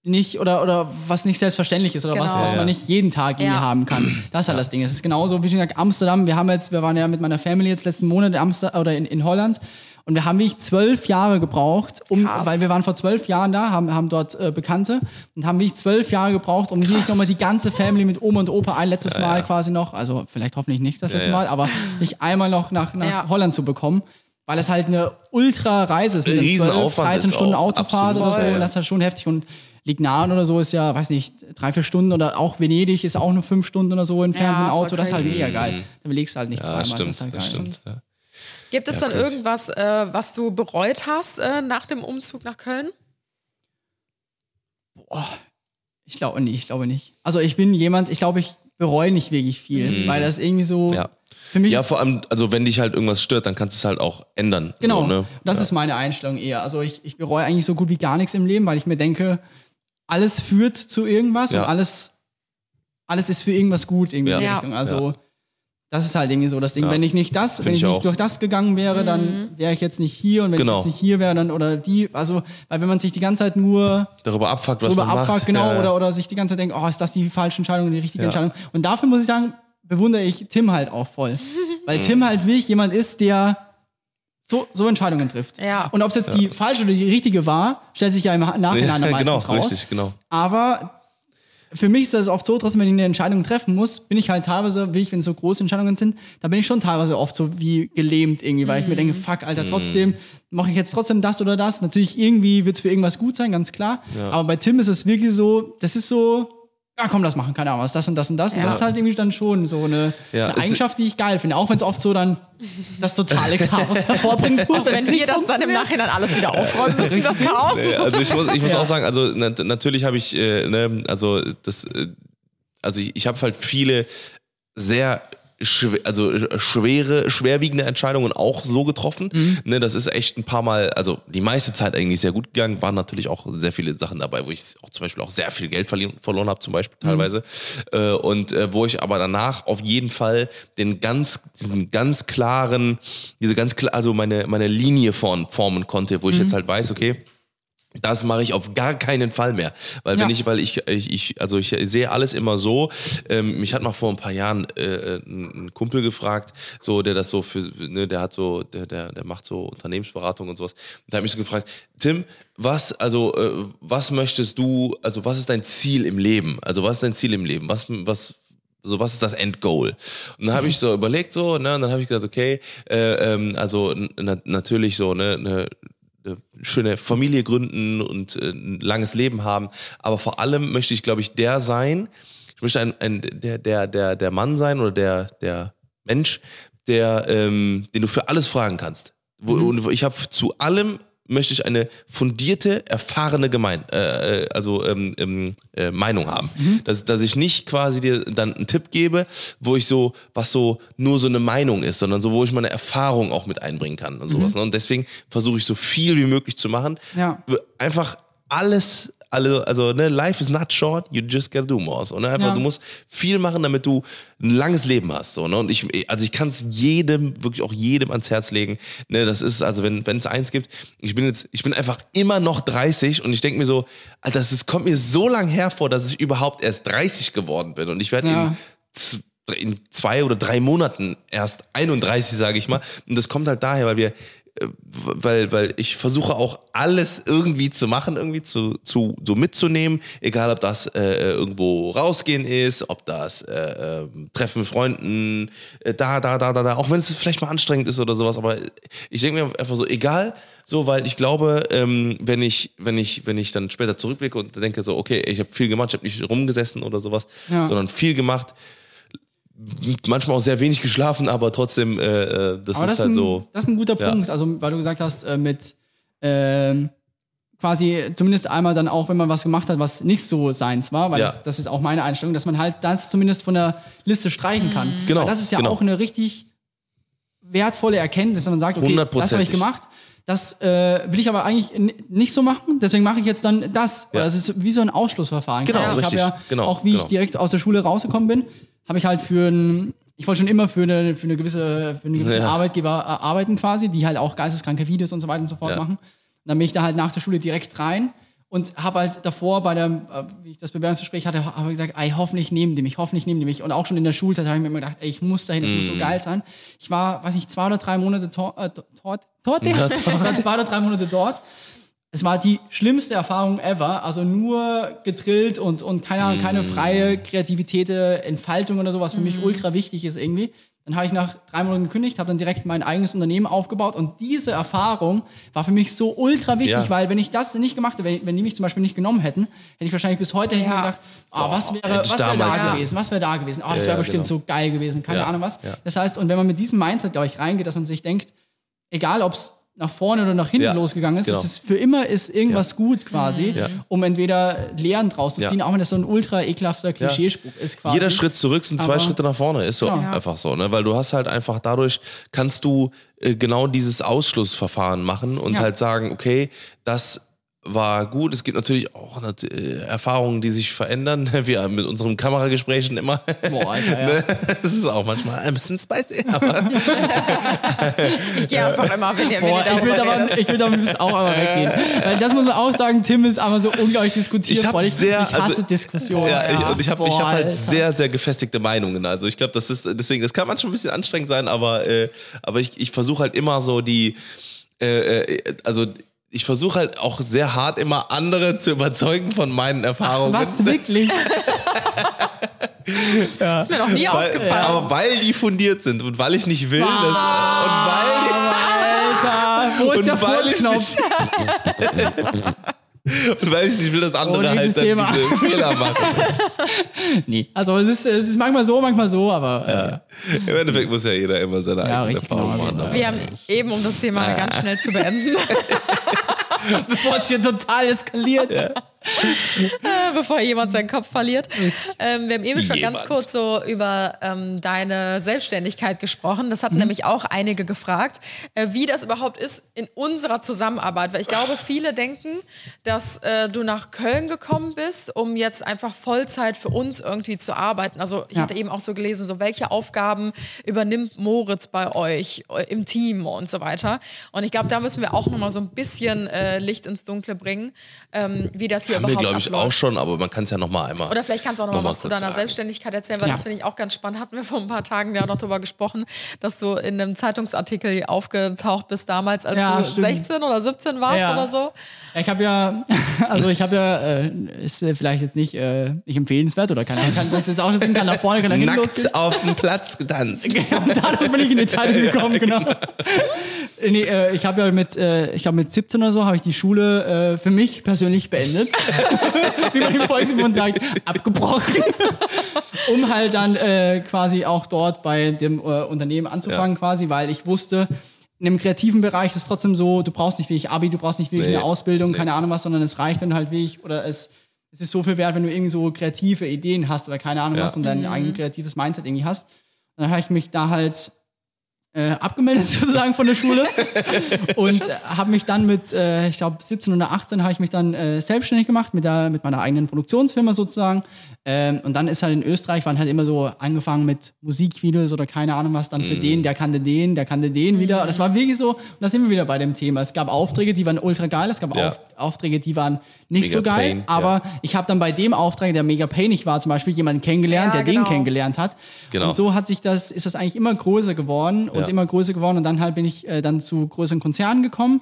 Speaker 3: nicht oder, oder was nicht selbstverständlich ist oder was,
Speaker 2: Genau.
Speaker 3: was man
Speaker 1: Ja.
Speaker 3: nicht jeden Tag
Speaker 2: Ja.
Speaker 3: haben kann. Das ist halt das Ding. Es ist genauso, wie schon gesagt, Amsterdam. Wir haben jetzt, wir waren ja mit meiner Family jetzt letzten Monat in Amsterdam oder in, in Holland und wir haben wirklich zwölf Jahre gebraucht, um,
Speaker 2: Krass.
Speaker 3: weil wir waren vor zwölf Jahren da, haben, haben dort äh, Bekannte und haben wirklich zwölf Jahre gebraucht, um wirklich nochmal die ganze Family mit Oma und Opa ein letztes Mal quasi noch, also vielleicht hoffentlich nicht das letzte
Speaker 1: ja.
Speaker 3: Mal, aber nicht einmal noch nach, nach
Speaker 2: Ja.
Speaker 3: Holland zu bekommen. Weil es halt eine Ultra-Reise ist. Mit
Speaker 1: Riesenaufwand
Speaker 3: 12, 13
Speaker 1: ist
Speaker 3: Stunden Autofahrt oder so. Und das ist halt schon heftig. Und Lignan oder so ist ja, weiß nicht, drei, vier Stunden oder auch Venedig ist auch nur fünf Stunden oder so entfernt
Speaker 2: Ja,
Speaker 3: mit dem Auto. Das ist halt mega geil. Da belegst du halt nicht
Speaker 1: ja,
Speaker 3: zweimal.
Speaker 1: stimmt,
Speaker 3: das ist halt
Speaker 1: das
Speaker 3: geil.
Speaker 1: stimmt. Ja.
Speaker 2: Gibt es
Speaker 1: Ja,
Speaker 2: dann irgendwas, äh, was du bereut hast äh, nach dem Umzug nach Köln?
Speaker 3: Ich glaube nicht, ich glaube nicht. Also ich bin jemand, ich glaube, ich bereue nicht wirklich viel, weil das irgendwie so
Speaker 1: Mhm. Ja.
Speaker 3: für mich
Speaker 1: Ja, vor allem, also wenn dich halt irgendwas stört, dann kannst du es halt auch ändern.
Speaker 3: Genau,
Speaker 1: So, ne?
Speaker 3: das
Speaker 1: ja.
Speaker 3: ist meine Einstellung eher. Also ich, ich bereue eigentlich so gut wie gar nichts im Leben, weil ich mir denke, alles führt zu irgendwas
Speaker 1: Ja.
Speaker 3: und alles, alles ist für irgendwas gut irgendwie in die. Richtung. Also das ist halt irgendwie so das Ding.
Speaker 1: Ja.
Speaker 3: Wenn ich nicht das, wenn
Speaker 1: ich
Speaker 3: ich nicht durch das gegangen wäre,
Speaker 2: Mhm.
Speaker 3: dann wäre ich jetzt nicht hier und wenn
Speaker 1: Genau.
Speaker 3: ich jetzt nicht hier wäre, dann oder die, also weil wenn man sich die ganze Zeit nur
Speaker 1: Darüber abfuckt, was
Speaker 3: drüber
Speaker 1: man
Speaker 3: abfragt,
Speaker 1: macht.
Speaker 3: genau,
Speaker 1: ja, ja.
Speaker 3: oder, oder sich die ganze Zeit denkt, oh, ist das die falsche Entscheidung oder die richtige
Speaker 1: Ja.
Speaker 3: Entscheidung? Und dafür muss ich sagen, bewundere ich Tim halt auch voll. Weil. Tim halt wirklich jemand ist, der so, so Entscheidungen trifft.
Speaker 2: Ja.
Speaker 3: Und ob es jetzt die falsche oder die richtige war, stellt sich ja im Nachhinein
Speaker 1: Ja, genau,
Speaker 3: meistens raus.
Speaker 1: richtig, genau.
Speaker 3: Aber für mich ist das oft so, trotzdem, wenn ich eine Entscheidung treffen muss, bin ich halt teilweise, wie ich, wenn es so große Entscheidungen sind, da bin ich schon teilweise oft so wie gelähmt irgendwie, weil ich mir denke, fuck, Alter,
Speaker 1: Mhm.
Speaker 3: trotzdem mache ich jetzt trotzdem das oder das. Natürlich, irgendwie wird es für irgendwas gut sein, ganz klar. Aber bei Tim ist es wirklich so, das ist so, ja komm, das machen, keine Ahnung, was, das und das und das. Und
Speaker 2: Ja.
Speaker 3: das ist halt irgendwie dann schon so eine,
Speaker 1: Ja,
Speaker 3: eine Eigenschaft, die ich geil finde. Auch wenn es oft so dann das totale Chaos hervorbringt.
Speaker 2: Auch wenn wir das dann im Nachhinein alles wieder aufräumen müssen, das Chaos.
Speaker 1: Nee, also ich muss, ich muss
Speaker 3: Ja.
Speaker 1: auch sagen, also na, natürlich habe ich, äh, ne, also das, äh, also ich, ich habe halt viele sehr schw also schwere, schwerwiegende Entscheidungen auch so getroffen.
Speaker 3: Mhm.
Speaker 1: Ne, das ist echt ein paar Mal, also die meiste Zeit eigentlich sehr gut gegangen, waren natürlich auch sehr viele Sachen dabei, wo ich auch zum Beispiel auch sehr viel Geld verloren habe, zum Beispiel
Speaker 3: Mhm.
Speaker 1: teilweise. Äh, und äh, wo ich aber danach auf jeden Fall den ganz, diesen ganz klaren, diese ganz klar, also meine, meine Linie form, formen konnte, wo ich
Speaker 3: Mhm.
Speaker 1: jetzt halt weiß, okay, das mache ich auf gar keinen Fall mehr. Weil wenn
Speaker 3: Ja.
Speaker 1: ich, weil ich, ich, ich, also ich sehe alles immer so. Ähm, mich hat mal vor ein paar Jahren äh, ein Kumpel gefragt, so, der das so für, ne, der hat so, der, der, der macht so Unternehmensberatung und sowas. Und der hat mich so gefragt, Tim, was, also, äh, was möchtest du, also was ist dein Ziel im Leben? Also was ist dein Ziel im Leben? Was, was, so was ist das Endgoal? Und dann habe ich so überlegt so, ne, und dann habe ich gesagt, okay, äh, ähm, also na, natürlich so, ne, ne, schöne Familie gründen und äh, ein langes Leben haben. Aber vor allem möchte ich, glaube ich, der sein, ich möchte ein, ein der, der, der, der Mann sein oder der, der Mensch, der, ähm, den du für alles fragen kannst. Wo, Und ich habe zu allem möchte ich eine fundierte, erfahrene Gemein äh, äh, also ähm, ähm, äh, Meinung haben. Dass, dass ich nicht quasi dir dann einen Tipp gebe, wo ich so, was so nur so eine Meinung ist, sondern so, wo ich meine Erfahrung auch mit einbringen kann und sowas. ne? Und deswegen versuche ich so viel wie möglich zu machen.
Speaker 3: Ja.
Speaker 1: Einfach alles, also, also ne, life is not short, you just gotta do more. So, ne? Einfach,
Speaker 3: Ja.
Speaker 1: du musst viel machen, damit du ein langes Leben hast. So, ne? Und ich, also ich kann es jedem, wirklich auch jedem ans Herz legen. Ne? Das ist, also wenn es eins gibt, ich bin jetzt, ich bin einfach immer noch 30 und ich denke mir so, Alter, das ist, kommt mir so lang hervor, dass ich überhaupt erst 30 geworden bin. Und ich werde
Speaker 3: Ja.
Speaker 1: in in zwei oder drei Monaten erst 31, sage ich mal. Und das kommt halt daher, weil wir, weil, weil ich versuche auch alles irgendwie zu machen, irgendwie zu, zu so mitzunehmen, egal ob das äh, irgendwo rausgehen ist, ob das äh, äh, Treffen mit Freunden, äh, da, da, da, da, da, auch wenn es vielleicht mal anstrengend ist oder sowas, aber ich denke mir einfach so, egal, so, weil ich glaube, ähm, wenn ich, wenn ich, wenn ich dann später zurückblicke und denke so, okay, ich habe viel gemacht, ich habe nicht rumgesessen oder sowas,
Speaker 3: Ja.
Speaker 1: sondern viel gemacht, manchmal auch sehr wenig geschlafen, aber trotzdem, äh, äh, das
Speaker 3: Aber
Speaker 1: ist
Speaker 3: das,
Speaker 1: halt
Speaker 3: ein,
Speaker 1: so.
Speaker 3: das ist ein guter
Speaker 1: Ja.
Speaker 3: Punkt. Also, weil du gesagt hast, äh, mit ähm, quasi zumindest einmal dann auch, wenn man was gemacht hat, was nicht so seins war, weil
Speaker 1: Ja.
Speaker 3: das, das ist auch meine Einstellung, dass man halt das zumindest von der Liste streichen kann.
Speaker 1: Genau,
Speaker 3: Weil das ist ja
Speaker 1: genau.
Speaker 3: auch eine richtig wertvolle Erkenntnis, dass man sagt, okay, das habe ich gemacht. Das äh, will ich aber eigentlich nicht so machen, deswegen mache ich jetzt dann das.
Speaker 1: Ja.
Speaker 3: Es ist wie so ein Ausschlussverfahren.
Speaker 1: Genau,
Speaker 3: Also ich habe
Speaker 1: richtig.
Speaker 3: ja,
Speaker 1: Genau,
Speaker 3: auch wie
Speaker 1: genau.
Speaker 3: ich direkt aus der Schule rausgekommen bin, habe ich halt für ein, ich wollte schon immer für eine, für eine gewisse, für einen gewissen
Speaker 1: Ja.
Speaker 3: Arbeitgeber äh, arbeiten quasi, die halt auch geisteskranke Videos und so weiter und so fort
Speaker 1: Ja.
Speaker 3: machen. Und dann bin ich da halt nach der Schule direkt rein und habe halt davor bei der, äh, wie ich das Bewerbungsgespräch hatte, habe ich gesagt, ey, hoffentlich nehmen die mich, hoffentlich nehmen die mich. Und auch schon in der Schulzeit habe ich mir immer gedacht, ey, ich muss dahin, das muss
Speaker 1: Mm.
Speaker 3: so geil sein. Ich war, weiß nicht, zwei oder drei Monate tor, äh, dort, dort, ich war zwei oder drei Monate dort. Es war die schlimmste Erfahrung ever. Also nur gedrillt und, und keine, Ahnung, keine freie Kreativität, äh, Entfaltung oder so, was für mich ultra wichtig ist irgendwie. Dann habe ich nach drei Monaten gekündigt, habe dann direkt mein eigenes Unternehmen aufgebaut und diese Erfahrung war für mich so ultra wichtig,
Speaker 1: Ja.
Speaker 3: weil wenn ich das nicht gemacht hätte, wenn, wenn die mich zum Beispiel nicht genommen hätten, hätte ich wahrscheinlich bis heute
Speaker 2: Ja.
Speaker 3: gedacht, ah, was wäre was wäre da
Speaker 1: damals-
Speaker 3: gewesen, was wäre da gewesen, ah, das
Speaker 1: Ja,
Speaker 3: wäre
Speaker 1: ja,
Speaker 3: bestimmt
Speaker 1: genau.
Speaker 3: so geil gewesen, keine
Speaker 1: Ja,
Speaker 3: Ahnung was.
Speaker 1: ja.
Speaker 3: Das heißt, und wenn man mit diesem Mindset, glaube ich, reingeht, dass man sich denkt, egal ob es nach vorne oder nach hinten
Speaker 1: Ja,
Speaker 3: losgegangen ist,
Speaker 1: genau.
Speaker 3: ist für immer ist irgendwas gut quasi,
Speaker 1: Ja.
Speaker 3: um entweder Lehren draus zu
Speaker 1: Ja.
Speaker 3: ziehen, auch wenn das so ein ultra ekelhafter Klischeespruch ist quasi.
Speaker 1: Jeder Schritt zurück sind zwei
Speaker 3: Aber-
Speaker 1: Schritte nach vorne, ist so
Speaker 3: Ja.
Speaker 1: einfach so, ne? Weil du hast halt einfach dadurch kannst du äh, genau dieses Ausschlussverfahren machen und
Speaker 3: Ja.
Speaker 1: halt sagen, okay, das war gut. Es gibt natürlich auch äh, Erfahrungen, die sich verändern, wie mit unseren Kameragesprächen immer.
Speaker 3: Boah, Alter, ja.
Speaker 1: Ne? Das ist auch manchmal ein bisschen spicy, aber
Speaker 2: Ich gehe einfach immer, wenn ihr, wenn
Speaker 3: Boah,
Speaker 2: ihr
Speaker 3: ich will
Speaker 2: darüber
Speaker 3: aber, ich will da auch einmal weggehen. Weil das muss man auch sagen, Tim ist aber so unglaublich diskutiert.
Speaker 1: ich habe
Speaker 3: ich,
Speaker 1: sehr,
Speaker 3: ich hasse
Speaker 1: also,
Speaker 3: Diskussionen.
Speaker 1: Ja, ich, und ich habe hab halt
Speaker 3: Alter.
Speaker 1: sehr, sehr gefestigte Meinungen. Also ich glaube, das ist deswegen, das kann manchmal ein bisschen anstrengend sein, aber, äh, aber ich, ich versuche halt immer so die, äh, äh, also ich versuche halt auch sehr hart immer andere zu überzeugen von meinen Erfahrungen.
Speaker 3: Was wirklich?
Speaker 2: ist mir noch nie
Speaker 1: Weil,
Speaker 2: aufgefallen.
Speaker 1: aber weil die fundiert sind und weil ich nicht will, dass, und weil die,
Speaker 3: Alter, wo ist
Speaker 1: und
Speaker 3: der
Speaker 1: weil ich nicht, Und weil ich nicht will, dass andere
Speaker 3: Oh,
Speaker 1: halt dann
Speaker 3: Thema.
Speaker 1: diese Fehler machen.
Speaker 3: Nee. Also es ist, es ist manchmal so, manchmal so, aber äh, ja.
Speaker 1: Im Endeffekt muss ja jeder immer seine
Speaker 3: Ja,
Speaker 1: eigene Erfahrung
Speaker 3: genau.
Speaker 1: machen.
Speaker 2: Wir haben eben, um das Thema ganz schnell zu beenden,
Speaker 3: bevor es hier total eskaliert.
Speaker 2: bevor jemand seinen Kopf verliert. Ähm, wir haben eben schon ganz kurz so über ähm, deine Selbstständigkeit gesprochen. Das hatten nämlich auch einige gefragt, äh, wie das überhaupt ist in unserer Zusammenarbeit. Weil ich glaube, viele denken, dass äh, du nach Köln gekommen bist, um jetzt einfach Vollzeit für uns irgendwie zu arbeiten. Also ich
Speaker 3: Ja.
Speaker 2: hatte eben auch so gelesen, so welche Aufgaben übernimmt Moritz bei euch äh, im Team und so weiter. Und ich glaube, da müssen wir auch nochmal so ein bisschen äh, Licht ins Dunkle bringen, ähm, wie das hier
Speaker 1: Haben wir, glaube ich,
Speaker 2: abläuft.
Speaker 1: auch schon, aber man kann es ja nochmal einmal.
Speaker 2: Oder vielleicht kannst du auch noch,
Speaker 1: noch
Speaker 2: was zu deiner
Speaker 1: sagen.
Speaker 2: Selbstständigkeit erzählen, weil
Speaker 3: Ja.
Speaker 2: das finde ich auch ganz spannend. Hatten wir vor ein paar Tagen ja noch darüber gesprochen, dass du in einem Zeitungsartikel aufgetaucht bist damals, als
Speaker 3: Ja,
Speaker 2: du
Speaker 3: stimmt.
Speaker 2: 16 oder 17 warst
Speaker 3: Ja.
Speaker 2: oder so.
Speaker 3: Ich habe ja, also ich habe ja, äh, ist äh, vielleicht jetzt nicht, äh, nicht empfehlenswert oder keine Ahnung, kann, das ist auch das Ding, kann nach vorne, kann nach hinten losgehen.
Speaker 1: Nackt auf dem Platz getanzt.
Speaker 3: Genau, dadurch bin ich in die Zeitung gekommen, genau. Nee, äh, ich habe ja mit, äh, ich glaube mit 17 oder so, habe ich die Schule äh, für mich persönlich beendet. Wie man im Volksmund sagt, abgebrochen. um halt dann äh, quasi auch dort bei dem äh, Unternehmen anzufangen,
Speaker 1: Ja.
Speaker 3: quasi, weil ich wusste, in dem kreativen Bereich ist es trotzdem so, du brauchst nicht wirklich Abi, du brauchst nicht wirklich
Speaker 1: Nee,
Speaker 3: eine Ausbildung,
Speaker 1: nee.
Speaker 3: keine Ahnung was, sondern es reicht, wenn du halt wirklich, oder es, es ist so viel wert, wenn du irgendwie so kreative Ideen hast oder keine Ahnung
Speaker 1: Ja.
Speaker 3: was und dein eigenes kreatives Mindset irgendwie hast. Und dann habe ich mich da halt äh, abgemeldet sozusagen von der Schule und äh, habe mich dann mit, äh, ich glaube 17 oder 18 habe ich mich dann äh, selbstständig gemacht mit, der, mit meiner eigenen Produktionsfirma sozusagen ähm, und dann ist halt in Österreich waren halt immer so angefangen mit Musikvideos oder keine Ahnung was dann für
Speaker 1: Mhm.
Speaker 3: den, der kannte den, der kannte den wieder. Das war wirklich so, und da sind wir wieder bei dem Thema. Es gab Aufträge, die waren ultra geil, es gab
Speaker 1: Ja.
Speaker 3: Auf, Aufträge, die waren nicht
Speaker 1: Mega
Speaker 3: so geil,
Speaker 1: Pain,
Speaker 3: aber ich habe dann bei dem Auftrag, der mega painig war, zum Beispiel jemanden kennengelernt,
Speaker 2: Ja,
Speaker 3: der
Speaker 2: genau.
Speaker 3: den kennengelernt hat.
Speaker 1: Genau.
Speaker 3: Und so hat sich das, ist das eigentlich immer größer geworden und
Speaker 1: Ja.
Speaker 3: immer größer geworden und dann halt bin ich äh, dann zu größeren Konzernen gekommen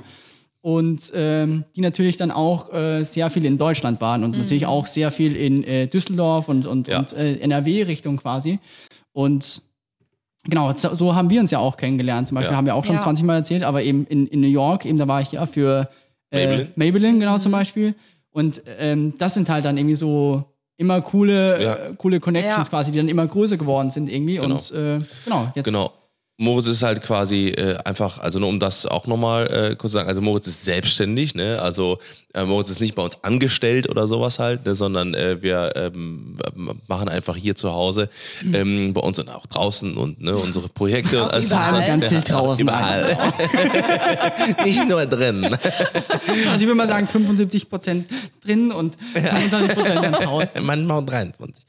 Speaker 3: und ähm, die natürlich dann auch äh, sehr viel in Deutschland waren und natürlich auch sehr viel in äh, Düsseldorf und, und,
Speaker 1: Ja.
Speaker 3: und äh, NRW-Richtung quasi. Und genau, so, haben wir uns ja auch kennengelernt. Zum Beispiel
Speaker 1: Ja.
Speaker 3: haben wir auch schon
Speaker 2: Ja.
Speaker 3: 20 Mal erzählt, aber eben in, in New York, eben da war ich ja für äh,
Speaker 1: Maybelline.
Speaker 3: Maybelline, genau zum Beispiel. Und ähm, das sind halt dann irgendwie so immer coole,
Speaker 1: Ja.
Speaker 3: äh, coole Connections
Speaker 2: Ja.
Speaker 3: quasi, die dann immer größer geworden sind irgendwie.
Speaker 1: Genau.
Speaker 3: Und äh, genau, jetzt
Speaker 1: Genau. Moritz ist halt quasi äh, einfach, also nur um das auch nochmal äh, kurz zu sagen, also Moritz ist selbstständig, ne? Also äh, Moritz ist nicht bei uns angestellt oder sowas halt, ne? sondern äh, wir ähm, machen einfach hier zu Hause ähm, bei uns und auch draußen und ne, unsere Projekte.
Speaker 2: Auch
Speaker 1: Also-
Speaker 2: überall.
Speaker 3: ganz viel draußen.
Speaker 1: Überall. nicht nur drin.
Speaker 3: Also ich würde mal sagen 75% drin und 25% dann draußen.
Speaker 1: Manchmal auch 23.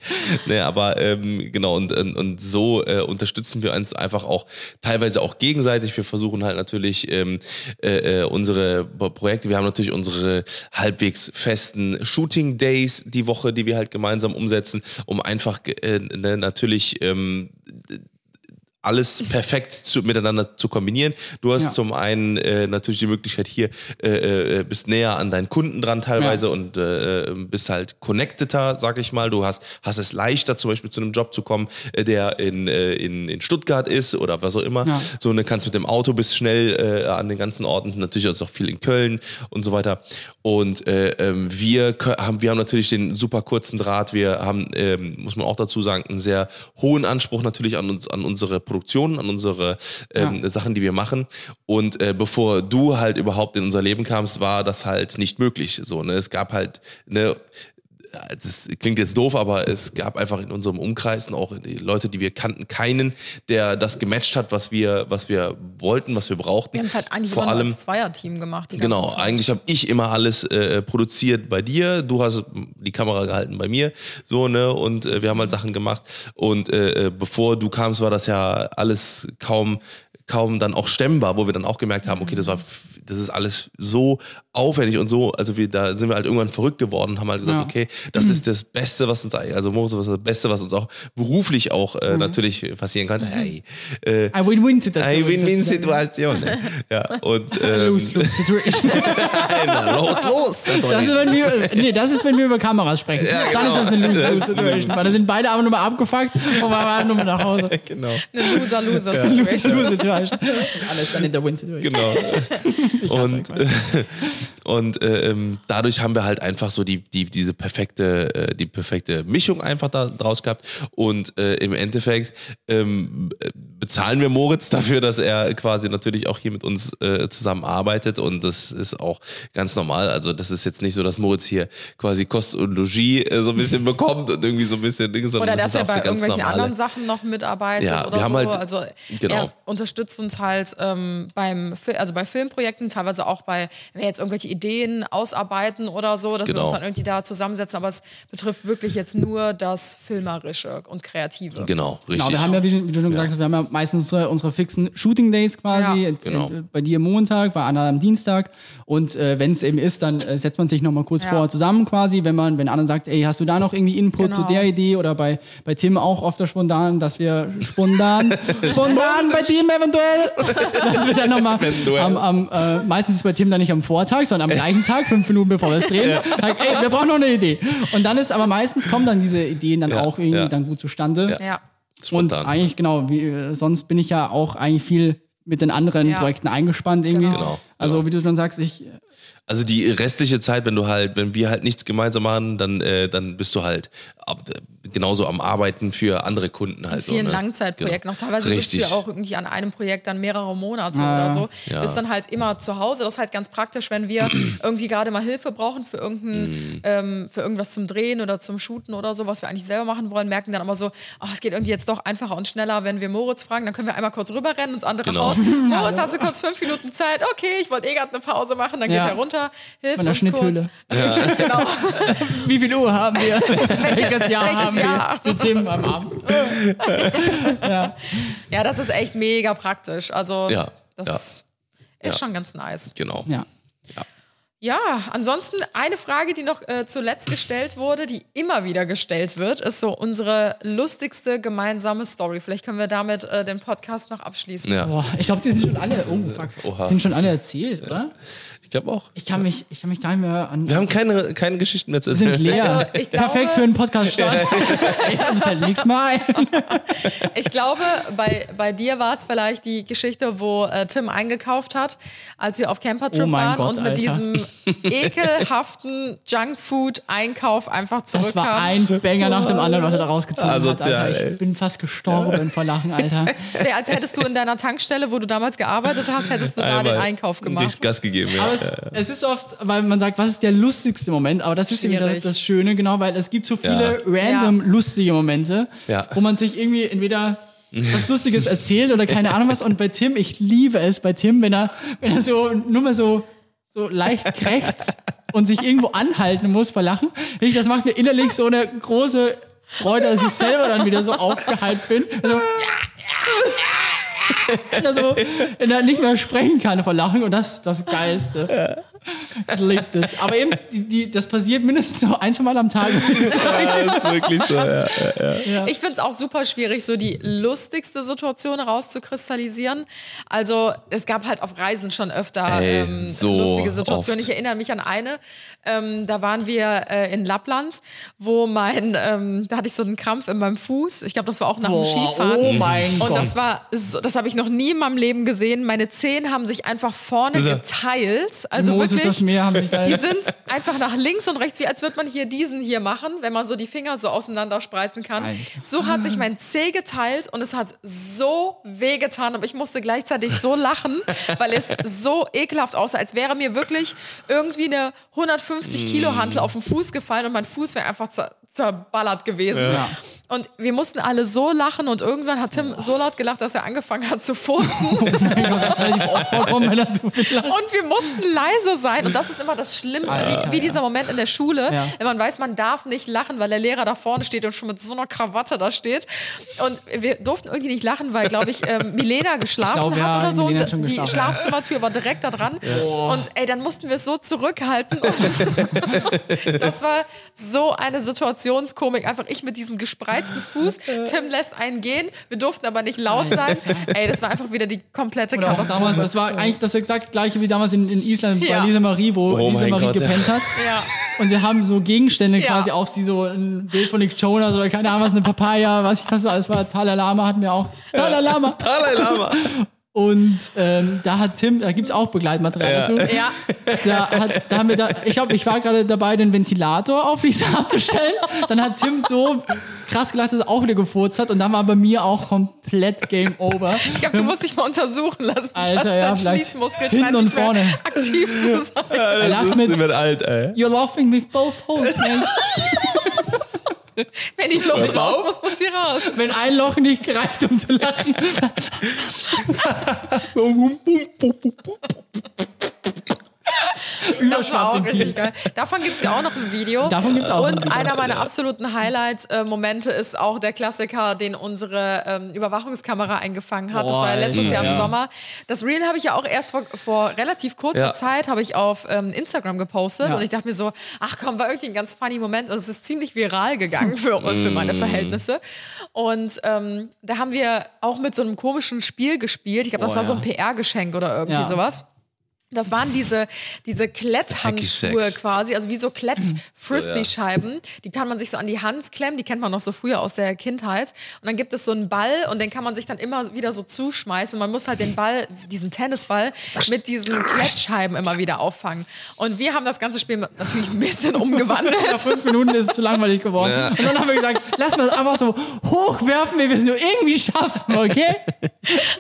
Speaker 1: Nee, aber ähm, genau, und, und, und so äh, unterstützen wir uns einfach auch teilweise auch gegenseitig. Wir versuchen halt natürlich ähm, äh, äh, unsere Pro- Projekte, wir haben natürlich unsere halbwegs festen Shooting Days die Woche, die wir halt gemeinsam umsetzen, um einfach äh, ne, natürlich ähm, alles perfekt zu, miteinander zu kombinieren. Du hast
Speaker 3: Ja.
Speaker 1: zum einen äh, natürlich die Möglichkeit hier, äh, äh, bist näher an deinen Kunden dran teilweise
Speaker 3: Ja.
Speaker 1: und äh, bist halt connecteter, sag ich mal. Du hast, hast es leichter, zum Beispiel zu einem Job zu kommen, äh, der in, äh, in, in Stuttgart ist oder was auch immer.
Speaker 3: Ja.
Speaker 1: So, ne, kannst mit dem Auto bist schnell äh, an den ganzen Orten. Natürlich auch viel in Köln und so weiter. Und äh, ähm, wir haben, wir haben natürlich den super kurzen Draht. Wir haben, ähm, muss man auch dazu sagen, einen sehr hohen Anspruch natürlich an uns, an unsere Produktion, an unsere ähm, Sachen, die wir machen. Und äh, bevor du halt überhaupt in unser Leben kamst, war das halt nicht möglich. So, ne? Es gab halt, ne, das klingt jetzt doof, aber es gab einfach in unserem Umkreis und auch Leute, die wir kannten, keinen, der das gematcht hat, was wir, was wir wollten, was wir brauchten.
Speaker 2: Wir haben es halt eigentlich
Speaker 1: Vor
Speaker 2: immer
Speaker 1: allem,
Speaker 2: als Zweierteam gemacht.
Speaker 1: Genau,
Speaker 2: Zeit.
Speaker 1: eigentlich habe ich immer alles äh, produziert bei dir, du hast die Kamera gehalten bei mir, so, ne, und äh, wir haben halt Sachen gemacht und äh, äh, bevor du kamst, war das ja alles kaum kaum dann auch stemmbar, wo wir dann auch gemerkt haben, okay, das war das ist alles so aufwendig und so, also wir da sind wir halt irgendwann verrückt geworden und haben halt gesagt,
Speaker 3: Ja.
Speaker 1: okay, das ist das Beste, was uns eigentlich, also Moritz, das ist das Beste, was uns auch beruflich auch äh, natürlich passieren kann. Hey, äh,
Speaker 3: Eine Win-Win-Situation.
Speaker 1: eine Win-Win-Situation. Ja, und ähm,
Speaker 3: Lose-Lose-Situation.
Speaker 1: los, los.
Speaker 3: Das ist, wenn wir, nee, das ist, wenn wir über Kameras sprechen. Dann
Speaker 1: genau.
Speaker 3: ist das eine Lose-Lose-Situation. Weil dann sind beide aber nur mal abgefuckt und wir waren nur mal nach Hause.
Speaker 1: genau.
Speaker 2: Eine Loser-Loser-Situation.
Speaker 3: Täuschen. Alles dann in der Win-Situation.
Speaker 1: Genau. und und äh, ähm, dadurch haben wir halt einfach so die, die, diese perfekte, äh, die perfekte Mischung einfach da draus gehabt. Und äh, im Endeffekt ähm, äh, bezahlen wir Moritz dafür, dass er quasi natürlich auch hier mit uns äh, zusammenarbeitet. Und das ist auch ganz normal. Also das ist jetzt nicht so, dass Moritz hier quasi Kost und Logis äh, so ein bisschen bekommt und irgendwie so ein bisschen Dinge, sondern
Speaker 2: Oder
Speaker 1: das
Speaker 2: dass er
Speaker 1: ist auch
Speaker 2: bei irgendwelchen
Speaker 1: normale.
Speaker 2: anderen Sachen noch mitarbeitet
Speaker 1: Ja,
Speaker 2: oder
Speaker 1: wir haben
Speaker 2: so.
Speaker 1: halt-
Speaker 2: also
Speaker 1: genau.
Speaker 2: er unterstützt uns halt ähm, beim Fil- also bei Filmprojekten, teilweise auch bei, wenn wir jetzt irgendwelche Ideen ausarbeiten oder so, dass wir
Speaker 1: Genau.
Speaker 2: uns dann irgendwie da zusammensetzen. Aber es betrifft wirklich jetzt nur das Filmerische und Kreative.
Speaker 1: Genau, richtig.
Speaker 3: Genau, wir haben ja, wie, wie du schon gesagt hast, wir haben ja meistens unsere, unsere fixen Shooting Days quasi.
Speaker 2: Ja.
Speaker 1: Genau.
Speaker 3: äh, Bei dir Montag, bei Anna am Dienstag. Und äh, wenn es eben ist, dann äh, setzt man sich nochmal kurz
Speaker 2: Ja.
Speaker 3: vorher zusammen quasi, wenn man, wenn Anna sagt, ey, hast du da noch irgendwie Input zu
Speaker 2: Genau.
Speaker 3: der Idee? Oder bei, bei Tim auch oft spontan, dass wir spontan, spontan bei Tim eventuell, dass wir dann nochmal am, am äh, meistens ist bei Tim dann nicht am Vortag, sondern am gleichen Tag, fünf Minuten bevor wir es drehen, sagt, ey, wir brauchen noch eine Idee. Und dann ist aber meistens kommen dann diese Ideen dann
Speaker 1: Ja,
Speaker 3: auch irgendwie
Speaker 1: ja.
Speaker 3: dann gut zustande.
Speaker 2: Ja.
Speaker 3: Und
Speaker 1: Spontan.
Speaker 3: eigentlich, genau, wie, äh, sonst bin ich ja auch eigentlich viel mit den anderen
Speaker 2: Ja.
Speaker 3: Projekten eingespannt irgendwie.
Speaker 2: Genau.
Speaker 1: Genau,
Speaker 3: Also wie du schon sagst, ich
Speaker 1: Also die restliche Zeit, wenn du halt, wenn wir halt nichts gemeinsam machen, dann, äh, dann bist du halt ab, genauso am Arbeiten für andere Kunden halt.
Speaker 2: vielen
Speaker 1: so, ne?
Speaker 2: Langzeitprojekten.
Speaker 1: Genau.
Speaker 2: Noch teilweise sitzt du
Speaker 1: Richtig.
Speaker 2: ja auch irgendwie an einem Projekt dann mehrere Monate
Speaker 3: Ah,
Speaker 2: oder so.
Speaker 1: ja.
Speaker 2: Bist dann halt immer zu Hause. Das ist halt ganz praktisch, wenn wir irgendwie gerade mal Hilfe brauchen für, irgendein,
Speaker 1: Mhm.
Speaker 2: ähm, für irgendwas zum Drehen oder zum Shooten oder so, was wir eigentlich selber machen wollen, merken dann aber so, ach, es geht irgendwie jetzt doch einfacher und schneller, wenn wir Moritz fragen. Dann können wir einmal kurz rüberrennen ins andere
Speaker 1: Genau.
Speaker 2: Haus. Moritz, hast du kurz fünf Minuten Zeit? Okay, ich wollte eh gerade eine Pause machen. Dann geht
Speaker 3: Ja.
Speaker 2: er runter, hilft
Speaker 3: Von der
Speaker 2: uns kurz.
Speaker 3: Schnitthöhle.
Speaker 2: genau.
Speaker 3: Wie viel Uhr haben wir? Welches Jahr
Speaker 2: welches
Speaker 3: haben Wir? Mit Tim am Abend.
Speaker 2: Ja, das ist echt mega praktisch. Also
Speaker 1: Ja,
Speaker 2: das ist
Speaker 1: Ja.
Speaker 2: schon ganz nice.
Speaker 1: Genau.
Speaker 3: Ja.
Speaker 2: Ja, ansonsten eine Frage, die noch äh, zuletzt gestellt wurde, die immer wieder gestellt wird, ist so unsere lustigste gemeinsame Story. Vielleicht können wir damit äh, den Podcast noch abschließen.
Speaker 1: Ja,
Speaker 3: Boah, ich glaube, die sind schon alle. Oh, fuck.
Speaker 1: Oha.
Speaker 3: Die sind schon alle erzählt, oder?
Speaker 1: ich glaube auch.
Speaker 3: Ich kann mich, ich kann mich gar nicht mehr an.
Speaker 1: Wir haben keine, keine Geschichten mehr zu
Speaker 3: Wir sind
Speaker 1: erzählen.
Speaker 3: leer.
Speaker 2: Also, ich glaube-
Speaker 3: Perfekt für einen Podcast-Start. fällt nichts mehr ein.
Speaker 2: Ich glaube, bei, bei dir war es vielleicht die Geschichte, wo äh, Tim eingekauft hat, als wir auf Campertrip
Speaker 3: Oh
Speaker 2: waren
Speaker 3: Gott,
Speaker 2: und mit
Speaker 3: Alter.
Speaker 2: diesem ekelhaften Junkfood-Einkauf einfach
Speaker 3: Das
Speaker 2: zurückkam.
Speaker 3: war ein Banger nach dem anderen, was er da rausgezogen hat.
Speaker 1: Asozial,
Speaker 3: Alter.
Speaker 1: ey.
Speaker 3: Ich bin fast gestorben vor Lachen, Alter.
Speaker 2: Es wäre, als hättest du in deiner Tankstelle, wo du damals gearbeitet hast, hättest du da den
Speaker 1: Einmal
Speaker 2: Einkauf gemacht.
Speaker 1: Gas gegeben, ja.
Speaker 3: Aber es, es ist oft, weil man sagt, was ist der lustigste Moment? Aber das ist eben wieder
Speaker 2: Schwierig.
Speaker 3: das Schöne, genau, weil es gibt so viele random
Speaker 2: Ja.
Speaker 3: lustige Momente,
Speaker 1: Ja.
Speaker 3: wo man sich irgendwie entweder was Lustiges erzählt oder keine Ahnung was. Und bei Tim, ich liebe es bei Tim, wenn er, wenn er so nur mal so, so leicht krächzt und sich irgendwo anhalten muss vor Lachen. Ich, das macht mir innerlich so eine große Freude, dass ich selber dann wieder so aufgehypt bin. Also, wenn er so wenn er nicht mehr sprechen kann vor Lachen und das das Geilste. Liebe das. Aber eben, die, die, das passiert mindestens so ein, zwei Mal am Tag.
Speaker 1: ja, ist wirklich so, ja.
Speaker 2: Ich finde es auch super schwierig, so die lustigste Situation rauszukristallisieren. Also es gab halt auf Reisen schon öfter
Speaker 1: Ey,
Speaker 2: ähm,
Speaker 1: so
Speaker 2: lustige Situationen.
Speaker 1: oft.
Speaker 2: Ich erinnere mich an eine, ähm, da waren wir äh, in Lappland, wo mein, ähm, da hatte ich so einen Krampf in meinem Fuß. Ich glaube, das war auch nach dem
Speaker 3: Boah,
Speaker 2: Skifahren.
Speaker 3: oh mein
Speaker 2: Und
Speaker 3: Gott.
Speaker 2: das war, so, das habe ich noch nie in meinem Leben gesehen. Meine Zehen haben sich einfach vorne geteilt. Also
Speaker 3: Moses,
Speaker 2: wirklich.
Speaker 3: das Meer haben sich da
Speaker 2: Die sind einfach nach links und rechts, wie als würde man hier diesen hier machen, wenn man so die Finger so auseinander spreizen kann.
Speaker 3: Alter.
Speaker 2: So hat sich mein Zeh geteilt und es hat so wehgetan, aber ich musste gleichzeitig so lachen, weil es so ekelhaft aussah, als wäre mir wirklich irgendwie eine 150 Kilo Hantel auf den Fuß gefallen und mein Fuß wäre einfach zer zerballert gewesen.
Speaker 3: Ja.
Speaker 2: Und wir mussten alle so lachen und irgendwann hat Tim so laut gelacht, dass er angefangen hat zu furzen.
Speaker 3: das ist relativ oft vorkommen, wenn er zu viel lacht.
Speaker 2: Und wir mussten leise sein. Und das ist immer das Schlimmste, wie, wie dieser Moment in der Schule,
Speaker 3: Ja.
Speaker 2: wenn man weiß, man darf nicht lachen, weil der Lehrer da vorne steht und schon mit so einer Krawatte da steht. Und wir durften irgendwie nicht lachen, weil, glaube ich, ähm, Milena geschlafen
Speaker 3: Ich glaub,
Speaker 2: hat
Speaker 3: ja,
Speaker 2: oder so. Und die. Schlafzimmertür war direkt da dran. Und ey, dann mussten wir es so zurückhalten. Das war so eine Situationskomik. Einfach ich mit diesem gespreizten Fuß. Tim lässt einen gehen. Wir durften aber nicht laut sein. Ey, das war einfach wieder die komplette
Speaker 3: Oder
Speaker 2: Katastrophe.
Speaker 3: damals, das war eigentlich das exakt gleiche wie damals in, in Island
Speaker 2: Ja.
Speaker 3: bei Lisa Marie, wo
Speaker 1: Oh
Speaker 3: Lisa Marie
Speaker 1: Gott, ja.
Speaker 3: gepennt hat.
Speaker 2: Ja.
Speaker 3: Und wir haben so Gegenstände
Speaker 2: Ja.
Speaker 3: quasi auf sie, so ein Bild von Nick Jonas oder keine Ahnung was, eine Papaya, was ich was alles war, Talalama hatten wir auch. Talalama.
Speaker 1: Dalai Lama.
Speaker 3: Und ähm, da hat Tim, da gibt es auch Begleitmaterial dazu.
Speaker 2: Ja,
Speaker 3: Da, hat, da haben wir da, ich glaube, ich war gerade dabei, den Ventilator auf Lisa abzustellen. Dann hat Tim so krass gelacht, dass er auch wieder gefurzt hat. Und dann war bei mir auch komplett Game Over.
Speaker 2: ich glaube, du musst dich mal untersuchen lassen.
Speaker 3: Alter,
Speaker 2: Schatz,
Speaker 3: ja,
Speaker 2: dein
Speaker 3: vielleicht
Speaker 2: Schließmuskel
Speaker 3: hinten und vorne.
Speaker 2: aktiv zu sein.
Speaker 3: Er lacht mit,
Speaker 1: wird alt, ey.
Speaker 3: you're laughing with both holes, man.
Speaker 2: Wenn die Luft raus muss, muss sie raus.
Speaker 3: Wenn ein Loch nicht reicht, um zu lachen. Überschwappventil.
Speaker 2: richtig geil. Davon gibt es ja auch noch ein Video.
Speaker 3: Davon gibt's auch
Speaker 2: Und
Speaker 3: ein Video.
Speaker 2: einer meiner absoluten Highlight-Momente ist auch der Klassiker, den unsere ähm, Überwachungskamera eingefangen hat. das war ja letztes Jahr im
Speaker 3: ja.
Speaker 2: Sommer. Das Reel habe ich ja auch erst vor, vor relativ kurzer
Speaker 1: Ja.
Speaker 2: Zeit habe ich auf ähm, Instagram gepostet und ich dachte mir so, ach komm, war irgendwie ein ganz funny Moment und es ist ziemlich viral gegangen für, für meine Verhältnisse. Und ähm, da haben wir auch mit so einem komischen Spiel gespielt. Ich glaube, das
Speaker 3: Boah,
Speaker 2: war so ein. PR-Geschenk oder irgendwie sowas. Das waren diese, diese Kletthandschuhe quasi, also wie so Klett-Frisbee-Scheiben. Die kann man sich so an die Hand klemmen, die kennt man noch so früher aus der Kindheit. Und dann gibt es so einen Ball und den kann man sich dann immer wieder so zuschmeißen. Man muss halt den Ball, diesen Tennisball, mit diesen Klettscheiben immer wieder auffangen. Und wir haben das ganze Spiel natürlich ein bisschen umgewandelt.
Speaker 3: Nach fünf Minuten ist es zu langweilig geworden. Und dann haben wir gesagt, lass mal es einfach so hochwerfen, wie wir es nur irgendwie schaffen, okay?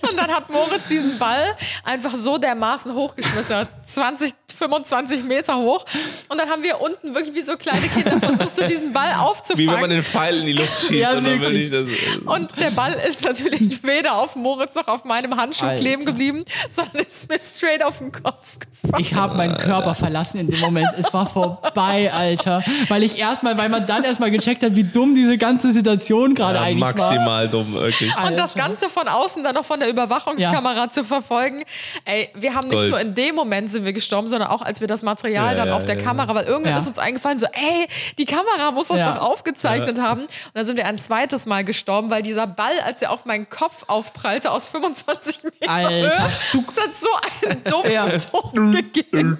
Speaker 2: Und dann hat Moritz diesen Ball einfach so dermaßen hochgeschmissen, er hat 20, 25 Meter hoch. Und dann haben wir unten wirklich wie so kleine Kinder versucht, so diesen Ball
Speaker 1: Wie
Speaker 2: aufzufangen.
Speaker 1: wenn man den Pfeil in die Luft schießt
Speaker 3: Ja,
Speaker 1: und dann will ich das.
Speaker 2: Und der Ball ist natürlich weder auf Moritz noch auf meinem Handschuh
Speaker 3: Alter.
Speaker 2: kleben geblieben, sondern ist mir straight auf den Kopf gefallen.
Speaker 3: Ich habe meinen Körper verlassen in dem Moment. Es war vorbei, Alter. Weil ich erstmal, weil man dann erstmal gecheckt hat, wie dumm diese ganze Situation gerade
Speaker 1: Ja,
Speaker 3: eigentlich war.
Speaker 1: maximal dumm, wirklich.
Speaker 2: Und das Ganze von außen dann noch von der Überwachungskamera zu verfolgen. Ey, wir haben nicht
Speaker 1: Gold.
Speaker 2: nur in dem Moment sind wir gestorben, sondern auch als wir das Material
Speaker 1: Ja,
Speaker 2: dann
Speaker 1: ja,
Speaker 2: auf der
Speaker 1: ja,
Speaker 2: Kamera, weil irgendwann
Speaker 3: Ja.
Speaker 2: ist uns eingefallen, so, ey, die Kamera muss das
Speaker 3: Ja.
Speaker 2: doch aufgezeichnet haben. Und dann sind wir ein zweites Mal gestorben, weil dieser Ball, als er auf meinen Kopf aufprallte aus 25 Meter
Speaker 3: Alter.
Speaker 2: Höhe, es hat so einen dummen
Speaker 3: Ja.
Speaker 2: Ton gegeben.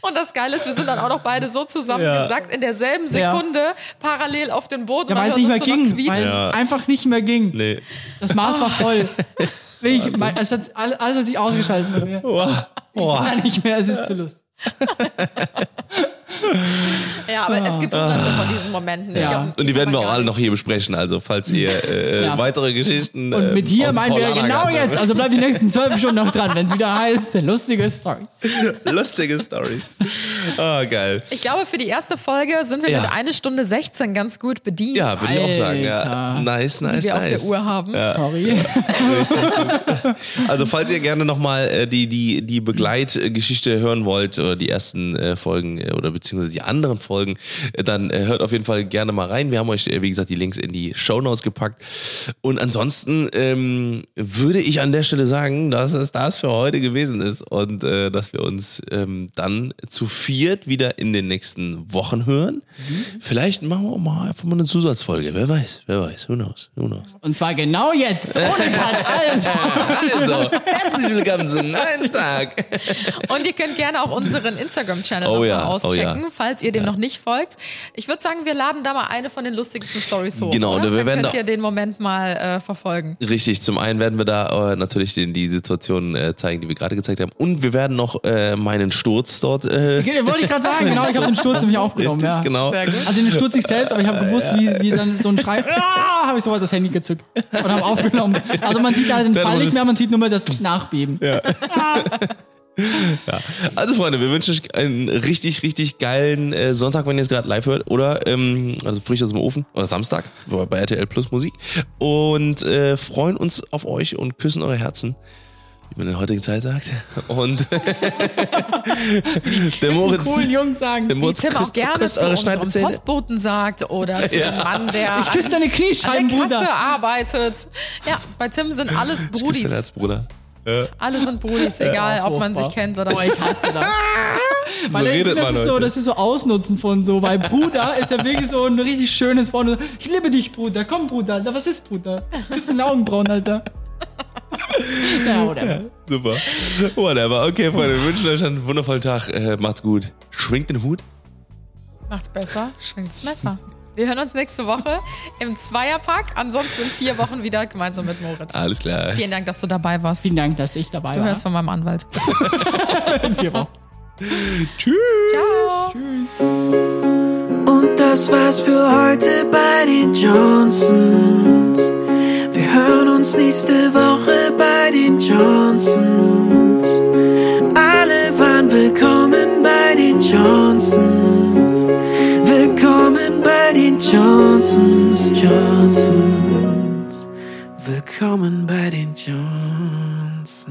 Speaker 2: Und das Geile ist, wir sind dann auch noch beide so zusammengesackt in derselben
Speaker 3: Ja.
Speaker 2: Sekunde parallel auf den Boden.
Speaker 3: Ja, weil es nicht mehr ging. Weil es
Speaker 1: Ja.
Speaker 3: einfach nicht mehr ging.
Speaker 1: Nee.
Speaker 3: Das Maß war voll. Mein- es hat, alles, hat sich ausgeschaltet bei mir.
Speaker 1: Boah. Boah.
Speaker 3: Nein, nicht mehr, es ist zu lustig.
Speaker 2: Ja, aber es gibt hunderte von diesen Momenten. Ich
Speaker 3: Ja.
Speaker 2: glaub,
Speaker 1: Ah. Und die werden wir auch alle noch hier besprechen. Also, falls ihr äh,
Speaker 3: Ja.
Speaker 1: weitere Geschichten.
Speaker 3: Und mit
Speaker 1: äh,
Speaker 3: hier meinen wir genau
Speaker 1: Paulanergarten-
Speaker 3: jetzt. Also bleibt die nächsten zwölf Stunden noch dran, wenn es wieder heißt, lustige Stories.
Speaker 1: Lustige Stories. Ah, geil.
Speaker 2: Ich glaube, für die erste Folge sind wir
Speaker 1: Ja.
Speaker 2: mit eine Stunde 16 ganz gut bedient.
Speaker 1: Ja, würde ich auch sagen. Ja. Nice, nice,
Speaker 2: die wir
Speaker 1: nice.
Speaker 2: auf der Uhr haben.
Speaker 3: Sorry.
Speaker 1: Also, falls ihr gerne nochmal äh, die, die, die Begleitgeschichte hören wollt, oder die ersten äh, Folgen, äh, oder beziehungsweise die anderen Folgen, äh, dann äh, hört auf jeden Fall gerne mal rein. Wir haben euch, äh, wie gesagt, die Links in die Shownotes gepackt. Und ansonsten ähm, würde ich an der Stelle sagen, dass es das für heute gewesen ist und äh, dass wir uns ähm, dann zu viert wieder in den nächsten Wochen hören. Vielleicht machen wir auch mal einfach mal eine Zusatzfolge. Wer weiß, wer weiß. Who knows? Who knows?
Speaker 3: Und zwar genau jetzt. Ohne Cut. Also.
Speaker 1: Also, herzlich willkommen zum neuen Tag.
Speaker 2: Und ihr könnt gerne auch unseren Instagram-Channel
Speaker 1: Oh
Speaker 2: noch
Speaker 1: ja,
Speaker 2: mal
Speaker 1: oh
Speaker 2: auschecken,
Speaker 1: ja.
Speaker 2: falls ihr dem noch nicht folgt. Ich würde sagen, wir laden da mal eine von den lustigsten Stories hoch.
Speaker 1: Genau,
Speaker 2: oder?
Speaker 1: wir
Speaker 2: Dann
Speaker 1: werden
Speaker 2: könnt
Speaker 1: da-
Speaker 2: ihr den Moment mal äh, verfolgen.
Speaker 1: Richtig, zum einen werden wir da äh, natürlich den, die Situation äh, zeigen, die wir gerade gezeigt haben. Und wir werden noch äh, meinen Sturz dort. Äh,
Speaker 3: Okay, wollte ich gerade sagen, genau, ich habe den Sturz nämlich aufgenommen.
Speaker 1: richtig,
Speaker 3: ja.
Speaker 1: genau.
Speaker 2: Sehr gut.
Speaker 3: Also den Sturz ich selbst, aber ich habe gewusst, wie, wie dann so ein Schrei, ah, habe ich sofort das Handy gezückt und habe aufgenommen. Also man sieht leider den Fall nicht mehr, man sieht nur mehr das Nachbeben.
Speaker 1: Also Freunde, wir wünschen euch einen richtig, richtig geilen äh, Sonntag, wenn ihr es gerade live hört. Oder, ähm, also frisch aus dem Ofen. Oder Samstag bei RTL Plus Musik. Und äh, freuen uns auf euch und küssen eure Herzen. Wie man in der heutigen Zeit sagt. Und der Moritz.
Speaker 3: Coolen Jungs sagen,
Speaker 1: Der
Speaker 2: Wie
Speaker 1: Moritz
Speaker 2: Tim auch gerne
Speaker 1: küsst
Speaker 2: zu unserem. Postboten sagt oder zu dem Mann, der
Speaker 3: ich küsse deine
Speaker 2: an
Speaker 3: Kniescheiben,
Speaker 2: der Kasse
Speaker 3: Bruder.
Speaker 2: arbeitet. Ja, bei Tim sind alles
Speaker 1: Küsst dein
Speaker 2: Brudis.
Speaker 1: Herz,
Speaker 2: Alle sind Brudis, egal ob man sich kennt oder
Speaker 3: Boah, ich hasse das. Weil ich
Speaker 1: redet
Speaker 3: finde,
Speaker 1: man
Speaker 3: das ist so,
Speaker 1: heute.
Speaker 3: das ist so Ausnutzen von so, weil Bruder ist ja wirklich so ein richtig schönes Wort. Ich liebe dich, Bruder. Komm, Bruder. Alter, was ist, Bruder? Du bist ein Augenbrauen, Alter. Ja, whatever.
Speaker 1: Super. Whatever. Okay, Freunde, wir wünschen euch einen wundervollen Tag. Äh, macht's gut. Schwingt den Hut.
Speaker 2: macht's besser, schwingt das Messer. Wir hören uns nächste Woche im Zweierpack. Ansonsten in vier Wochen wieder gemeinsam mit Moritz.
Speaker 1: Alles klar.
Speaker 2: Vielen Dank, dass du dabei warst.
Speaker 3: Vielen Dank, dass ich dabei
Speaker 2: Du
Speaker 3: war.
Speaker 2: hörst von meinem Anwalt.
Speaker 3: in vier Wochen.
Speaker 1: Tschüss.
Speaker 2: Ciao.
Speaker 5: Und das war's für heute bei den Johnsons. Wir hören uns nächste Woche bei den Johnsons. Alle waren willkommen bei den Johnsons. Johnsons. They're coming, Johnsons, Johnsons. They're coming, Johnsons.